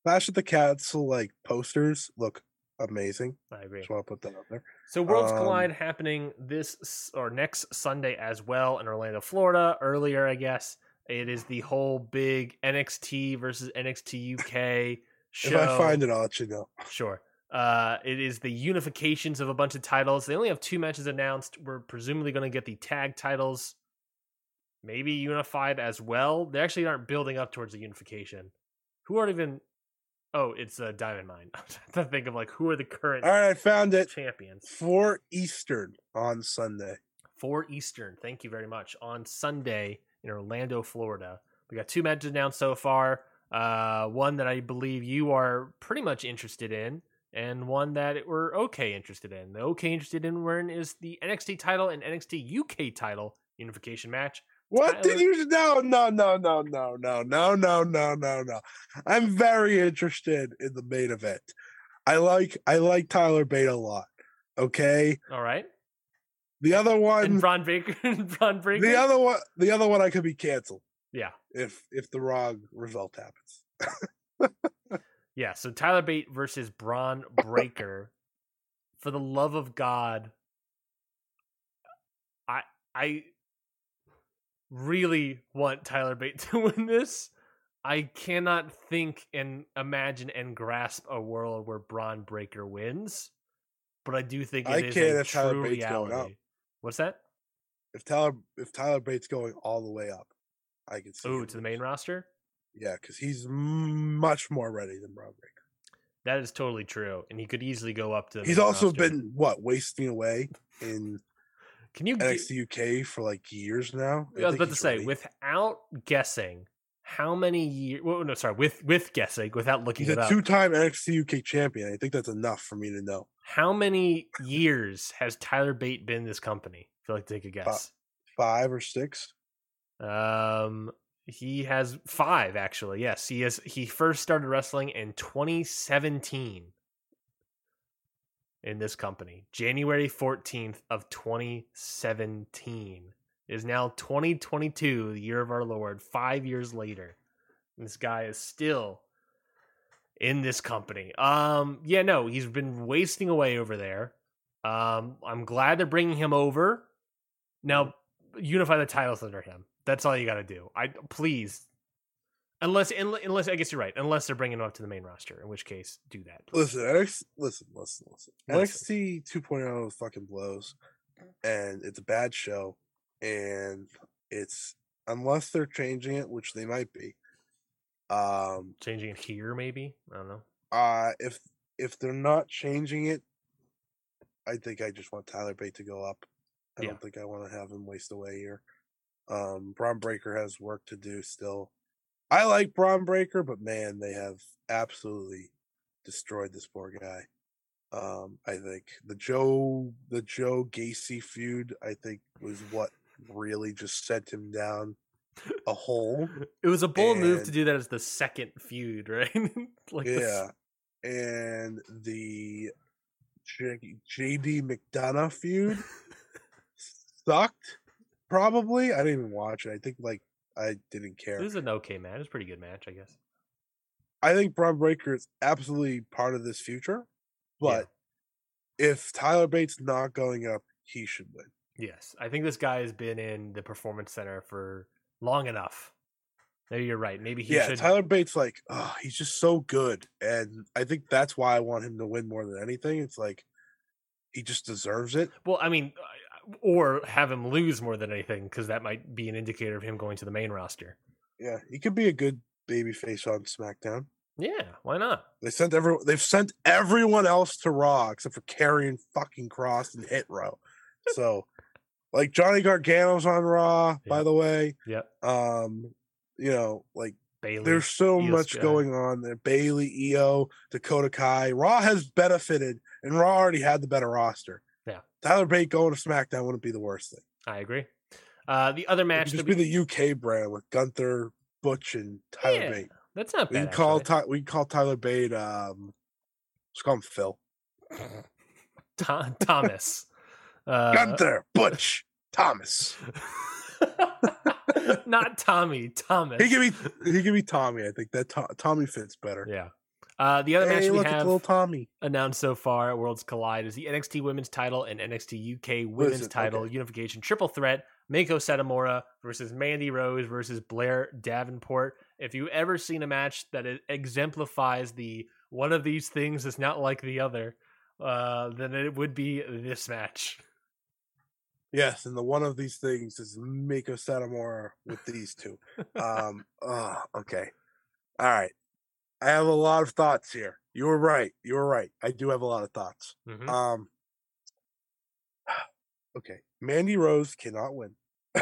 Clash at the Castle like posters look amazing. I agree. Just want to put that out there. So Worlds Um, Collide happening this or next Sunday as well in Orlando, Florida. Earlier, I guess it is the whole big NXT versus NXT UK show. If I find it, I'll let you know. Sure. Uh, it is the unifications of a bunch of titles. They only have two matches announced. We're presumably going to get the tag titles, maybe unified as well. They actually aren't building up towards the unification. Who aren't even? Oh, it's uh, Diamond Mine. I'm trying to think of like who are the current All right, I found it. champions. for Eastern on Sunday. For Eastern. Thank you very much. On Sunday in Orlando, Florida. We got two matches announced so far. Uh, one that I believe you are pretty much interested in, and one that we're okay interested in. The okay interested in we're is the NXT title and NXT UK title unification match. What did you? No, no, no, no, no, no, no, no, no, no, no. I'm very interested in the main event. I like, I like Tyler Bate a lot. Okay, All right. the other And one, Bron Baker. Bron Breakker. the other one, the other one, I could be canceled yeah. if if the wrong result happens. Yeah. So Tyler Bate versus Bron Breakker. For the love of God, I I really want Tyler Bate to win this. I cannot think and imagine and grasp a world where Bron Breakker wins, but I do think I it is can a if Tyler true Bate's going up. reality. What's that? If Tyler, if Tyler Bate's going all the way up, I can see. Oh, him to the main roster. Yeah, because he's much more ready than Bron Breakker. That is totally true, and he could easily go up to. He's also roster. been what wasting away in Can you? NXT UK for like years now. I was about to say, ready. without guessing, how many years? Well, no, sorry, with with guessing without looking He's a two-time NXT UK champion. I think that's enough for me to know. How many years has Tyler Bate been this company? I feel like take a guess. Five or six. Um, he has five actually. Yes, he has. He first started wrestling in 2017 in this company. January 14th of 2017 It is now 2022, the year of our Lord. Five years later, this guy is still in this company. Um, yeah, no, he's been wasting away over there. Um, I'm glad they're bringing him over. Now, unify the titles under him. That's all you got to do. I please, unless unless I guess you're right. Unless they're bringing him up to the main roster, in which case, do that. please. Listen, NXT, listen, listen, listen. Listen. NXT 2.0 fucking blows, and it's a bad show, and it's unless they're changing it, which they might be. Um, changing it here, maybe. I don't know. uh, if if they're not changing it, I think I just want Tyler Bate to go up. I Yeah. don't think I want to have him waste away here. Um, Bron Breakker has work to do still. I like Bron Breakker, but man, they have absolutely destroyed this poor guy. Um, I think the Joe the Joe Gacy feud, I think, was what really just sent him down a hole. It was a bold move to do that as the second feud, right? like yeah, and the J- JD McDonough feud sucked. Probably, I didn't even watch it. I think like I didn't care. It was an okay match. It was a pretty good match, I guess. I think Bron Breakker is absolutely part of this future, but if Tyler Bates not going up, he should win. Yes, I think this guy has been in the performance center for long enough. Maybe you're right. Maybe he yeah, should. Tyler Bates, like, oh, he's just so good, and I think that's why I want him to win more than anything. It's like he just deserves it. Well, I mean, uh, or have him lose more than anything because that might be an indicator of him going to the main roster. Yeah, he could be a good baby face on SmackDown. Yeah, why not? They sent every they've sent everyone else to Raw except for Karrion fucking Kross and Hit Row. So, like Johnny Gargano's on Raw, by the way. Yeah. Um, you know, like Bayley. there's so Io much Sky. going on there. Bayley, EO, Dakota Kai. Raw has benefited, and Raw already had the better roster. Tyler Bate going to SmackDown wouldn't be the worst thing. I agree. Uh, the other match just we, be the UK brand with Gunther, Butch, and Tyler Yeah, Bate. that's not We bad. can call. Ty- we call Tyler Bate. Um, let's call him Phil. Tho- Thomas. Uh, Gunther, Butch, Thomas. not Tommy. Thomas. He give me he give me Tommy. I think that To- Tommy fits better. Yeah. Uh, the other match we have little Tommy. announced so far at Worlds Collide is the NXT Women's Title and NXT UK Women's Title okay. Unification Triple Threat. Meiko Satomura versus Mandy Rose versus Blair Davenport. If you ever seen a match that exemplifies the one of these things is not like the other, uh, then it would be this match. Yes, and the one of these things is Meiko Satomura with these two. Um. oh, okay. All right. I have a lot of thoughts here. You were right. You were right. I do have a lot of thoughts. Mhm. Um. Okay. Mandy Rose cannot win.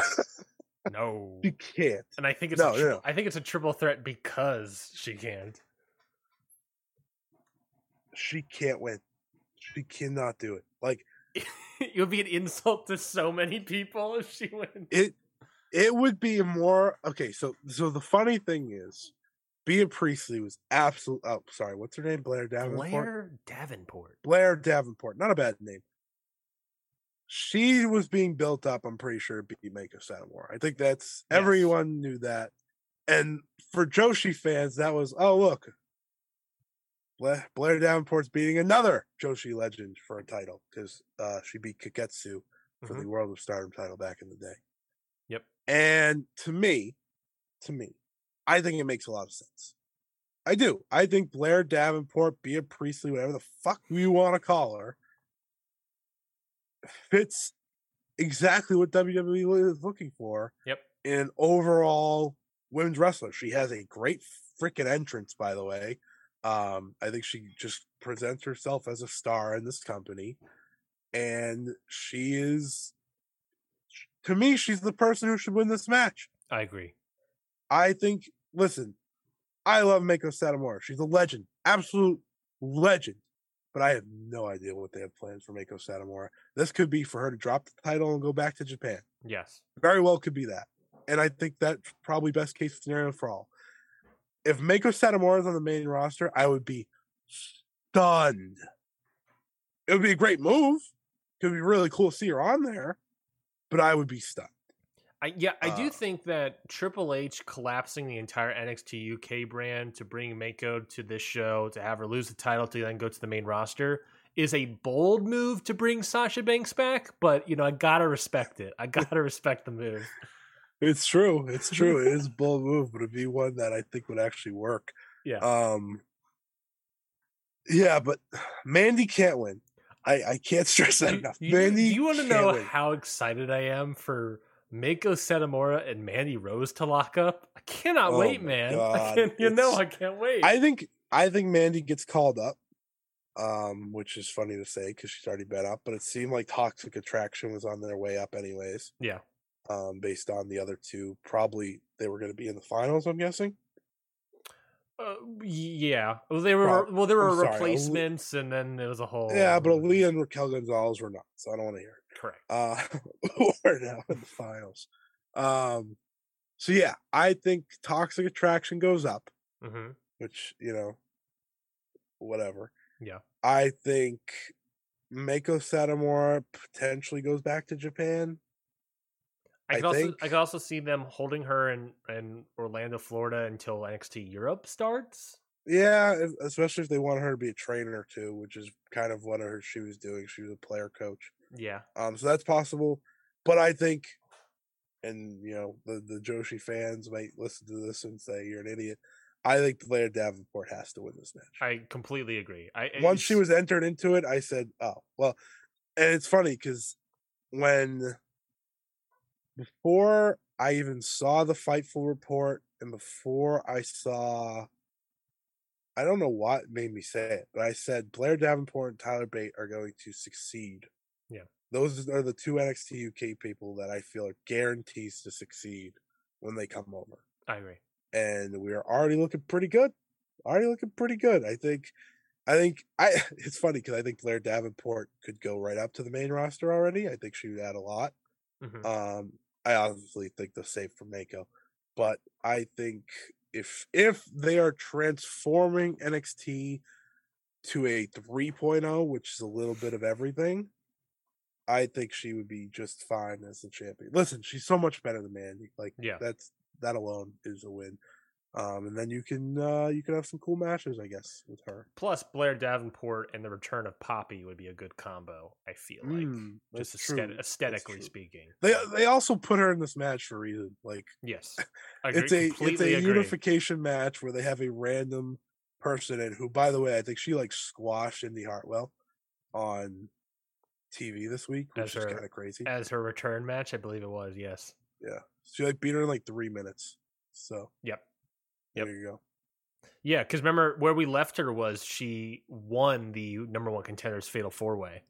No, She can't. and I think it's No, a triple, no. I think it's a triple threat because she can't. She can't win. She cannot do it. Like it would be an insult to so many people if she wins. it it would be more okay so so the funny thing is Bea Priestley was absolute oh sorry what's her name Blair Davenport Blair Davenport. Blair Davenport not a bad name she was being built up I'm pretty sure to beat Meiko Satomura I think that's Yes. everyone knew that and for Joshi fans that was oh look Blair, Blair Davenport's beating another Joshi legend for a title because uh, she beat Kagetsu for Mhm. the World of Stardom title back in the day. Yep. And to me, to me, I think it makes a lot of sense. I do. I think Blair Davenport, Bea Priestley, whatever the fuck you want to call her, fits exactly what WWE is looking for Yep. in overall women's wrestler. She has a great freaking entrance, by the way. Um, I think she just presents herself as a star in this company, and she is, to me, she's the person who should win this match. I agree. I think listen, I love Meiko Satomura. She's a legend, absolute legend. But I have no idea what they have plans for Meiko Satomura. This could be for her to drop the title and go back to Japan. Yes. Very well could be that. And I think that's probably best case scenario for all. If Meiko Satomura is on the main roster, I would be stunned. It would be a great move. It would be really cool to see her on there, but I would be stunned. I, yeah, I do Uh, think that Triple H collapsing the entire NXT UK brand to bring Mako to this show to have her lose the title to then go to the main roster is a bold move to bring Sasha Banks back. But you know, I gotta respect it. I gotta respect the move. It's true. It's true. it is a bold move, but it'd be one that I think would actually work. Yeah. Um. Yeah, but Mandy can't win. I I can't stress that Do, enough. you, Mandy, do you want to know win. how excited I am for Meiko Satomura and Mandy Rose to lock up? I cannot Oh wait, man. I can't, you know, I can't wait. I think I think Mandy gets called up, um, which is funny to say because she's already been up. But it seemed like Toxic Attraction was on their way up, anyways. yeah. Um, based on the other two, probably they were going to be in the finals. I'm guessing. Uh, yeah. Well, they were. Well, there were I'm sorry, replacements, and then it was a whole. Yeah, but Aaliyah and Raquel Gonzalez were not, so I don't want to hear it. Correct. uh who are now in the finals. Um so yeah, I think toxic attraction goes up, hmm which, you know, whatever. Yeah. I think Meiko Satomura potentially goes back to Japan. I I could also I could also see them holding her in in Orlando, Florida, until NXT Europe starts. Yeah, especially if they want her to be a trainer too, which is kind of what her she was doing. She was a player coach. Yeah. Um, so that's possible. But I think, and you know, the the Joshi fans might listen to this and say you're an idiot. I think Blair Davenport has to win this match. I completely agree. I Once she was entered into it, I said, "Oh, well." And it's funny because when before I even saw the Fightful report, and before I saw, I don't know what made me say it, but I said Blair Davenport and Tyler Bate are going to succeed. Yeah. those are the two NXT UK people that I feel are guarantees to succeed when they come over I agree. and we are already looking pretty good. Already looking pretty good. I think. I think I. It's funny because I think Blair Davenport could go right up to the main roster already. I think she would add a lot. Mhm. Um, I obviously think the save for Mako, but I think if if they are transforming NXT to a 3.0, which is a little bit of everything, I think she would be just fine as the champion. Listen, she's so much better than Mandy. Like Yeah. that's that alone is a win. Um, and then you can uh you can have some cool matches, I guess, with her. Plus, Blair Davenport and the return of Poppy would be a good combo. I feel like, Mm, just aesthet- aesthetically speaking. They they also put her in this match for a reason. Like Yes, it's a it's a agree. unification match where they have a random person in who, by the way, I think she like squashed Indy Hartwell on TV this week, which is kind of crazy. as her return match. I believe it was. Yes. yeah, she like beat her in like three minutes. So Yep. Yep. there you go. Yeah, because remember where we left her was she won the number one contenders fatal four way.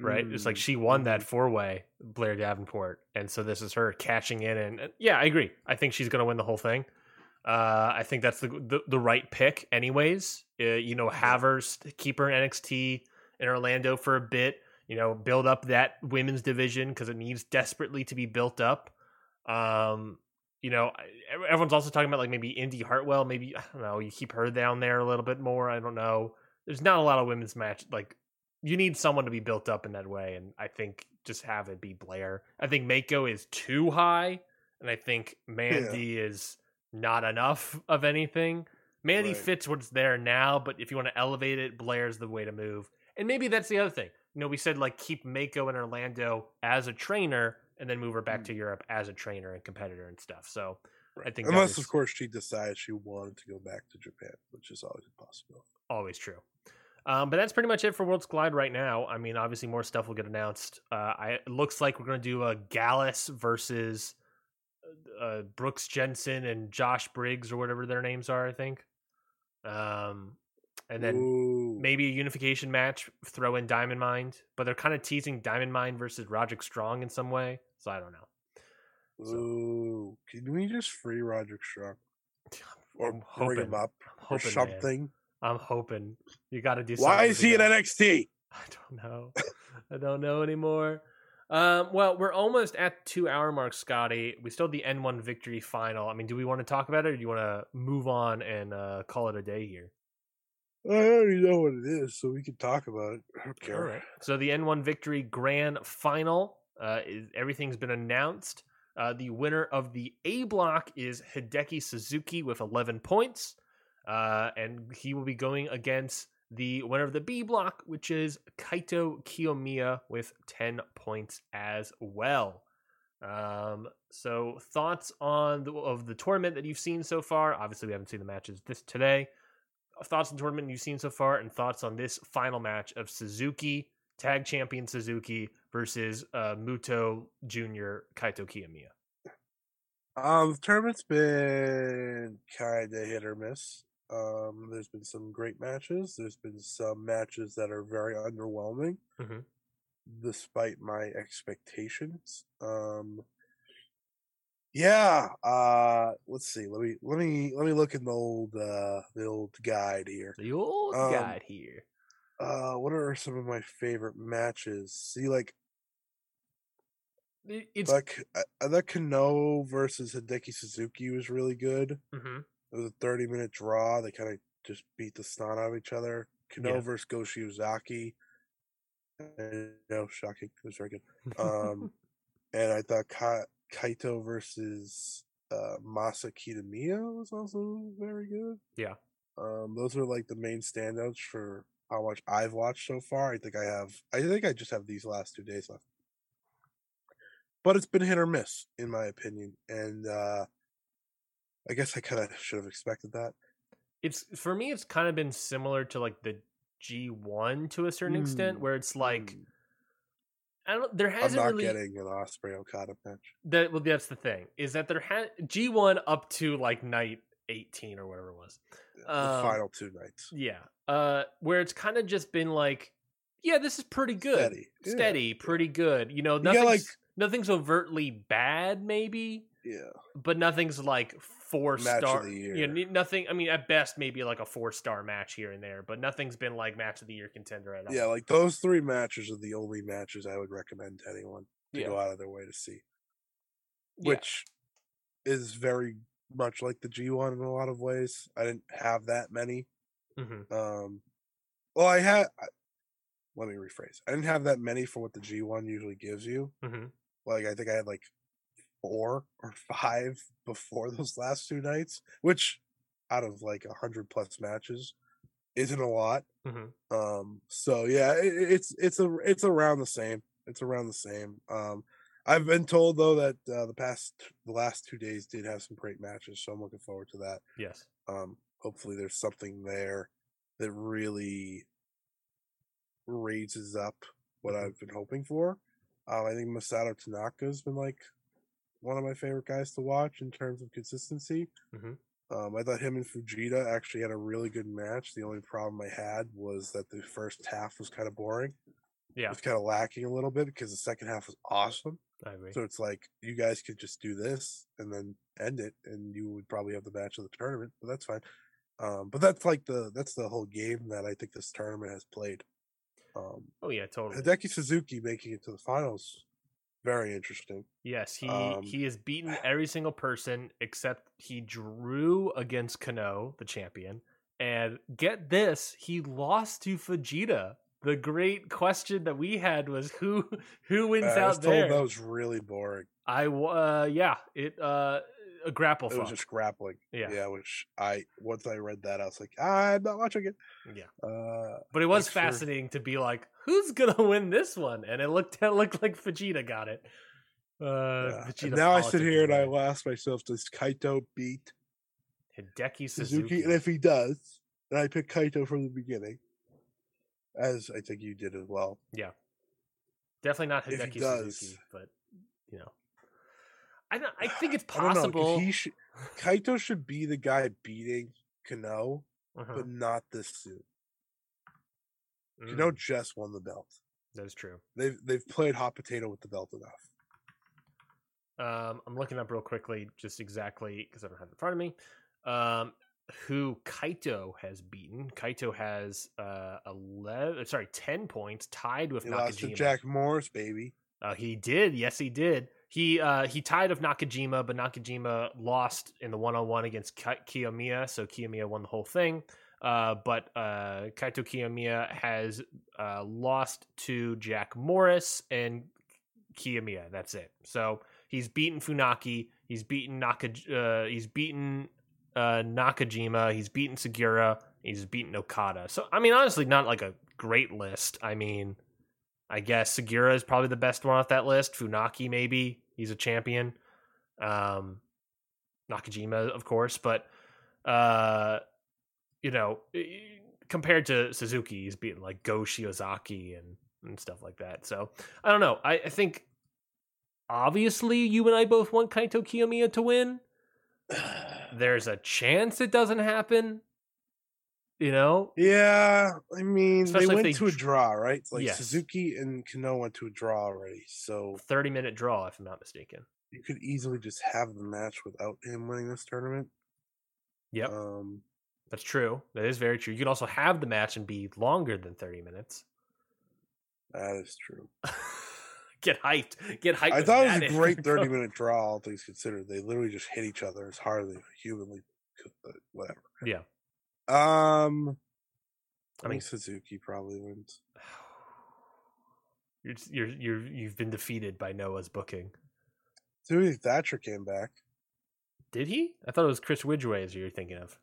Right, it's like Mm, she won that mhm. four way, Blair Davenport, and so this is her catching in. And and yeah, I agree. I think she's going to win the whole thing. Uh, I think that's the, the the right pick, anyways. Uh, you know, have her keep her in NXT in Orlando for a bit. You know, build up that women's division because it needs desperately to be built up. Um, you know, everyone's also talking about like maybe Indy Hartwell. Maybe I don't know. You keep her down there a little bit more. I don't know. There's not a lot of women's match. Like you need someone to be built up in that way, and I think just have it be Blair. I think Mako is too high, and I think Mandy is not enough of anything. Mandy Right. fits what's there now, but if you want to elevate it, Blair's the way to move. And maybe that's the other thing. You know, we said like keep Mako in Orlando as a trainer and then move her back Mm. to Europe as a trainer and competitor and stuff. So I think unless of course she decides she wanted to go back to Japan, which is always a possibility. always true. Um, but that's pretty much it for Worlds Collide right now. I mean, obviously more stuff will get announced. Uh, I, it looks like we're going to do a Gallus versus uh, Brooks Jensen and Josh Briggs or whatever their names are. I think. Um, and then Ooh. maybe a unification match. Throw in Diamond Mine, but they're kind of teasing Diamond Mine versus Roderick Strong in some way. So I don't know. So- Ooh, can we just free Roderick Strong? or I'm bring him up or hoping, man. something. I'm hoping you got to do. Why is he in. NXT? I don't know. I don't know anymore. Um, well, we're almost at two hour mark, Scotty. We still have the N1 victory final. I mean, do we want to talk about it or do you want to move on and uh, call it a day here? I already know what it is, so we can talk about it. I don't care. Right. So the N1 victory grand final, uh, is, everything's been announced. Uh, the winner of the A block is Hideki Suzuki with 11 points. Uh, and he will be going against the winner of the B block, which is Kaito Kiyomiya with 10 points as well. Um, so thoughts on the, of the tournament that you've seen so far? Obviously, we haven't seen the matches this today. Thoughts on the tournament you've seen so far, and thoughts on this final match of Suzuki, tag champion Suzuki versus uh, Muto Junior Kaito Kiyomiya. Um, the tournament's been kind of hit or miss. Um, there's been some great matches. There's been some matches that are very underwhelming, Mhm. despite my expectations. Um, yeah. Uh, let's see. Let me let me let me look in the old uh the old guide here. The old Um, guide here. Uh, what are some of my favorite matches? See, like It's like I, I thought Kenoh versus Hideki Suzuki was really good. mhm. It was a 30 minute draw. They kind of just beat the snot out of each other. Kenoh Yeah. versus Go Shiozaki. And, no, shocking. It was very good. Um, and I thought Ka- Kaito versus uh, Masa Kitamiya was also very good. Yeah. Um, those are like the main standouts for how much I've watched so far. I think I have. I think I just have these last two days left. But it's been hit or miss, in my opinion, and uh, I guess I kind of should have expected that. it's for me. It's kind of been similar to like the G one to a certain extent, Mm, where it's like Mm, I don't. There I'm hasn't really getting an Ospreay Okada match. that. Well, that's the thing is that there had G one up to like night eighteen or whatever it was. The Um, final two nights. Yeah. Uh where it's kind of just been like, yeah, this is pretty good. Steady. Yeah, pretty good. You know, nothing's like- nothing's overtly bad maybe, Yeah. but nothing's like four Match of star. You know, nothing I mean at best maybe like a four star match here and there, but nothing's been like match of the year contender at all. Yeah, like those three matches are the only matches I would recommend to anyone to Yeah. go out of their way to see. Yeah. Which is very much like the G1 in a lot of ways. I didn't have that many. Mhm. Um well I had I- let me rephrase. I didn't have that many for what the G1 usually gives you. Mhm. Like I think I had like four or five before those last two nights, which out of like a hundred plus matches isn't a lot. Mhm. Um, so yeah, it, it's it's a it's around the same. It's around the same. Um, I've been told though that uh, the past the last two days did have some great matches, so I'm looking forward to that. Yes. Um, hopefully there's something there that really raises up what Mhm. I've been hoping for. Um, I think Masato Tanaka's been like one of my favorite guys to watch in terms of consistency. Mhm. Um, I thought him and Fujita actually had a really good match. The only problem I had was that the first half was kind of boring. Yeah, it's kind of lacking a little bit because the second half was awesome. I agree. So it's like you guys could just do this and then end it, and you would probably have the match of the tournament. But that's fine. Um, but that's like the that's the whole game that I think this tournament has played. Um, oh yeah, totally. Hideki Suzuki making it to the finals, very interesting. Yes, he Um, he has beaten every single person except he drew against Kenoh, the champion, and get this, he lost to Fujita. The great question that we had was who who wins Uh, I was out told there. that was really boring. I uh yeah, it uh a grapple It was just grappling. Yeah. yeah. Which I once I read that, I was like, I'm not watching it. Yeah. Uh, But it was fascinating to be like, who's gonna win this one? And it looked it looked like Fujita got it. Uh, yeah. Now I sit here and I ask myself, does Kaito beat Hideki Suzuki? Suzuki. And if he does, then I pick Kaito from the beginning, as I think you did as well. Yeah, definitely not Hideki does- Suzuki, but you know, I I think it's I don't know, 'cause possible. he should, Kaito should be the guy beating Kenoh, Uh-huh. but not this soon. Mm, Kenoh just won the belt. that is true. They've they've played hot potato with the belt enough. Um, I'm looking up real quickly, just exactly because I don't have it in front of me. um, who Kaito has beaten. Kaito has uh, eleven, sorry, ten points, tied with He lost to Nakajima. Jack Morris, baby. Uh, he did. Yes, he did. He uh, he tied with Nakajima, but Nakajima lost in the one on one against Ki- Kiyomiya, so Kiyomiya won the whole thing. Uh, but uh, Kaito Kiyomiya has uh, lost to Jack Morris and Kiyomiya. That's it. So he's beaten Funaki. He's beaten Naka. Uh, he's beaten uh, Nakajima. He's beaten Sugiura. He's beaten Okada. So I mean, honestly, not like a great list. I mean, I guess Sugiura is probably the best one off that list. Funaki, maybe he's a champion. Um, Nakajima, of course, but uh, you know, compared to Suzuki, he's beaten like Go Shiozaki and and stuff like that. So I don't know. I, I think obviously you and I both want Kaito Kiyomiya to win. There's a chance it doesn't happen. You know, Yeah, I mean Especially they went they to a draw, right? Like Yes. Suzuki and Kenoh went to a draw already, so 30 minute draw, if I'm not mistaken. you could easily just have the match without him winning this tournament. Yep. Um, That's true. That is very true. You can also have the match and be longer than 30 minutes. that is true. Get hyped. Get hyped. I thought it was a great thirty minute draw, all things considered. They literally just hit each other as hard as they humanly could, but whatever. Yeah. Um, I mean- Suzuki probably wins. You're, you're, you're, you've been defeated by Noah's booking. Suzuki Thatcher came back. Did he? I thought it was Chris Ridgeway as you were thinking of.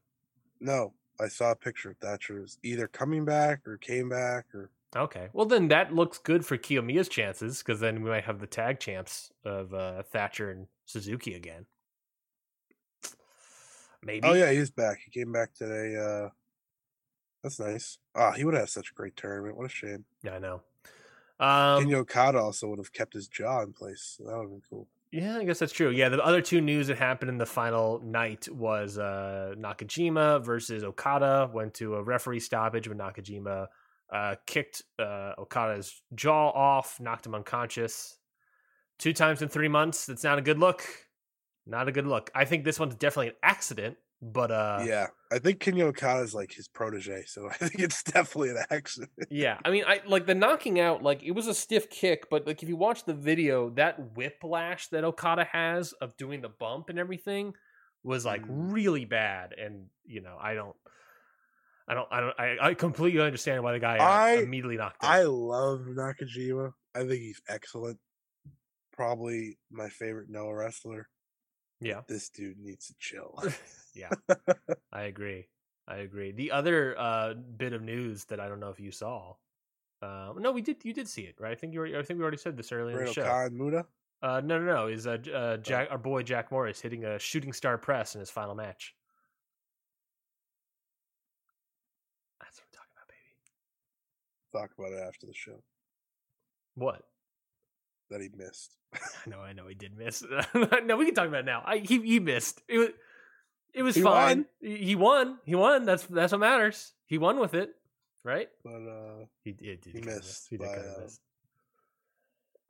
No, I saw a picture of Thatcher's either coming back or came back or Okay. Well, then that looks good for Kiyomiya's chances because then we might have the tag champs of uh, Thatcher and Suzuki again. Maybe. Oh yeah, he's back. He came back today. Uh that's nice. Ah, he would have had such a great tournament. What a shame. Yeah, I know. Um, Kinya Okada also would have kept his jaw in place. So that would have been cool. Yeah, I guess that's true. Yeah, the other two news that happened in the final night was uh, Nakajima versus Okada went to a referee stoppage when Nakajima uh, kicked uh, Okada's jaw off, knocked him unconscious. Two times in three months. That's not a good look. Not a good look. I think this one's definitely an accident, but uh, yeah. I think Kinya Okada is like his protege, so I think it's definitely an accident. Yeah, I mean, I like the knocking out. Like it was a stiff kick, but like if you watch the video, that whiplash that Okada has of doing the bump and everything was like Mm. really bad. And you know, I don't, I don't, I don't, I, I completely understand why the guy I- immediately knocked out. I love Nakajima. I think he's excellent. Probably my favorite Noah wrestler. Yeah, This dude needs to chill. yeah, I agree. I agree. The other uh, bit of news that I don't know if you saw. Uh, no, we did. You did see it, right? I think you. Were, I think we already said this earlier in the show. Khan Muda. Uh, no, no, no. Is uh, uh, Jack, our boy Jack Morris hitting a shooting star press in his final match? That's what we're talking about, baby. Talk about it after the show What? That he missed. I know, I know, he did miss. no, we can talk about it now. I, he he missed. It was it was He fine. won. He won. He won. That's that's what matters. He won with it, right? But uh He did. He, missed He did by, kind of uh, miss.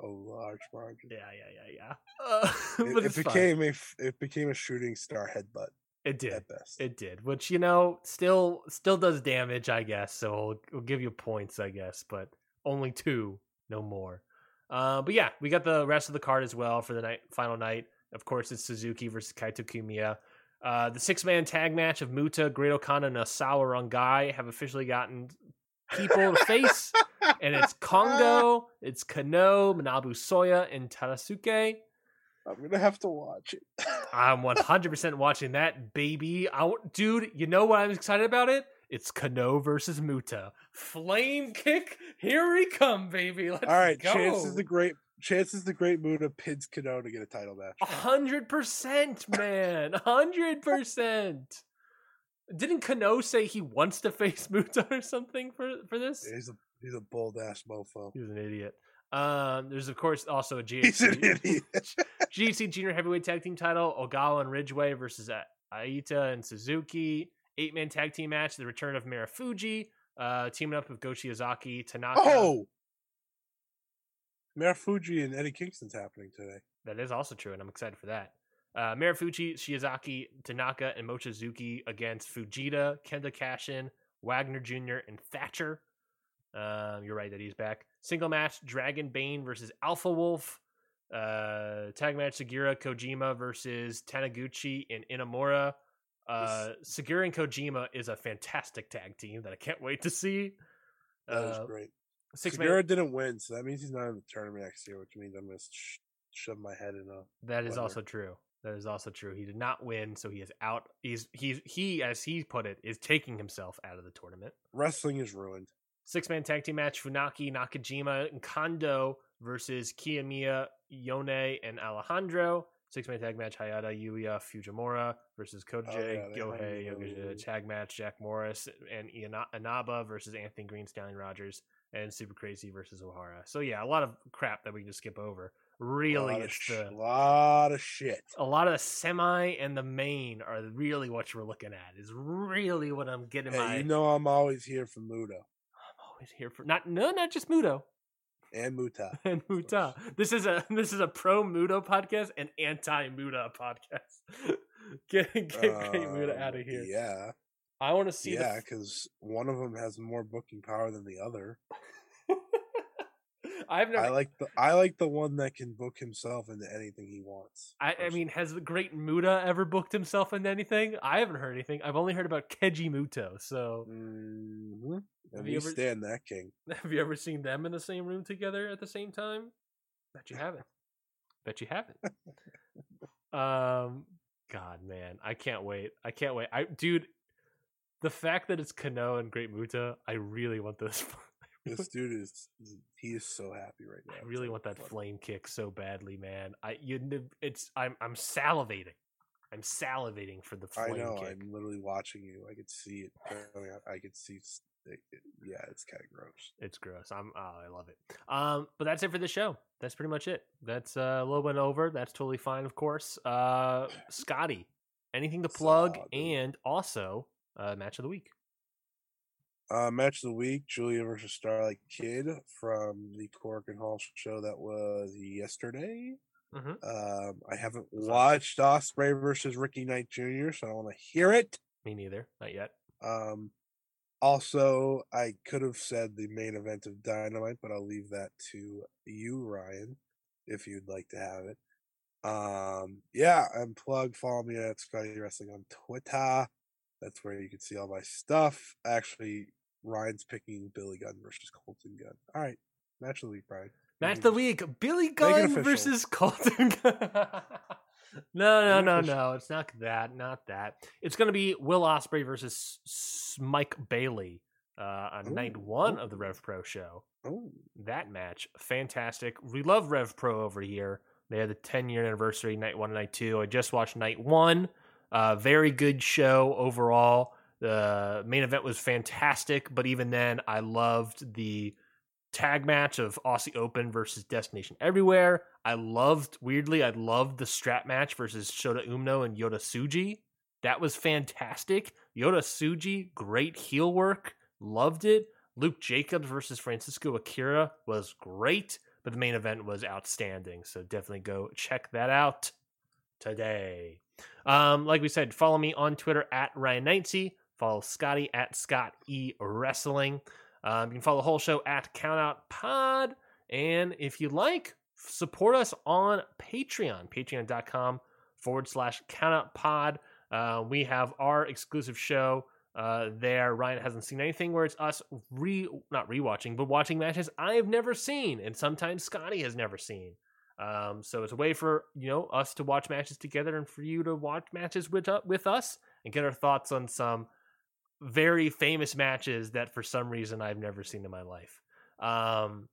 a large margin. Yeah, yeah, yeah, yeah. Uh, It, it it's fine. became a f- it became a shooting star headbutt It did. at best. It did, which you know still still does damage, I guess. So we'll, we'll give you points, I guess, but only two, no more. Uh, but yeah, we got the rest of the card as well for the night final night. Of course, it's Suzuki versus Kaito Kiyomiya. Uh, the six man tag match of Muta, Great Okada, and Asawa Rangai have officially gotten people to face, and it's Kongo, it's Kenoh, Manabu Soya, and Tadasuke. I'm gonna have to watch it. I'm 100% watching that, baby. I, dude, you know what I'm excited about it? It's Kenoh versus Muta. Flame kick. Here we come, baby. Let's All right, go. is the great chances the great Muta pins Kenoh to get a title match. Hundred percent, man. Hundred percent. Didn't Kenoh say he wants to face Muta or something for for this? He's a he's a bold ass mofo. He was an idiot. Um, there's of course also a He's an GHC, idiot. GHC Junior Heavyweight Tag Team Title: Ogawa and Ridgeway versus Aita and Suzuki. Eight man tag team match: The return of Marufuji, uh, teaming up with Go Shiozaki, Tanaka. oh, Marufuji and Eddie Kingston's happening today. That is also true, and I'm excited for that. Uh, Marufuji, Shiozaki, Tanaka, and Mochizuki against Fujita, Kendo Kashin, Wagner Jr., and Thatcher. Um, you're right that he's back. Single match: Dragon Bane versus Alpha Wolf. Uh, tag match: Sugiura Kojima versus Taniguchi and Inamura. Uh, Sugiura and Kojima is a fantastic tag team that I can't wait to see. That was Uh, great. Six Sugiura man. didn't win, so that means he's not in the tournament next year, which means I'm gonna sh- shove my head in a. That is Wonder. also true. That is also true. He did not win, so he is out. He's he's he, as he put it, is taking himself out of the tournament. Wrestling is ruined. Six man tag team match: Funaki, Nakajima, and Kondo versus Kiyomiya, Yone, and Alejandro. Six man tag match: Hayata, Yuya, Fujimura versus Koja, Oh, yeah, Yohei, had Tag match: Jack Morris and Inaba versus Anthony Green, Stallion Rogers, and Super Crazy versus O'Hara. So yeah, a lot of crap that we can just skip over. Really, it's sh- the lot of shit. a lot of the semi and the main are really what you're looking at. Is really what I'm getting Hey, my. you know I'm always here for Muda I'm always here for not no not just Mudo and Muta. and Muta. This is a this is a pro Mudo podcast and anti Muda podcast. get get great Muta Um, out of here. Yeah, I want to see yeah, because one of them has more booking power than the other. I've never. I like the I like the one that can book himself into anything he wants. I, I mean, has the great Muta ever booked himself into anything? I haven't heard anything. I've only heard about Keiji Muto. So, Mhm. Have you ever- stand that king. Have you ever seen them in the same room together at the same time? Bet you haven't. Bet you haven't. um, God, man, I can't wait. I can't wait. I, dude, the fact that it's Kenoh and Great Muta, I really want this. This dude is he is so happy right now. I really want that flame kick so badly, man. I you, it's I'm I'm salivating. I'm salivating for the I flame know. kick. I'm literally watching you. I could see it. I could see. It, it- yeah, it's kind of gross. It's gross. I'm oh, I love it. Um, but that's it for the show. That's pretty much it. That's uh, a little bit over. That's totally fine, of course. Uh, Scotty, anything to plug, Scotty. and also uh, match of the week. Uh, match of the week: Giulia versus Starlight Kid from the Korakuen Hall show that was yesterday. Mhm. Um, I haven't watched Ospreay versus Ricky Knight Jr., so I don't want to hear it. Me neither. Not yet. Um, also, I could have said the main event of Dynamite, but I'll leave that to you, Ryan, if you'd like to have it. Um, yeah, and plug. Follow me at Scotty Wrestling on Twitter. That's where you can see all my stuff. Actually, Ryan's picking Billy Gunn versus Colten Gunn. All right, match of the week, Brian. Match of the week: Billy Gunn versus Colten. Gunn. no, no, no, no. It's not that. Not that. It's going to be Will Ospreay versus S- Mike Bailey uh, on night Ooh, one of the. Rev Pro show. Oh, that match fantastic we love rev pro over here they had the 10 year anniversary night one and night two i just watched night one uh, very good show overall the main event was fantastic but even then i loved the tag match of aussie open versus destination everywhere i loved weirdly i loved the strap match versus shota umino and yota tsuji that was fantastic yota tsuji great heel work loved it Luke Jacobs versus Francisco Akira was great, but the main event was outstanding. So definitely go check that out today. Um, like we said, follow me on Twitter at Ryan Knightsey. Follow Scotty at Scott E Wrestling. Um, you can follow the whole show at Countout Pod. And if you like, support us on Patreon, patreon.com forward slash countout pod. Uh, we have our exclusive show uh, there. Ryan hasn't seen anything where it's us re not rewatching, but watching matches I've never seen, and sometimes Scotty has never seen. Um, so it's a way for you know us to watch matches together, and for you to watch matches with uh, with us and get our thoughts on some very famous matches that for some reason I've never seen in my life. Um,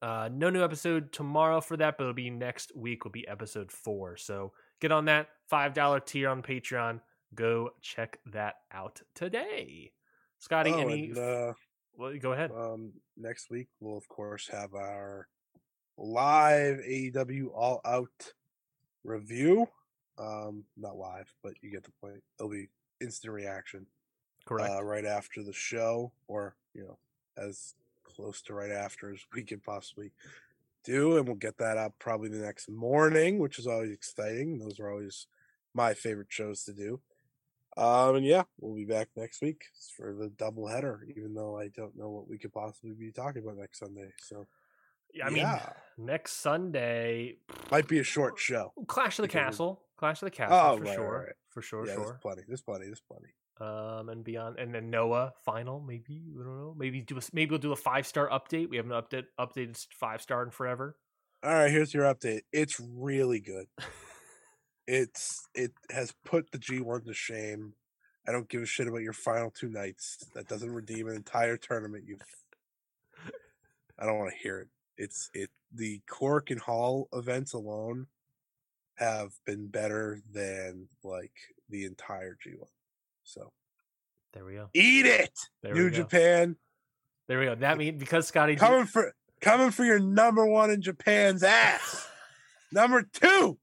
uh, no new episode tomorrow for that, but it'll be next week. Will be episode four. So get on that five dollar tier on Patreon. Go check that out today. Scotty, oh, any? and, uh, well, go ahead. Um, next week we'll of course have our live AEW All Out review. Um, not live, but you get the point. It'll be instant reaction. Correct. Uh, right after the show, or you know, as close to right after as we can possibly do, and we'll get that up probably the next morning, which is always exciting. Those are always my favorite shows to do. Um, and yeah, we'll be back next week for the double header, even though I don't know what we could possibly be talking about next Sunday. So Yeah, I mean, Yeah. next Sunday, might be a short show. Clash of the Castle, Clash of the Castle Oh, for right, sure, right, right. for sure, yeah, there's sure. plenty. There's plenty. There's plenty. Um, and beyond, and then Noah final, maybe I don't know. Maybe do a, maybe we'll do a five star update. We haven't update updated five star in forever. All right, here's your update. It's really good. It's it has put the G1 to shame. I don't give a shit about your final two nights. That doesn't redeem an entire tournament. You, I don't want to hear it. It's it. The Korakuen Hall events alone have been better than like the entire G1. So There we go. eat it, There New. Japan. There we go. That means because Scotty Coming for coming for your number one in Japan's ass. number two.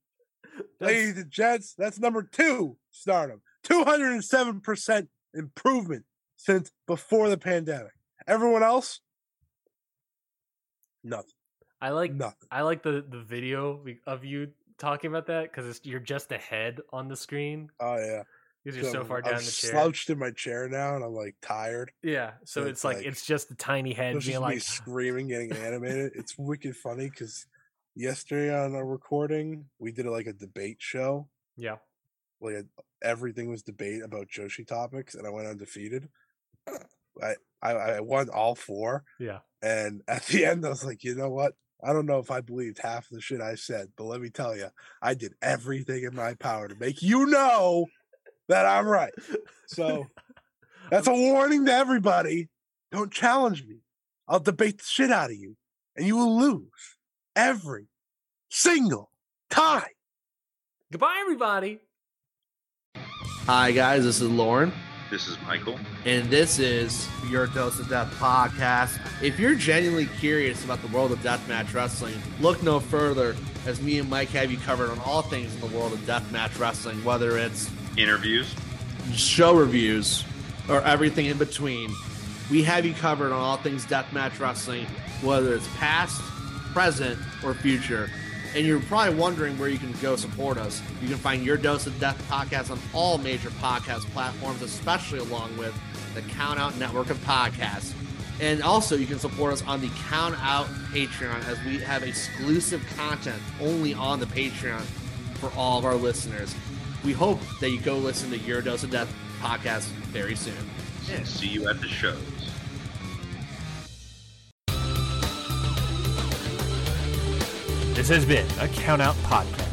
that's- ladies and gents, that's number two stardom. 207% improvement since before the pandemic. Everyone else, nothing. I like Nothing. I like the the video of you talking about that because you're just a head on the screen Oh yeah. Because you're so far I'm down the chair. slouched in my chair now and I'm like tired. Yeah, so, So it's, it's like, like- it's just the tiny head being just me like, screaming, getting animated. It's wicked funny because yesterday on our recording, we did like a debate show. yeah, Like everything was debate about Joshi topics, and I went undefeated. I, I I won all four. yeah. And at the end, I was like, you know what? I don't know if I believed half of the shit I said, but let me tell you, I did everything in my power to make you know that I'm right. So that's a warning to everybody. Don't challenge me. I'll debate the shit out of you, and you will lose every single time. Goodbye, everybody. Hi, guys. This is Lauren, This is Michael. and this is your Dose of Death podcast. If you're genuinely curious about the world of deathmatch wrestling, look no further as me and Mike have you covered on all things in the world of deathmatch wrestling, whether it's Interviews. show reviews or everything in between. We have you covered on all things deathmatch wrestling, whether it's past, present, or future. And you're probably wondering where you can go support us. You can find your Dose of Death podcast on all major podcast platforms, especially along with the Count Out network of podcasts. And also, you can support us on the Count Out Patreon as we have exclusive content only on the Patreon for all of our listeners. We hope that you go listen to Your Dose of Death podcast very soon. And see you at the shows. This has been a Count Out podcast.